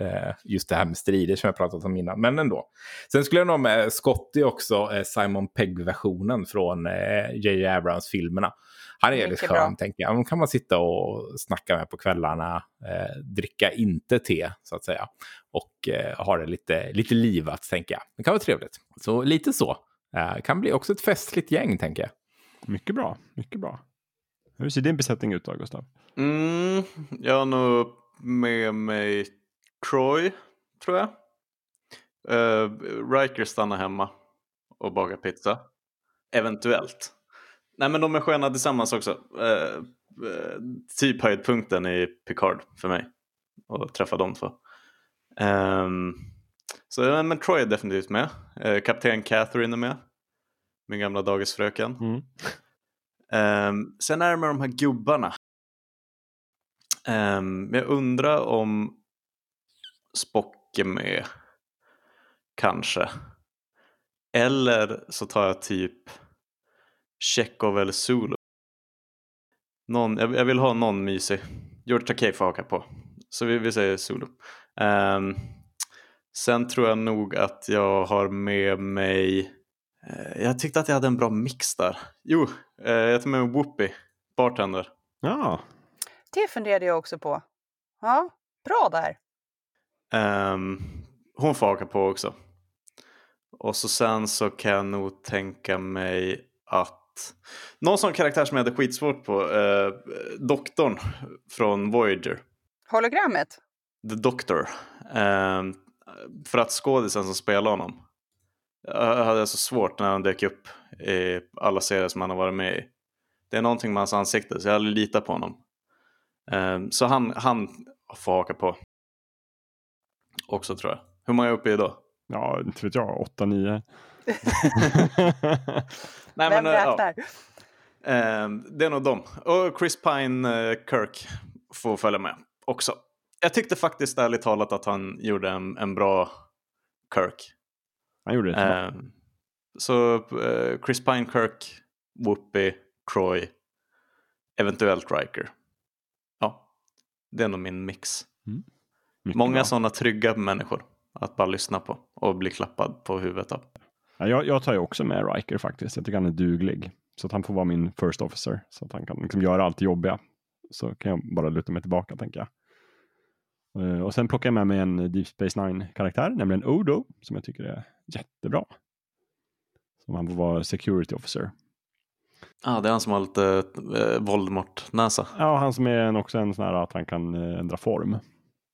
[SPEAKER 3] Eh, Just det här med strider som jag pratat om innan, men ändå. Sen skulle jag nog med Scotty också, eh, Simon Pegg-versionen från J.J. Abrams-filmerna. Han är väldigt skön, tänker jag. Han kan man sitta och snacka med på kvällarna, eh, dricka inte te, så att säga. Och eh, ha det lite, lite livat, tänker jag. Det kan vara trevligt. Så lite så. Eh, kan bli också ett festligt gäng, tänker jag.
[SPEAKER 1] Mycket bra, mycket bra. Hur ser din besättning ut då, Gustav?
[SPEAKER 2] Mm, jag har nog med mig Troy, tror jag. Uh, Riker stannar hemma och bakar pizza. Eventuellt. Nej men de är sköna tillsammans också. Eh, eh, typ höjdpunkten i Picard för mig. Att träffa de två. Ehm, så men Troy är definitivt med. Eh, Kapten Catherine är med. Min gamla dagisfröken.
[SPEAKER 1] Mm.
[SPEAKER 2] Um, sen är det med de här gubbarna. Um, jag undrar om Spock är med. Kanske. Eller så tar jag typ Chekhov eller Zulu. Någon, jag, jag vill ha någon mysig. George Takei får haka på. Så vi, vi säger Zulu. Um, sen tror jag nog att jag har med mig jag tyckte att jag hade en bra mix där. Jo, eh, jag tar med mig Whoopi, bartender.
[SPEAKER 1] Ja,
[SPEAKER 4] Det funderade jag också på. Ja, bra där.
[SPEAKER 2] Ehm, hon får haka på också. Och så sen så kan jag nog tänka mig att någon sån karaktär som jag hade skitsvårt på, eh, doktorn från Voyager,
[SPEAKER 4] Hologrammet?
[SPEAKER 2] The Doctor. Ehm, för att skådisen som spelar honom, jag hade så svårt när han dök upp i alla serier som han har varit med i. Det är någonting med hans ansikte så jag aldrig litar på honom. Ehm, så han, han får haka på. Också tror jag. Hur många är uppe i då?
[SPEAKER 1] ja inte vet jag, 8-9.
[SPEAKER 2] Nej,
[SPEAKER 4] Vem
[SPEAKER 2] men, eh, ja.
[SPEAKER 4] räknar?
[SPEAKER 2] Ehm, det är nog dem. Och Chris Pine eh, Kirk får följa med också. Jag tyckte faktiskt ärligt talat att han gjorde en, en bra Kirk.
[SPEAKER 1] Han gjorde det.
[SPEAKER 2] Ehm, så eh, Chris Pine Kirk, Whoopi, Troy, eventuellt Riker. Ja, det är nog min mix. Många sådana trygga människor att bara lyssna på och bli klappad på huvudet av.
[SPEAKER 1] Ja, jag, jag tar ju också med Riker faktiskt. Jag tycker han är duglig. Så att han får vara min first officer. Så att han kan liksom göra allt jobbiga. Så kan jag bara luta mig tillbaka tänker jag. Eh, Och sen plockar jag med mig en Deep Space Nine-karaktär, nämligen Odo, som jag tycker är jättebra. Som han får vara security officer.
[SPEAKER 2] Ja, ah, det är han som har lite eh, Voldemort-näsa.
[SPEAKER 1] Ja, han som är en, också en sån här att han kan eh, ändra form.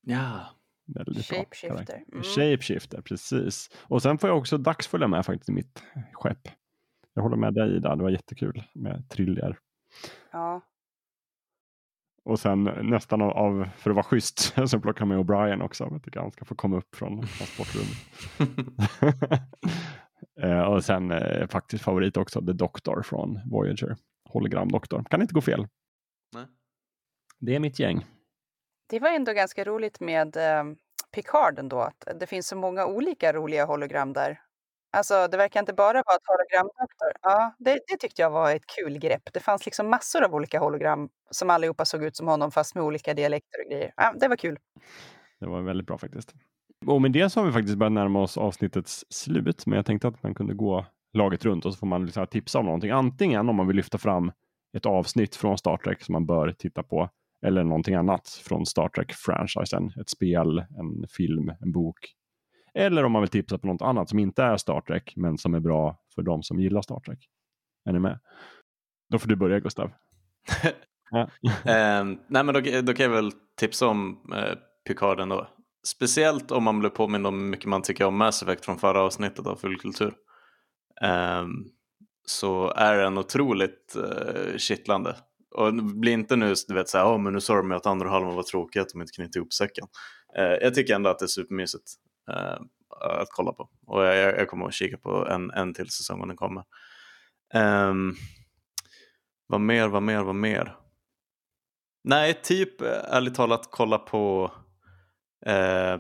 [SPEAKER 2] Ja.
[SPEAKER 1] Väldigt
[SPEAKER 4] Shapeshifter. Mm.
[SPEAKER 1] Shapeshifter, precis. Och sen får jag också dags följa med faktiskt i mitt skepp. Jag håller med dig Ida, det var jättekul med Trillier.
[SPEAKER 4] Ja.
[SPEAKER 1] Och sen nästan av, av för att vara schysst, så plockar jag med O'Brien också. Jag tycker han ska få komma upp från transportrummet. Eh, och sen eh, faktiskt favorit också, The Doctor från Voyager. Hologramdoktor. Kan inte gå fel.
[SPEAKER 2] Nej.
[SPEAKER 1] Det är mitt gäng.
[SPEAKER 4] Det var ändå ganska roligt med eh, Picard ändå, att det finns så många olika roliga hologram där. Alltså, det verkar inte bara vara ett hologramdoktor. Ja, det, det tyckte jag var ett kul grepp. Det fanns liksom massor av olika hologram som allihopa såg ut som honom, fast med olika dialekter och grejer. Ja, det var kul.
[SPEAKER 1] Det var väldigt bra faktiskt. Och med det så har vi faktiskt börjat närma oss avsnittets slut, men jag tänkte att man kunde gå laget runt och så får man liksom tipsa om någonting. Antingen om man vill lyfta fram ett avsnitt från Star Trek som man bör titta på, eller någonting annat från Star Trek-franchisen. Ett spel, en film, en bok, eller om man vill tipsa på något annat som inte är Star Trek men som är bra för de som gillar Star Trek. Är ni med? Då får du börja Gustav.
[SPEAKER 2] ja. eh, nej men då, då, kan jag väl tipsa om eh, Picard ändå. Speciellt om man blir påmind om hur mycket man tycker om Mass Effect från förra avsnittet av Fullkultur. Eh, så är den otroligt eh, kittlande. Och bli inte nu, du vet såhär, oh, men nu sa de att andra halvan var tråkig, att de inte knyter ihop säcken. Eh, jag tycker ändå att det är supermysigt Eh, att kolla på. Och jag, jag kommer att kika på en, en till säsong om den kommer. Um, vad mer, vad mer, vad mer? Nej, typ eh, ärligt talat kolla på eh,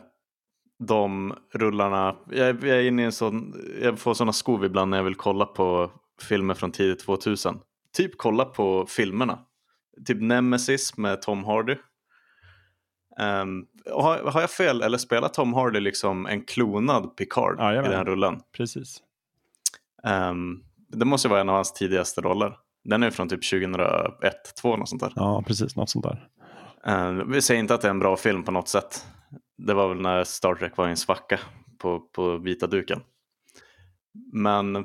[SPEAKER 2] de rullarna. Jag, jag, är inne i en sån, jag får sådana skov ibland när jag vill kolla på filmer från tidigt 2000. Typ kolla på filmerna. Typ Nemesis med Tom Hardy. Um, har, har, jag fel eller spelar Tom Hardy liksom en klonad Picard ja, i den rullen?
[SPEAKER 1] Precis.
[SPEAKER 2] Um, det måste vara en av hans tidigaste roller. Den är från typ 2001, 2002 något sånt där.
[SPEAKER 1] Ja, precis. Något sånt där.
[SPEAKER 2] Uh, vi säger inte att det är en bra film på något sätt. Det var väl när Star Trek var i en svacka på, på vita duken. Men uh,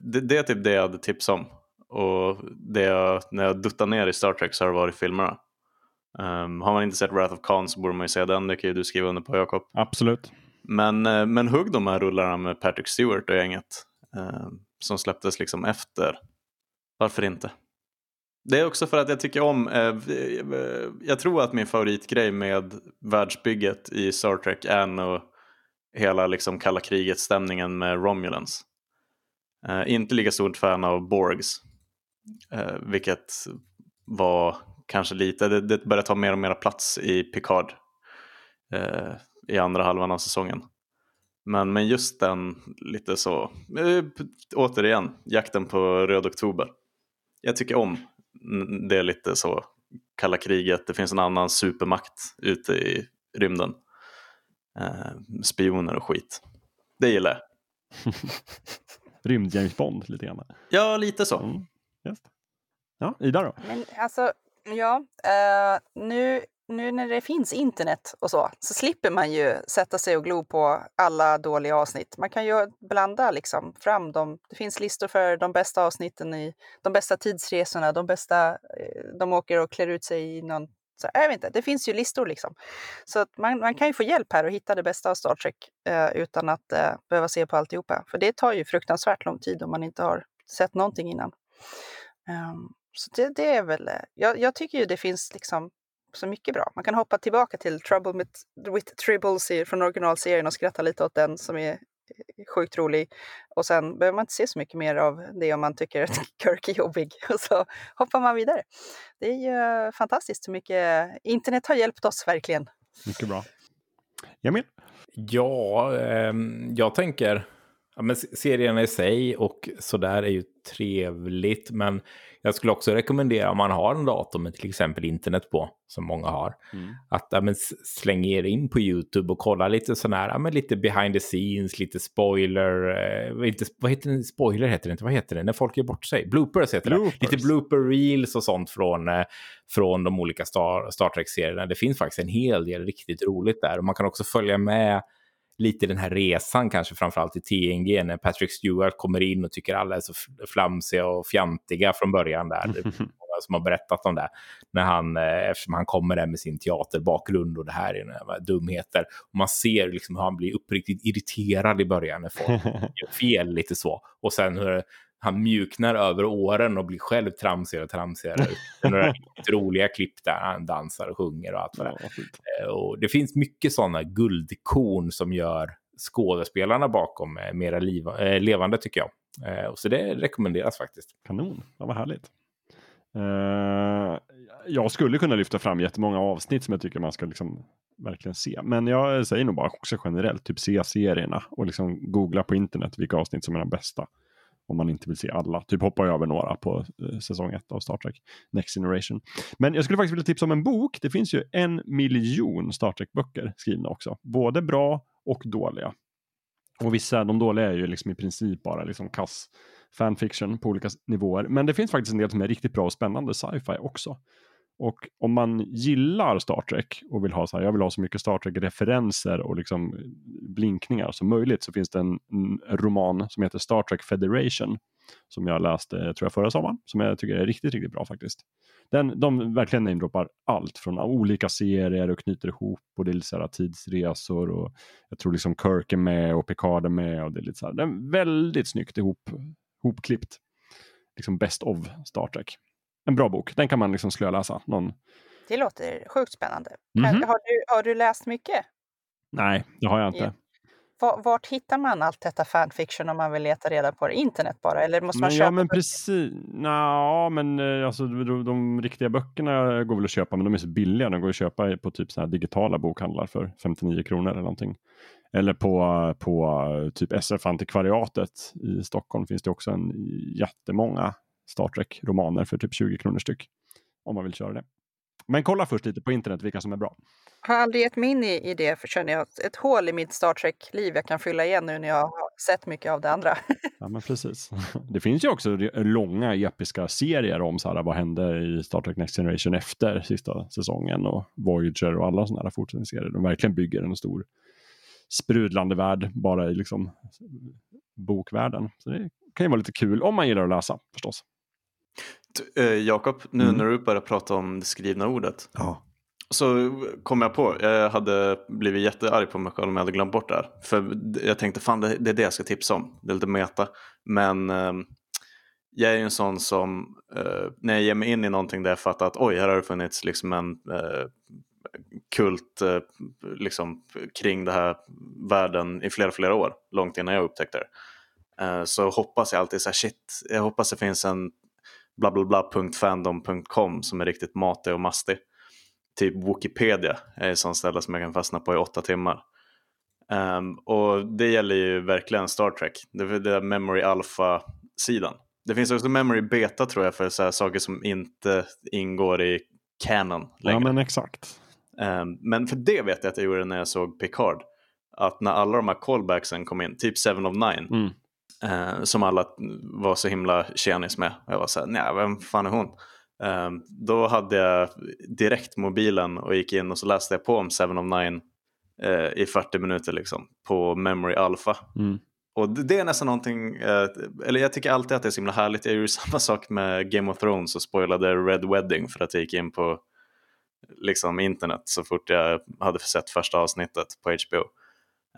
[SPEAKER 2] det, det, är typ det jag hade tips om. Och det jag, när jag duttar ner i Star Trek så har det varit filmerna. Um, har man inte sett Wrath of Khan så borde man ju se den, det kan ju du skriva under på Jakob.
[SPEAKER 1] Absolut.
[SPEAKER 2] Men, uh, men hugg de här rullarna med Patrick Stewart och gänget. Uh, som släpptes liksom efter. Varför inte? Det är också för att jag tycker om, eh, jag tror att min favoritgrej med världsbygget i Star Trek är nog hela liksom kalla kriget-stämningen med Romulans. Eh, inte lika stort fan av Borgs, eh, vilket var kanske lite, det, det börjar ta mer och mer plats i Picard eh, i andra halvan av säsongen. Men, men just den lite så, eh, återigen, jakten på röd oktober. Jag tycker om det är lite så kalla kriget, det finns en annan supermakt ute i rymden. Eh, spioner och skit. Det gillar jag.
[SPEAKER 1] Rymd-James Bond lite grann.
[SPEAKER 2] Ja, lite så.
[SPEAKER 1] Mm, just. Ja, Ida då?
[SPEAKER 4] Men alltså, ja, eh, nu nu när det finns internet och så, så slipper man ju sätta sig och glo på alla dåliga avsnitt. Man kan ju blanda liksom fram dem. Det finns listor för de bästa avsnitten i de bästa tidsresorna, de bästa, eh, de åker och klär ut sig i någon så, jag vet inte, det finns ju listor liksom. Så att man, man kan ju få hjälp här och hitta det bästa av Star Trek eh, utan att eh, behöva se på alltihopa. För det tar ju fruktansvärt lång tid om man inte har sett någonting innan. Um, så det, det, är väl, eh, jag, jag, tycker ju det finns liksom så mycket bra. Man kan hoppa tillbaka till Trouble with, with Tribbles från originalserien och skratta lite åt den som är sjukt rolig. Och sen behöver man inte se så mycket mer av det om man tycker att Kirk är jobbig. Och så hoppar man vidare. Det är ju fantastiskt hur mycket internet har hjälpt oss verkligen.
[SPEAKER 1] Mycket bra. Emil?
[SPEAKER 3] Ja, eh, jag tänker, ja, men serierna i sig och sådär är ju trevligt, men jag skulle också rekommendera om man har en dator med till exempel internet på, som många har, mm. att ja, men, släng er in på YouTube och kolla lite sån här, ja, men lite behind the scenes, lite spoiler, eh, inte, vad heter det, spoiler heter det inte, vad heter det, när folk gör bort sig, bloopers heter bloopers. det, lite blooper reels och sånt från, eh, från de olika Star, Star Trek-serierna. Det finns faktiskt en hel del riktigt roligt där och man kan också följa med lite den här resan kanske framförallt i TNG när Patrick Stewart kommer in och tycker alla är så flamsiga och fjantiga från början där. Det är många som har berättat om det. När han, eh, eftersom han kommer där med sin teaterbakgrund och det här är några dumheter. Och man ser liksom hur han blir uppriktigt irriterad i början när folk gör fel lite så. Och sen hur han mjuknar över åren och blir själv tramsigare och tramsigare. Några roliga klipp där han dansar och sjunger och allt vad det är. Och det finns mycket sådana guldkorn som gör skådespelarna bakom mera liv, äh, levande tycker jag. Äh, så det rekommenderas faktiskt.
[SPEAKER 1] Kanon, ja, vad härligt. Uh, jag skulle kunna lyfta fram jättemånga avsnitt som jag tycker man ska liksom verkligen se. Men jag säger nog bara också generellt, typ se serierna och liksom googla på internet vilka avsnitt som är de bästa om man inte vill se alla. Typ hoppar jag över några på eh, säsong 1 av Star Trek Next Generation. Men jag skulle faktiskt vilja tipsa om en bok. Det finns ju en miljon Star Trek-böcker skrivna också. Både bra och dåliga. Och vissa, de dåliga är ju liksom i princip bara liksom kass fanfiction på olika nivåer. Men det finns faktiskt en del som är riktigt bra och spännande sci-fi också. Och om man gillar Star Trek och vill ha så här, jag vill ha så mycket Star Trek-referenser och liksom blinkningar som möjligt så finns det en, en roman som heter Star Trek Federation som jag läste eh, tror jag förra sommaren som jag tycker är riktigt, riktigt bra faktiskt. Den, de verkligen namedroppar allt från olika serier och knyter ihop och det är lite så här tidsresor och jag tror liksom Kirk är med och Picard är med och det är lite så här, den är väldigt snyggt ihop, ihopklippt. Liksom best of Star Trek. En bra bok, den kan man liksom slöläsa. Någon...
[SPEAKER 4] Det låter sjukt spännande.
[SPEAKER 1] Mhm.
[SPEAKER 4] Har, du, har du läst mycket?
[SPEAKER 1] Nej, det har jag inte.
[SPEAKER 4] Ja. Var, vart hittar man allt detta fanfiction om man vill leta reda på det? Internet bara? Eller måste man
[SPEAKER 1] Men,
[SPEAKER 4] köpa
[SPEAKER 1] ja, men
[SPEAKER 4] böcker?
[SPEAKER 1] precis. Nå, men eh, alltså, de, de riktiga böckerna går väl att köpa, men de är så billiga. De går att köpa på typ så här digitala bokhandlar för 59 kronor eller någonting. Eller på, på typ SF Antikvariatet i Stockholm finns det också en jättemånga Star Trek-romaner för typ 20 kronor styck. Om man vill köra det. Men kolla först lite på internet vilka som är bra.
[SPEAKER 4] har aldrig gett mig in i, i det för känner jag ett hål i mitt Star Trek-liv jag kan fylla igen nu när jag har sett mycket av det andra.
[SPEAKER 1] Ja, men precis. Det finns ju också långa episka serier om så här, vad hände i Star Trek Next Generation efter sista säsongen och Voyager och alla sådana här fortsättningsserier. De verkligen bygger en stor sprudlande värld bara i liksom bokvärlden. Så det kan ju vara lite kul om man gillar att läsa förstås.
[SPEAKER 2] Eh, Jakob, nu
[SPEAKER 1] Mm.
[SPEAKER 2] när du börjar prata om det skrivna ordet
[SPEAKER 1] Ja.
[SPEAKER 2] så kom jag på, jag hade blivit jättearg på mig själv om jag hade glömt bort det här. För jag tänkte fan det, det är det jag ska tipsa om, det är lite meta. Men eh, jag är ju en sån som, eh, när jag ger mig in i någonting där jag fattar att oj, här har det funnits liksom en eh, kult eh, liksom, kring den här världen i flera, flera år, långt innan jag upptäckte det. Eh, så hoppas jag alltid så här, shit, jag hoppas det finns en bla bla bla.fandom.com som är riktigt matig och mastig. Typ Wikipedia är ett sånt ställe som jag kan fastna på i åtta timmar. Ehm, och det gäller ju verkligen Star Trek, det är det är Memory Alpha-sidan. Det finns också Memory Beta tror jag för så saker som inte ingår i canon längre.
[SPEAKER 1] ja, men exakt.
[SPEAKER 2] Ehm, men för det vet jag att jag gjorde när jag såg Picard. Att när alla de här callbacksen kom in, typ Seven of Nine,
[SPEAKER 1] Mm.
[SPEAKER 2] Eh, som alla var så himla tjenis med. Jag var såhär, nej vem fan är hon? Ehm, då hade jag direkt mobilen och gick in och så läste jag på om Seven of Nine eh, i 40 minuter liksom på Memory Alpha.
[SPEAKER 1] Mm.
[SPEAKER 2] Och det, det är nästan någonting, eh, eller jag tycker alltid att det är så himla härligt. Jag gjorde samma sak med Game of Thrones och spoilade Red Wedding för att jag gick in på liksom internet så fort jag hade sett första avsnittet på HBO.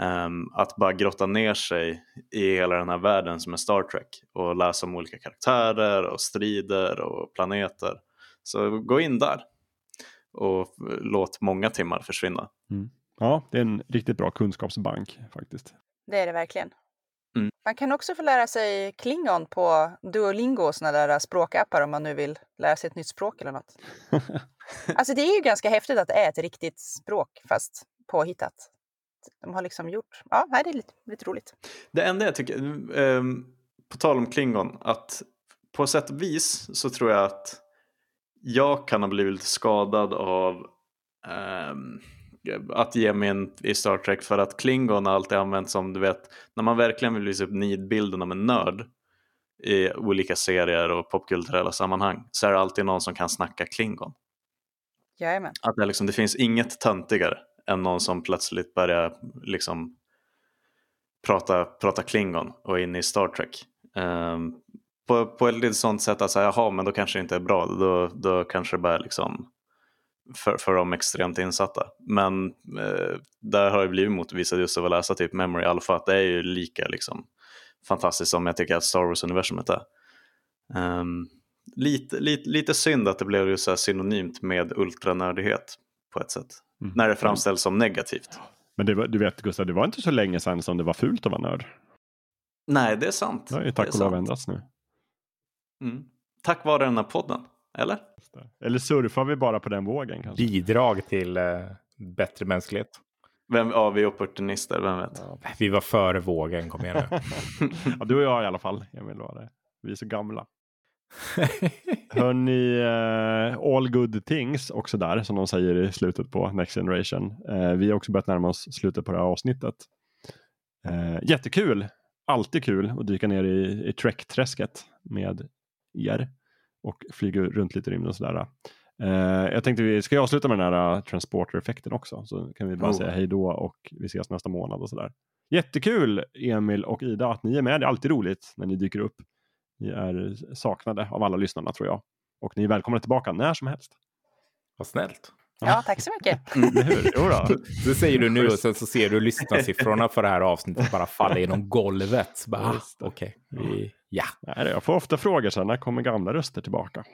[SPEAKER 2] Ehm, att bara grotta ner sig i hela den här världen som är Star Trek och läsa om olika karaktärer och strider och planeter. Så gå in där och låt många timmar försvinna.
[SPEAKER 1] Ja, det är en riktigt bra kunskapsbank faktiskt.
[SPEAKER 4] Det är det verkligen.
[SPEAKER 2] Mm.
[SPEAKER 4] Man kan också få lära sig klingon på Duolingo och sådana där språkappar om man nu vill lära sig ett nytt språk eller något. Alltså det är ju ganska häftigt att det är ett riktigt språk fast påhittat. De har liksom gjort, ja, det är lite, lite roligt.
[SPEAKER 2] Det enda jag tycker, ehm, på tal om Klingon, att på sätt och vis så tror jag att jag kan ha blivit lite skadad av ehm, att ge mig in i Star Trek för att Klingon har alltid använts som, du vet, när man verkligen vill visa upp nidbilden av en nörd i olika serier och popkulturella sammanhang så är det alltid någon som kan snacka Klingon.
[SPEAKER 4] Jajamän.
[SPEAKER 2] Att det, liksom, det finns inget töntigare än någon som plötsligt börjar liksom prata, prata Klingon och är inne i Star Trek. Um, på, på ett lite sånt sätt att säga, jaha, men då kanske det inte är bra. Då, då kanske det bara är liksom för, för de extremt insatta. Men eh, där har jag blivit motbevisad just av att läsa typ Memory Alpha, att det är ju lika liksom fantastiskt som jag tycker att Star Wars-universumet är. Um, lite, lite, lite synd att det blev just så här synonymt med ultranördighet på ett sätt.
[SPEAKER 1] Mm.
[SPEAKER 2] När det framställs som negativt.
[SPEAKER 1] Men det var, du vet Gustav, det var inte så länge sedan som det var fult att vara nörd.
[SPEAKER 2] Nej, det är sant.
[SPEAKER 1] Det har ju
[SPEAKER 2] Det
[SPEAKER 1] tack
[SPEAKER 2] är
[SPEAKER 1] och lov ändrats nu.
[SPEAKER 2] Mm. Tack vare den här podden, eller?
[SPEAKER 1] Eller surfar vi bara på den vågen kanske?
[SPEAKER 3] Bidrag till eh, bättre mänsklighet.
[SPEAKER 2] Vem, ja, vi är opportunister, vem vet?
[SPEAKER 1] Ja.
[SPEAKER 3] Vi var före vågen, kom igen nu.
[SPEAKER 1] ja, du och jag i alla fall, Emil var det. Vi är så gamla. Hörni, uh, all good things också där, som de säger i slutet på Next Generation. Eh, vi har också börjat närma oss slutet på det här avsnittet. Eh, jättekul, alltid kul att dyka ner i, i Trek-träsket med er och flyga runt lite i rymden och sådär. Eh, jag tänkte vi ska jag avsluta med den här uh, transporter-effekten också. Så kan vi bara
[SPEAKER 2] Oh.
[SPEAKER 1] säga hej då och vi ses nästa månad och sådär. Jättekul Emil och Ida att ni är med. Det är alltid roligt när ni dyker upp. Ni är saknade av alla lyssnarna tror jag. Och ni är välkomna tillbaka när som helst.
[SPEAKER 3] Vad snällt.
[SPEAKER 4] Ja, tack så mycket.
[SPEAKER 1] Eller hur? Jo då.
[SPEAKER 3] Det säger du nu och sen så ser du lyssnarsiffrorna för det här avsnittet bara falla genom golvet. Så Bara, ah. Okej, vi- ja.
[SPEAKER 1] Nej, jag får ofta frågor sen, när kommer gamla röster tillbaka?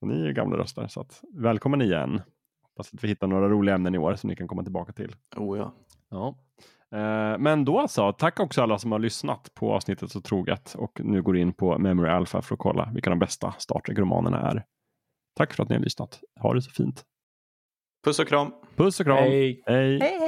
[SPEAKER 1] Och ni är ju gamla röster, så att, välkommen igen. Hoppas att vi hittar några roliga ämnen i år som ni kan komma tillbaka till.
[SPEAKER 2] Oh, ja.
[SPEAKER 1] Ja. Eh, Men då alltså, tack också alla som har lyssnat på avsnittet så troget och nu går in på Memory Alpha för att kolla vilka de bästa Star Trek-romanerna är. Tack för att ni har lyssnat. Ha det så fint.
[SPEAKER 2] Puss och kram!
[SPEAKER 1] Puss och kram.
[SPEAKER 3] Hej.
[SPEAKER 1] Hej.
[SPEAKER 4] Hej, hej!